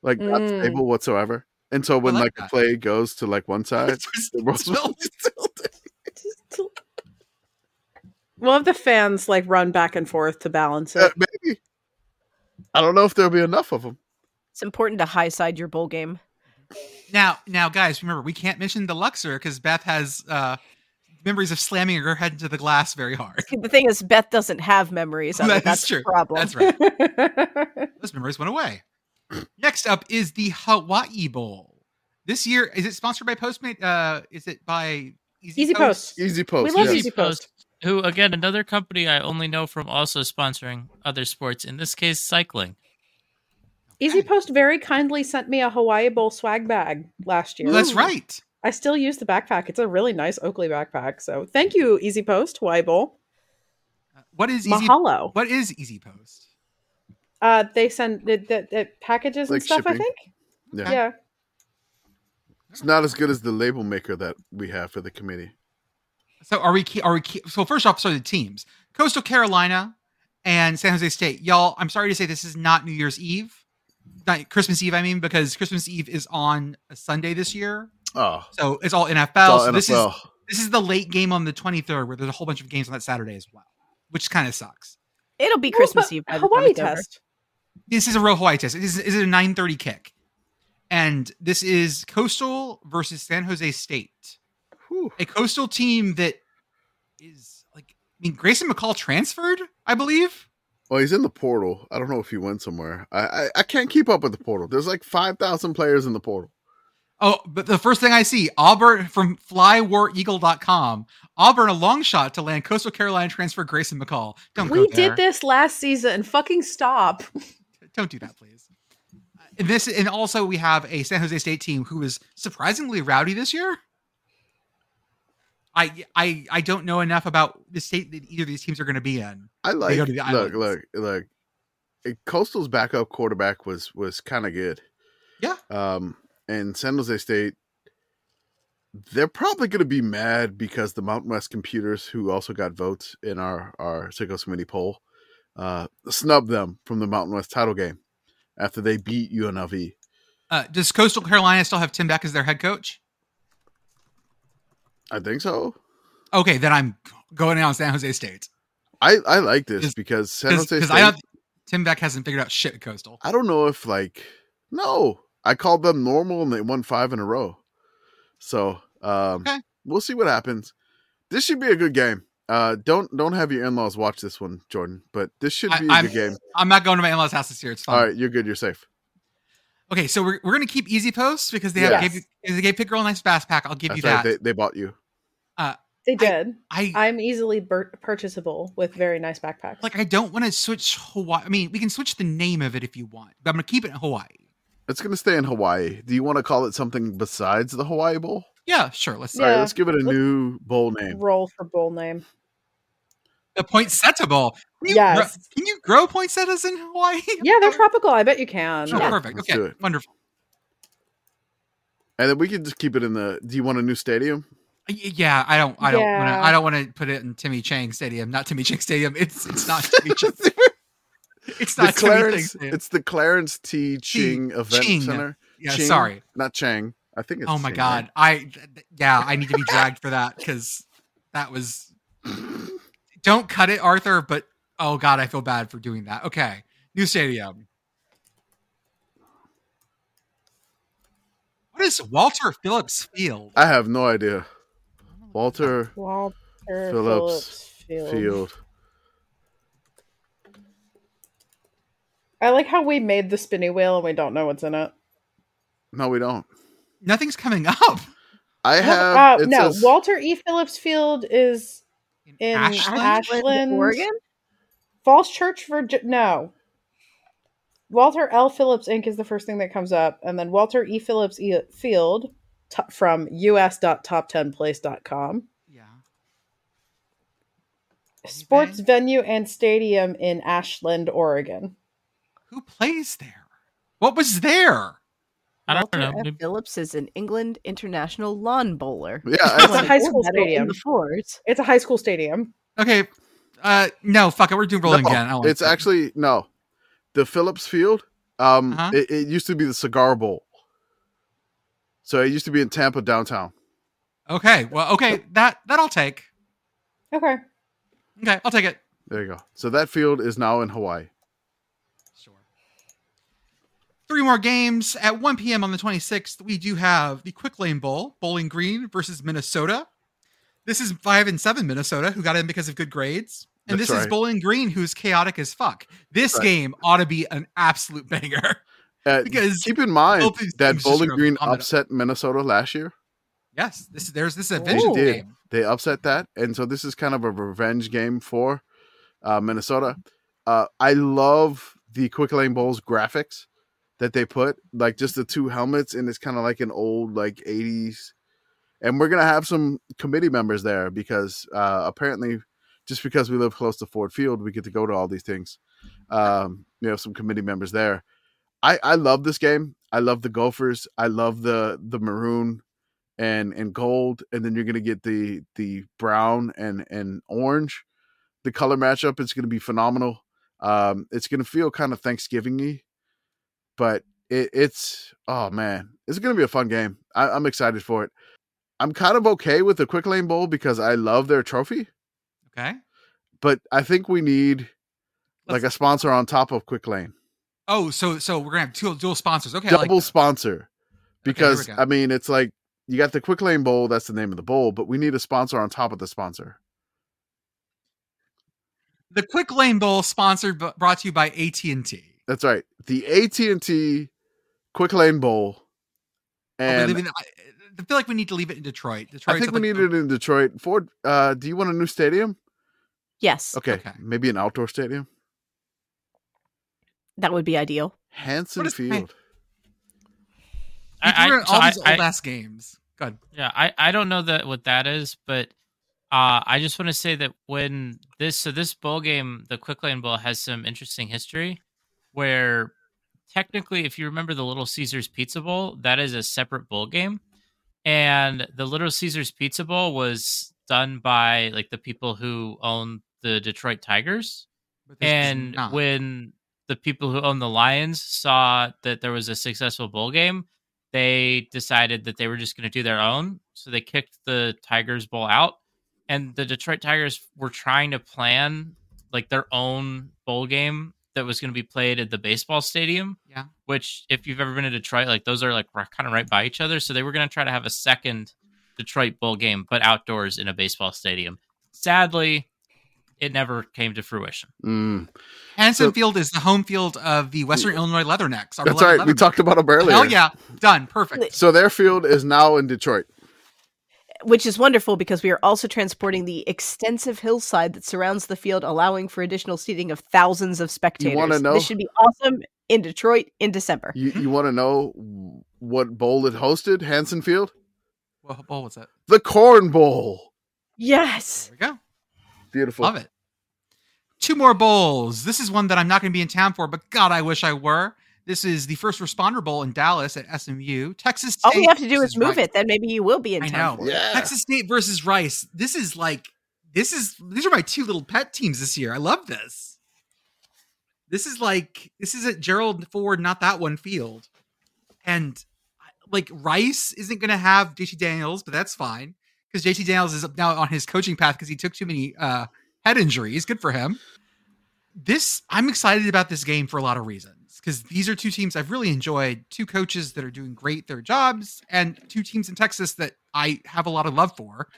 Like, not Mm. stable whatsoever. And so when like like, that. the play goes to like one side, the Rose Bowl is tilted. We'll have the fans like run back and forth to balance Uh, it. maybe. I don't know if there'll be enough of them. It's important to high side your bowl game. Now, now, guys, remember we can't mention the Luxor because Beth has uh, memories of slamming her head into the glass very hard. The thing is, Beth doesn't have memories of That it. is That's true. the problem. That's right. Those memories went away. Next up is the Hawaii Bowl. This year, is it sponsored by Postmate? Uh, is it by Easy, Easy Post. Easy post. We love yes. Easy Post. Who again? Another company I only know from also sponsoring other sports. In this case, cycling. Easy Post very kindly sent me a Hawaii Bowl swag bag last year. That's right. I still use the backpack. It's a really nice Oakley backpack. So thank you, Easy Post, Hawaii Bowl. What is Easy? Mahalo. What is Easy Post? Uh, they send the, the, the packages and Like stuff. I think. Yeah. Yeah. It's not as good as the label maker that we have for the committee. So are we? ke- Are we? ke- So first off, sorry, the teams: Coastal Carolina and San Jose State. Y'all, I'm sorry to say this is not New Year's Eve, not Christmas Eve. I mean, because Christmas Eve is on a Sunday this year, Oh, so it's all NFL. it's all so this is this is the late game on the 23rd, where there's a whole bunch of games on that Saturday as well, which kind of sucks. It'll be Well, Christmas but Eve. By Hawaii it's over. test. This is a real Hawaii test. This is, this is a 9:30 kick, and this is Coastal versus San Jose State. Whew. a coastal team that is like I mean Grayson McCall transferred, I believe. Well, he's in the portal. I don't know if he went somewhere. I I, I can't keep up with the portal. There's like five thousand players in the portal. Oh, but the first thing I see, Auburn from flywareeagle.com, Auburn a long shot to land Coastal Carolina transfer Grayson McCall. Don't We go there. did this last season. Fucking stop. Don't do that, please. Uh, and this and also we have a San Jose State team who is surprisingly rowdy this year. I I I don't know enough about the state that either of these teams are going to be in. I like go to the look islands. look look. Coastal's backup quarterback was was kind of good. Yeah. Um, and San Jose State, they're probably going to be mad because the Mountain West Computers, who also got votes in our our Sickos Committee poll, uh, snubbed them from the Mountain West title game after they beat UNLV. Uh, does Coastal Carolina still have Tim Beck as their head coach? I think so. Okay, then I'm going on San Jose State I I like this Is- because San Jose because State. I don't. Tim Beck hasn't figured out shit at Coastal. I don't know if like no, I called them normal and they won five in a row. So um Okay. we'll see what happens. This should be a good game. Uh don't don't have your in-laws watch this one, Jordan, but this should be a good game. I'm not going to my in-laws' house this year. It's fine. All right, you're good, you're safe. Okay, so we're, we're gonna keep easy posts because they Yes. have gave, they gave Pitt Girl a nice bass pack. I'll give That's you right. that. They, they bought you. They did. I I'm easily bur- purchasable with very nice backpacks. like. I don't want to switch Hawaii. I mean, we can switch the name of it if you want, but I'm gonna keep it in Hawaii. It's going to stay in Hawaii. Do you want to call it something besides the Hawaii Bowl? Yeah, sure. Let's All right, let's give it a Let's- new bowl name. roll for bowl name. the poinsettia bowl. Can you, Yes. grow, can you grow poinsettias in Hawaii? Yeah, they're tropical. I bet you can. Oh, Yeah. perfect. Let's Okay, do it. wonderful. And then we can just keep it in the. Do you want a new stadium? Yeah, I don't. I don't want to. I don't want to put it in Timmy Chang Stadium. Not Timmy Chang Stadium. It's it's not Timmy Chang. It's the not Timmy Chang Clarence. Stadium. It's the Clarence T. Ching Event Ching. Center. Yeah, Ching, sorry. not Chang. I think it's. Oh my Ching, god. I th- th- yeah. I need to be dragged for that because that was. Don't cut it, Arthur. But oh god, I feel bad for doing that. Okay, new stadium. What is Walter Phillips Field? I have no idea. Walter Walter Phillips Phillips Field. Field. I like how we made the spinny wheel and we don't know what's in it. No, we don't. Nothing's coming up. I have. uh, no, says- Walter E. Phillips Field is in Ashland? Ashland, Oregon. Falls Church, Virginia. No. Walter L. Phillips Inc. is the first thing that comes up, and then Walter E. Phillips e- Field to- from us.top10place.com. Yeah. Sports venue and stadium in Ashland, Oregon. Who plays there? What was there? I don't Walter know. F. Phillips is an England international lawn bowler. Yeah, It's a high school stadium. in the fours. It's a high school stadium. Okay. Uh, no, fuck it. We're doing rolling no, again. I it's it. actually no. The Phillips Field. Um, Uh-huh. it, it used to be the Cigar Bowl. So it used to be in Tampa downtown. okay. Well, okay. That that I'll take. Okay. Okay, I'll take it. There you go. So that field is now in Hawaii. Sure. Three more games at 1 p.m. on the 26th. We do have the Quick Lane Bowl, Bowling Green versus Minnesota. This is five and seven Minnesota, who got in because of good grades. And That's this is. Bowling Green, who's chaotic as fuck. This Right. game ought to be an absolute banger. Uh, Because keep in mind that Bowling Green upset Minnesota last year. Yes, this there's this is a They game. They upset that, and so this is kind of a revenge game for uh, Minnesota. Uh, I love the Quick Lane Bowls graphics that they put, like just the two helmets, and it's kind of like an old like '80s. And we're gonna have some committee members there because uh, apparently, just because we live close to Ford Field, we get to go to all these things. Um, you know, some committee members there. I I love this game. I love the Gophers. I love the the maroon and and gold, and then you're gonna get the the brown and and orange. The color matchup is gonna be phenomenal. Um, it's gonna feel kind of Thanksgiving-y, but it, it's oh man, it's gonna be a fun game. I, I'm excited for it. I'm kind of okay with the Quick Lane Bowl because I love their trophy, Okay. but I think we need like Let's- a sponsor on top of Quick Lane, Oh, so so we're gonna have two dual sponsors. Okay. I like double sponsor, because go. I mean it's like you got the Quick Lane Bowl, that's the name of the bowl, but we need a sponsor on top of the sponsor. The Quick Lane Bowl sponsored b- brought to you by AT and T. That's right. The AT and T Quick Lane Bowl, and I I feel like we need to leave it in Detroit. Detroit. I think we need it in Detroit. Ford, uh, do you want a new stadium? Yes, Okay, Okay. maybe an outdoor stadium. That would be ideal. Hanson Field. I, I, I, so all I- these I- old ass games. Good. Yeah, I, I don't know that what that is, but uh, I just want to say that when this so this bowl game, the Quick Lane Bowl, has some interesting history, where technically, if you remember the Little Caesars Pizza Bowl, that is a separate bowl game, and the Little Caesars Pizza Bowl was done by like the people who own the Detroit Tigers, But and not. when the people who own the Lions saw that there was a successful bowl game, they decided that they were just going to do their own. So they kicked the Tigers Bowl out, and the Detroit Tigers were trying to plan like their own bowl game that was going to be played at the baseball stadium. Yeah. Which, if you've ever been to Detroit, like those are like kind of right by each other. So they were going to try to have a second Detroit bowl game, but outdoors in a baseball stadium. Sadly, it never came to fruition. Mm. Hanson So- Field is the home field of the Western Illinois Leathernecks. That's beloved right. We talked about them earlier. Hell yeah, done, perfect. So their field is now in Detroit. which is wonderful because we are also transporting the extensive hillside that surrounds the field, allowing for additional seating of thousands of spectators. wanna know- This should be awesome in Detroit in December. You you want to know what bowl it hosted? Hanson Field, What bowl was that? the Corn Bowl. Yes. There we go. Beautiful. Love it. Two more bowls. This is one that I'm not going to be in town for, but God, I wish I were. This is the First Responder Bowl in Dallas at SMU. Texas State. All we have to do is move Rice. it, then maybe you will be in I town. know. for it. Yeah. Texas State versus Rice. This is like this is these are my two little pet teams this year. I love this. This is like this is at Gerald Ford, not that one field. And like Rice isn't going to have JT Daniels, but that's fine because JT Daniels is now on his coaching path because he took too many uh, head injuries. Good for him. This I'm excited about this game for a lot of reasons because these are two teams I've really enjoyed. Two coaches that are doing great their jobs, and two teams in Texas that I have a lot of love for.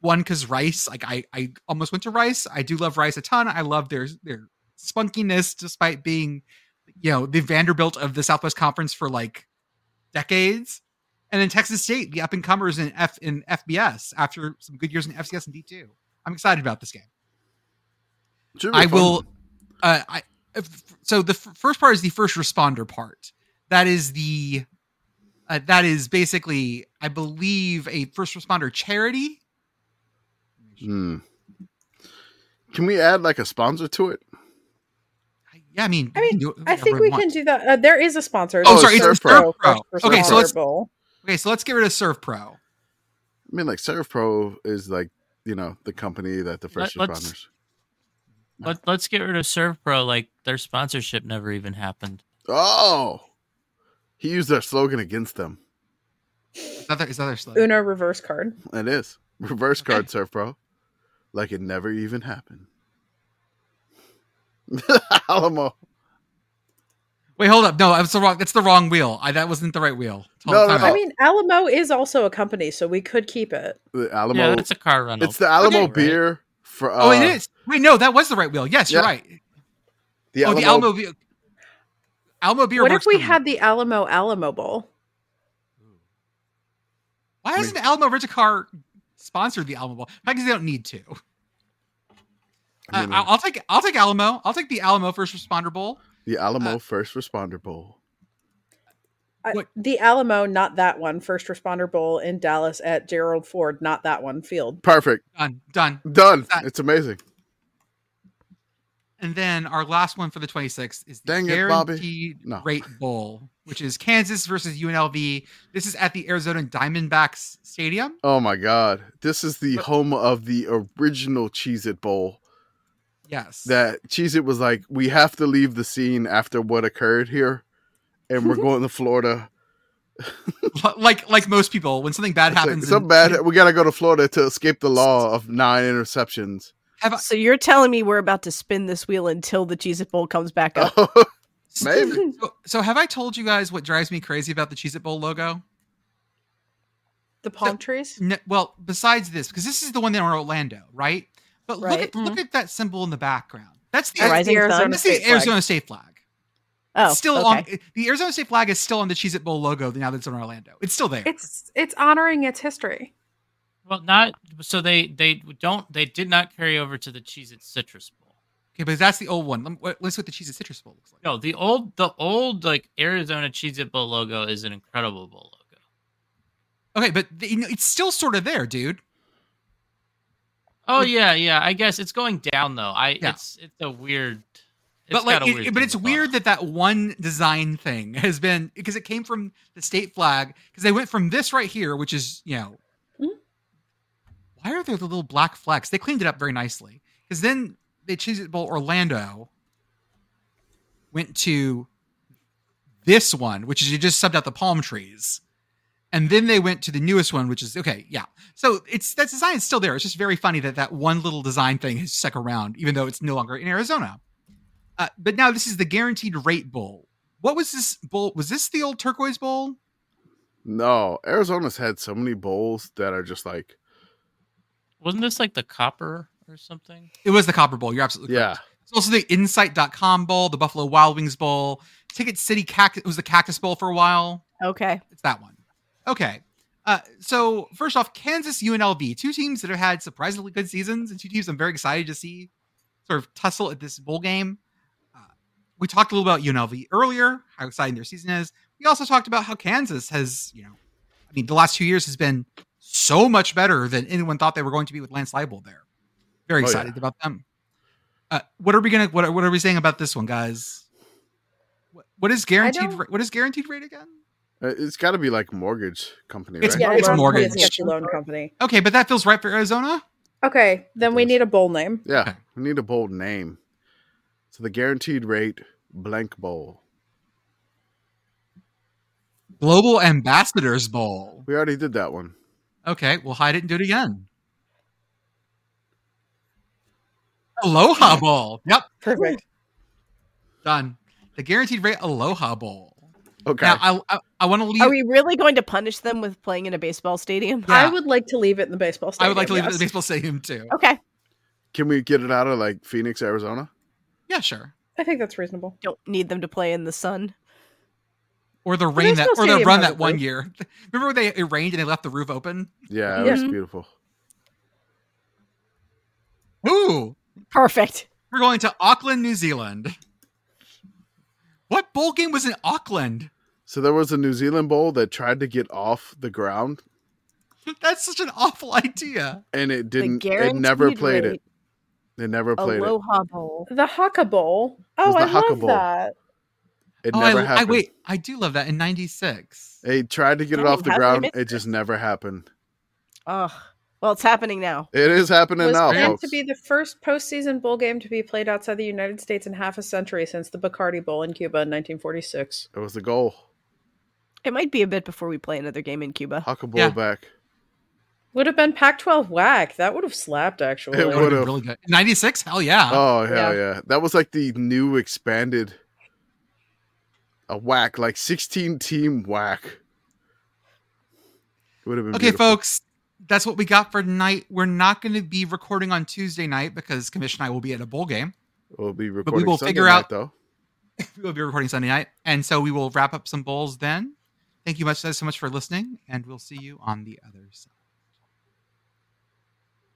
One because Rice, like I, I almost went to Rice. I do love Rice a ton. I love their their spunkiness, despite being, you know, the Vanderbilt of the Southwest Conference for like decades. And then Texas State, the up and comers in F in FBS after some good years in FCS and D two. I'm excited about this game. Should be I fun. will. Uh, I if, so the f- first part is the first responder part. That is the. Uh, that is basically, I believe, a first responder charity. Hmm. Can we add like a sponsor to it? I- Yeah, I mean, I mean, can do it I think we want. can do that. Uh, there is a sponsor. Oh, There's sorry, it's Serve Serve Pro. Pro. Okay, so let's Super Bowl. okay, so let's get rid of Serve Pro. I mean, like Serve Pro is like you know the company that the first Let- let's- responders. Let, let's get rid of Serve Pro. Like their sponsorship never even happened. Oh, he used their slogan against them. Is that their, is that their slogan? Uno reverse card. It is reverse Okay. card Serve Pro, like it never even happened. Alamo. Wait, hold up. No, that's the wrong. That's the wrong wheel. I, that wasn't the right wheel. No, no, no. I mean, Alamo is also a company, so we could keep it. The Alamo. Yeah, that's a car rental. it's the Alamo Okay. beer for. Uh, oh, it is. Wait, no, that was the right wheel. Yes, you're right. The oh, Alamo, the Alamo beer. Alamo beer. what if we for me. had the Alamo Alamo Bowl? Why hasn't Alamo Rent a Car sponsored the Alamo Bowl? Because they don't need to. I Uh, mean, I'll, I'll take. I'll take Alamo. I'll take the Alamo First Responder Bowl. the Alamo uh, First Responder Bowl. I- What- the Alamo, not that one. First Responder Bowl in Dallas at Gerald Ford, not that one. Field. Perfect. Done. Done. Done. That- It's amazing. And then our last one for the 26th is the Dang it, Bobby. Guaranteed No. Rate Bowl, which is Kansas versus UNLV. This is at the Arizona Diamondbacks Stadium. Oh my God. This is the home of the original Cheez It Bowl. Yes. That Cheez It was like, we have to leave the scene after what occurred here. And we're going to Florida. like like most people, when something bad It's like, happens, so bad. We got to go to Florida to escape the law of nine interceptions. Have I- So you're telling me we're about to spin this wheel until the Cheez It Bowl comes back up? Maybe. So, so have I told you guys what drives me crazy about the Cheez It Bowl logo? The palm trees. N- well, besides this, because this is the one in Orlando, right? But look Right. at look mm-hmm. at that symbol in the background. That's the, The That's rising the Arizona sun? that's the State flag. Arizona State flag. Oh, It's still okay. on the Arizona State flag is still on the Cheez It Bowl logo now that it's in Orlando. It's still there. It's it's honoring its history. well, not so they they don't they did not carry over to the Cheez It Citrus Bowl. okay, but that's the old one. Let me- Let's see what the Cheez It Citrus Bowl looks like. No, the old the old like Arizona Cheez It Bowl logo is an incredible bowl logo. Okay, but the, you know, it's still sort of there, dude. Oh Like- yeah, yeah. I guess it's going down though. I Yeah. it's it's a weird. It's but like, it- but it's weird follow. that that one design thing has been because it came from the state flag because they went from this right here, which is you know, Mhm. why are there the little black flecks? They cleaned it up very nicely because then they Cheez It Bowl Orlando went to this one, which is you just subbed out the palm trees. And then they went to the newest one, which is okay, yeah. So it's that design is still there. It's just very funny that that one little design thing has stuck around, even though it's no longer in Arizona. Uh, but now this is the guaranteed rate bowl. What was this bowl? Was this the old turquoise bowl? No, Arizona's had so many bowls that are just like, wasn't this like the copper or something. It was the Copper Bowl. You're absolutely Yeah. correct. It's also the Insight.com Bowl, the Buffalo Wild Wings Bowl, Ticket City Cactus. It was the Cactus Bowl for a while. Okay. It's that one. Okay. Uh, so first off, Kansas UNLV, two teams that have had surprisingly good seasons, and two teams I'm very excited to see sort of tussle at this bowl game. We talked a little about UNLV earlier, how exciting their season is. We also talked about how Kansas has, you know, I mean, the last two years has been so much better than anyone thought they were going to be with Lance Leipold there. Very Oh, yeah. excited about them. Uh, what are we gonna? What, are- what are we saying about this one, guys? What, what is guaranteed? don't- ra- What is guaranteed rate again? Uh, It's got to be like mortgage company, It's- right? Yeah, It's loan- mortgage. it's a loan company. Okay, but that feels right for Arizona. Okay, then we need a bold name. Yeah, Okay. we need a bold name. So the guaranteed rate blank bowl. Global Ambassadors Bowl. We already did that one. Okay, we'll hide it and do it again. Aloha Bowl. Yep, Perfect. done. The guaranteed rate Aloha Bowl. Okay. Now I I, I want to leave. Are we really going to punish them with playing in a baseball stadium? Yeah. I would like to leave it in the baseball stadium. I would like to leave it at yes. the baseball stadium too. Okay. Can we get it out of like Phoenix, Arizona? Yeah, sure. I think that's reasonable. Don't need them to play in the sun. Or the rain that, or the run that one year. Remember when they it rained and they left the roof open? Yeah, it Yeah. was beautiful. Ooh, Perfect. we're going to Auckland, New Zealand. What bowl game was in Auckland? So there was a New Zealand bowl that tried to get off the ground, That's such an awful idea. and it didn't. It never guaranteed played it. Rate They never played Aloha Bowl. The Haka Bowl. Oh, was I the Haka love Bowl. that. it. It oh, never I, I happened. wait. I do love that in '96. They tried to get it off the how did I ground. miss It just never happened. Ugh. Well, it's happening now. It is happening was now, planned folks. to be the first postseason bowl game to be played outside the United States in half a century since the Bacardi Bowl in Cuba in 1946. it was the goal. It might be a bit before we play another game in Cuba. Huckle bowl Yeah. back. Would have been Pac-12 whack. That would have slapped actually. It would have really good. '96. Hell yeah. Oh hell Yeah. yeah. That was like the new expanded a whack, like sixteen team whack. It would have been okay, beautiful. folks. That's what we got for tonight. We're not going to be recording on Tuesday night because Commish and I will be at a bowl game. We'll be but we will Sunday figure night, out- though. we will be recording Sunday night, and so we will wrap up some bowls then. Thank you much so much for listening, and we'll see you on the other side.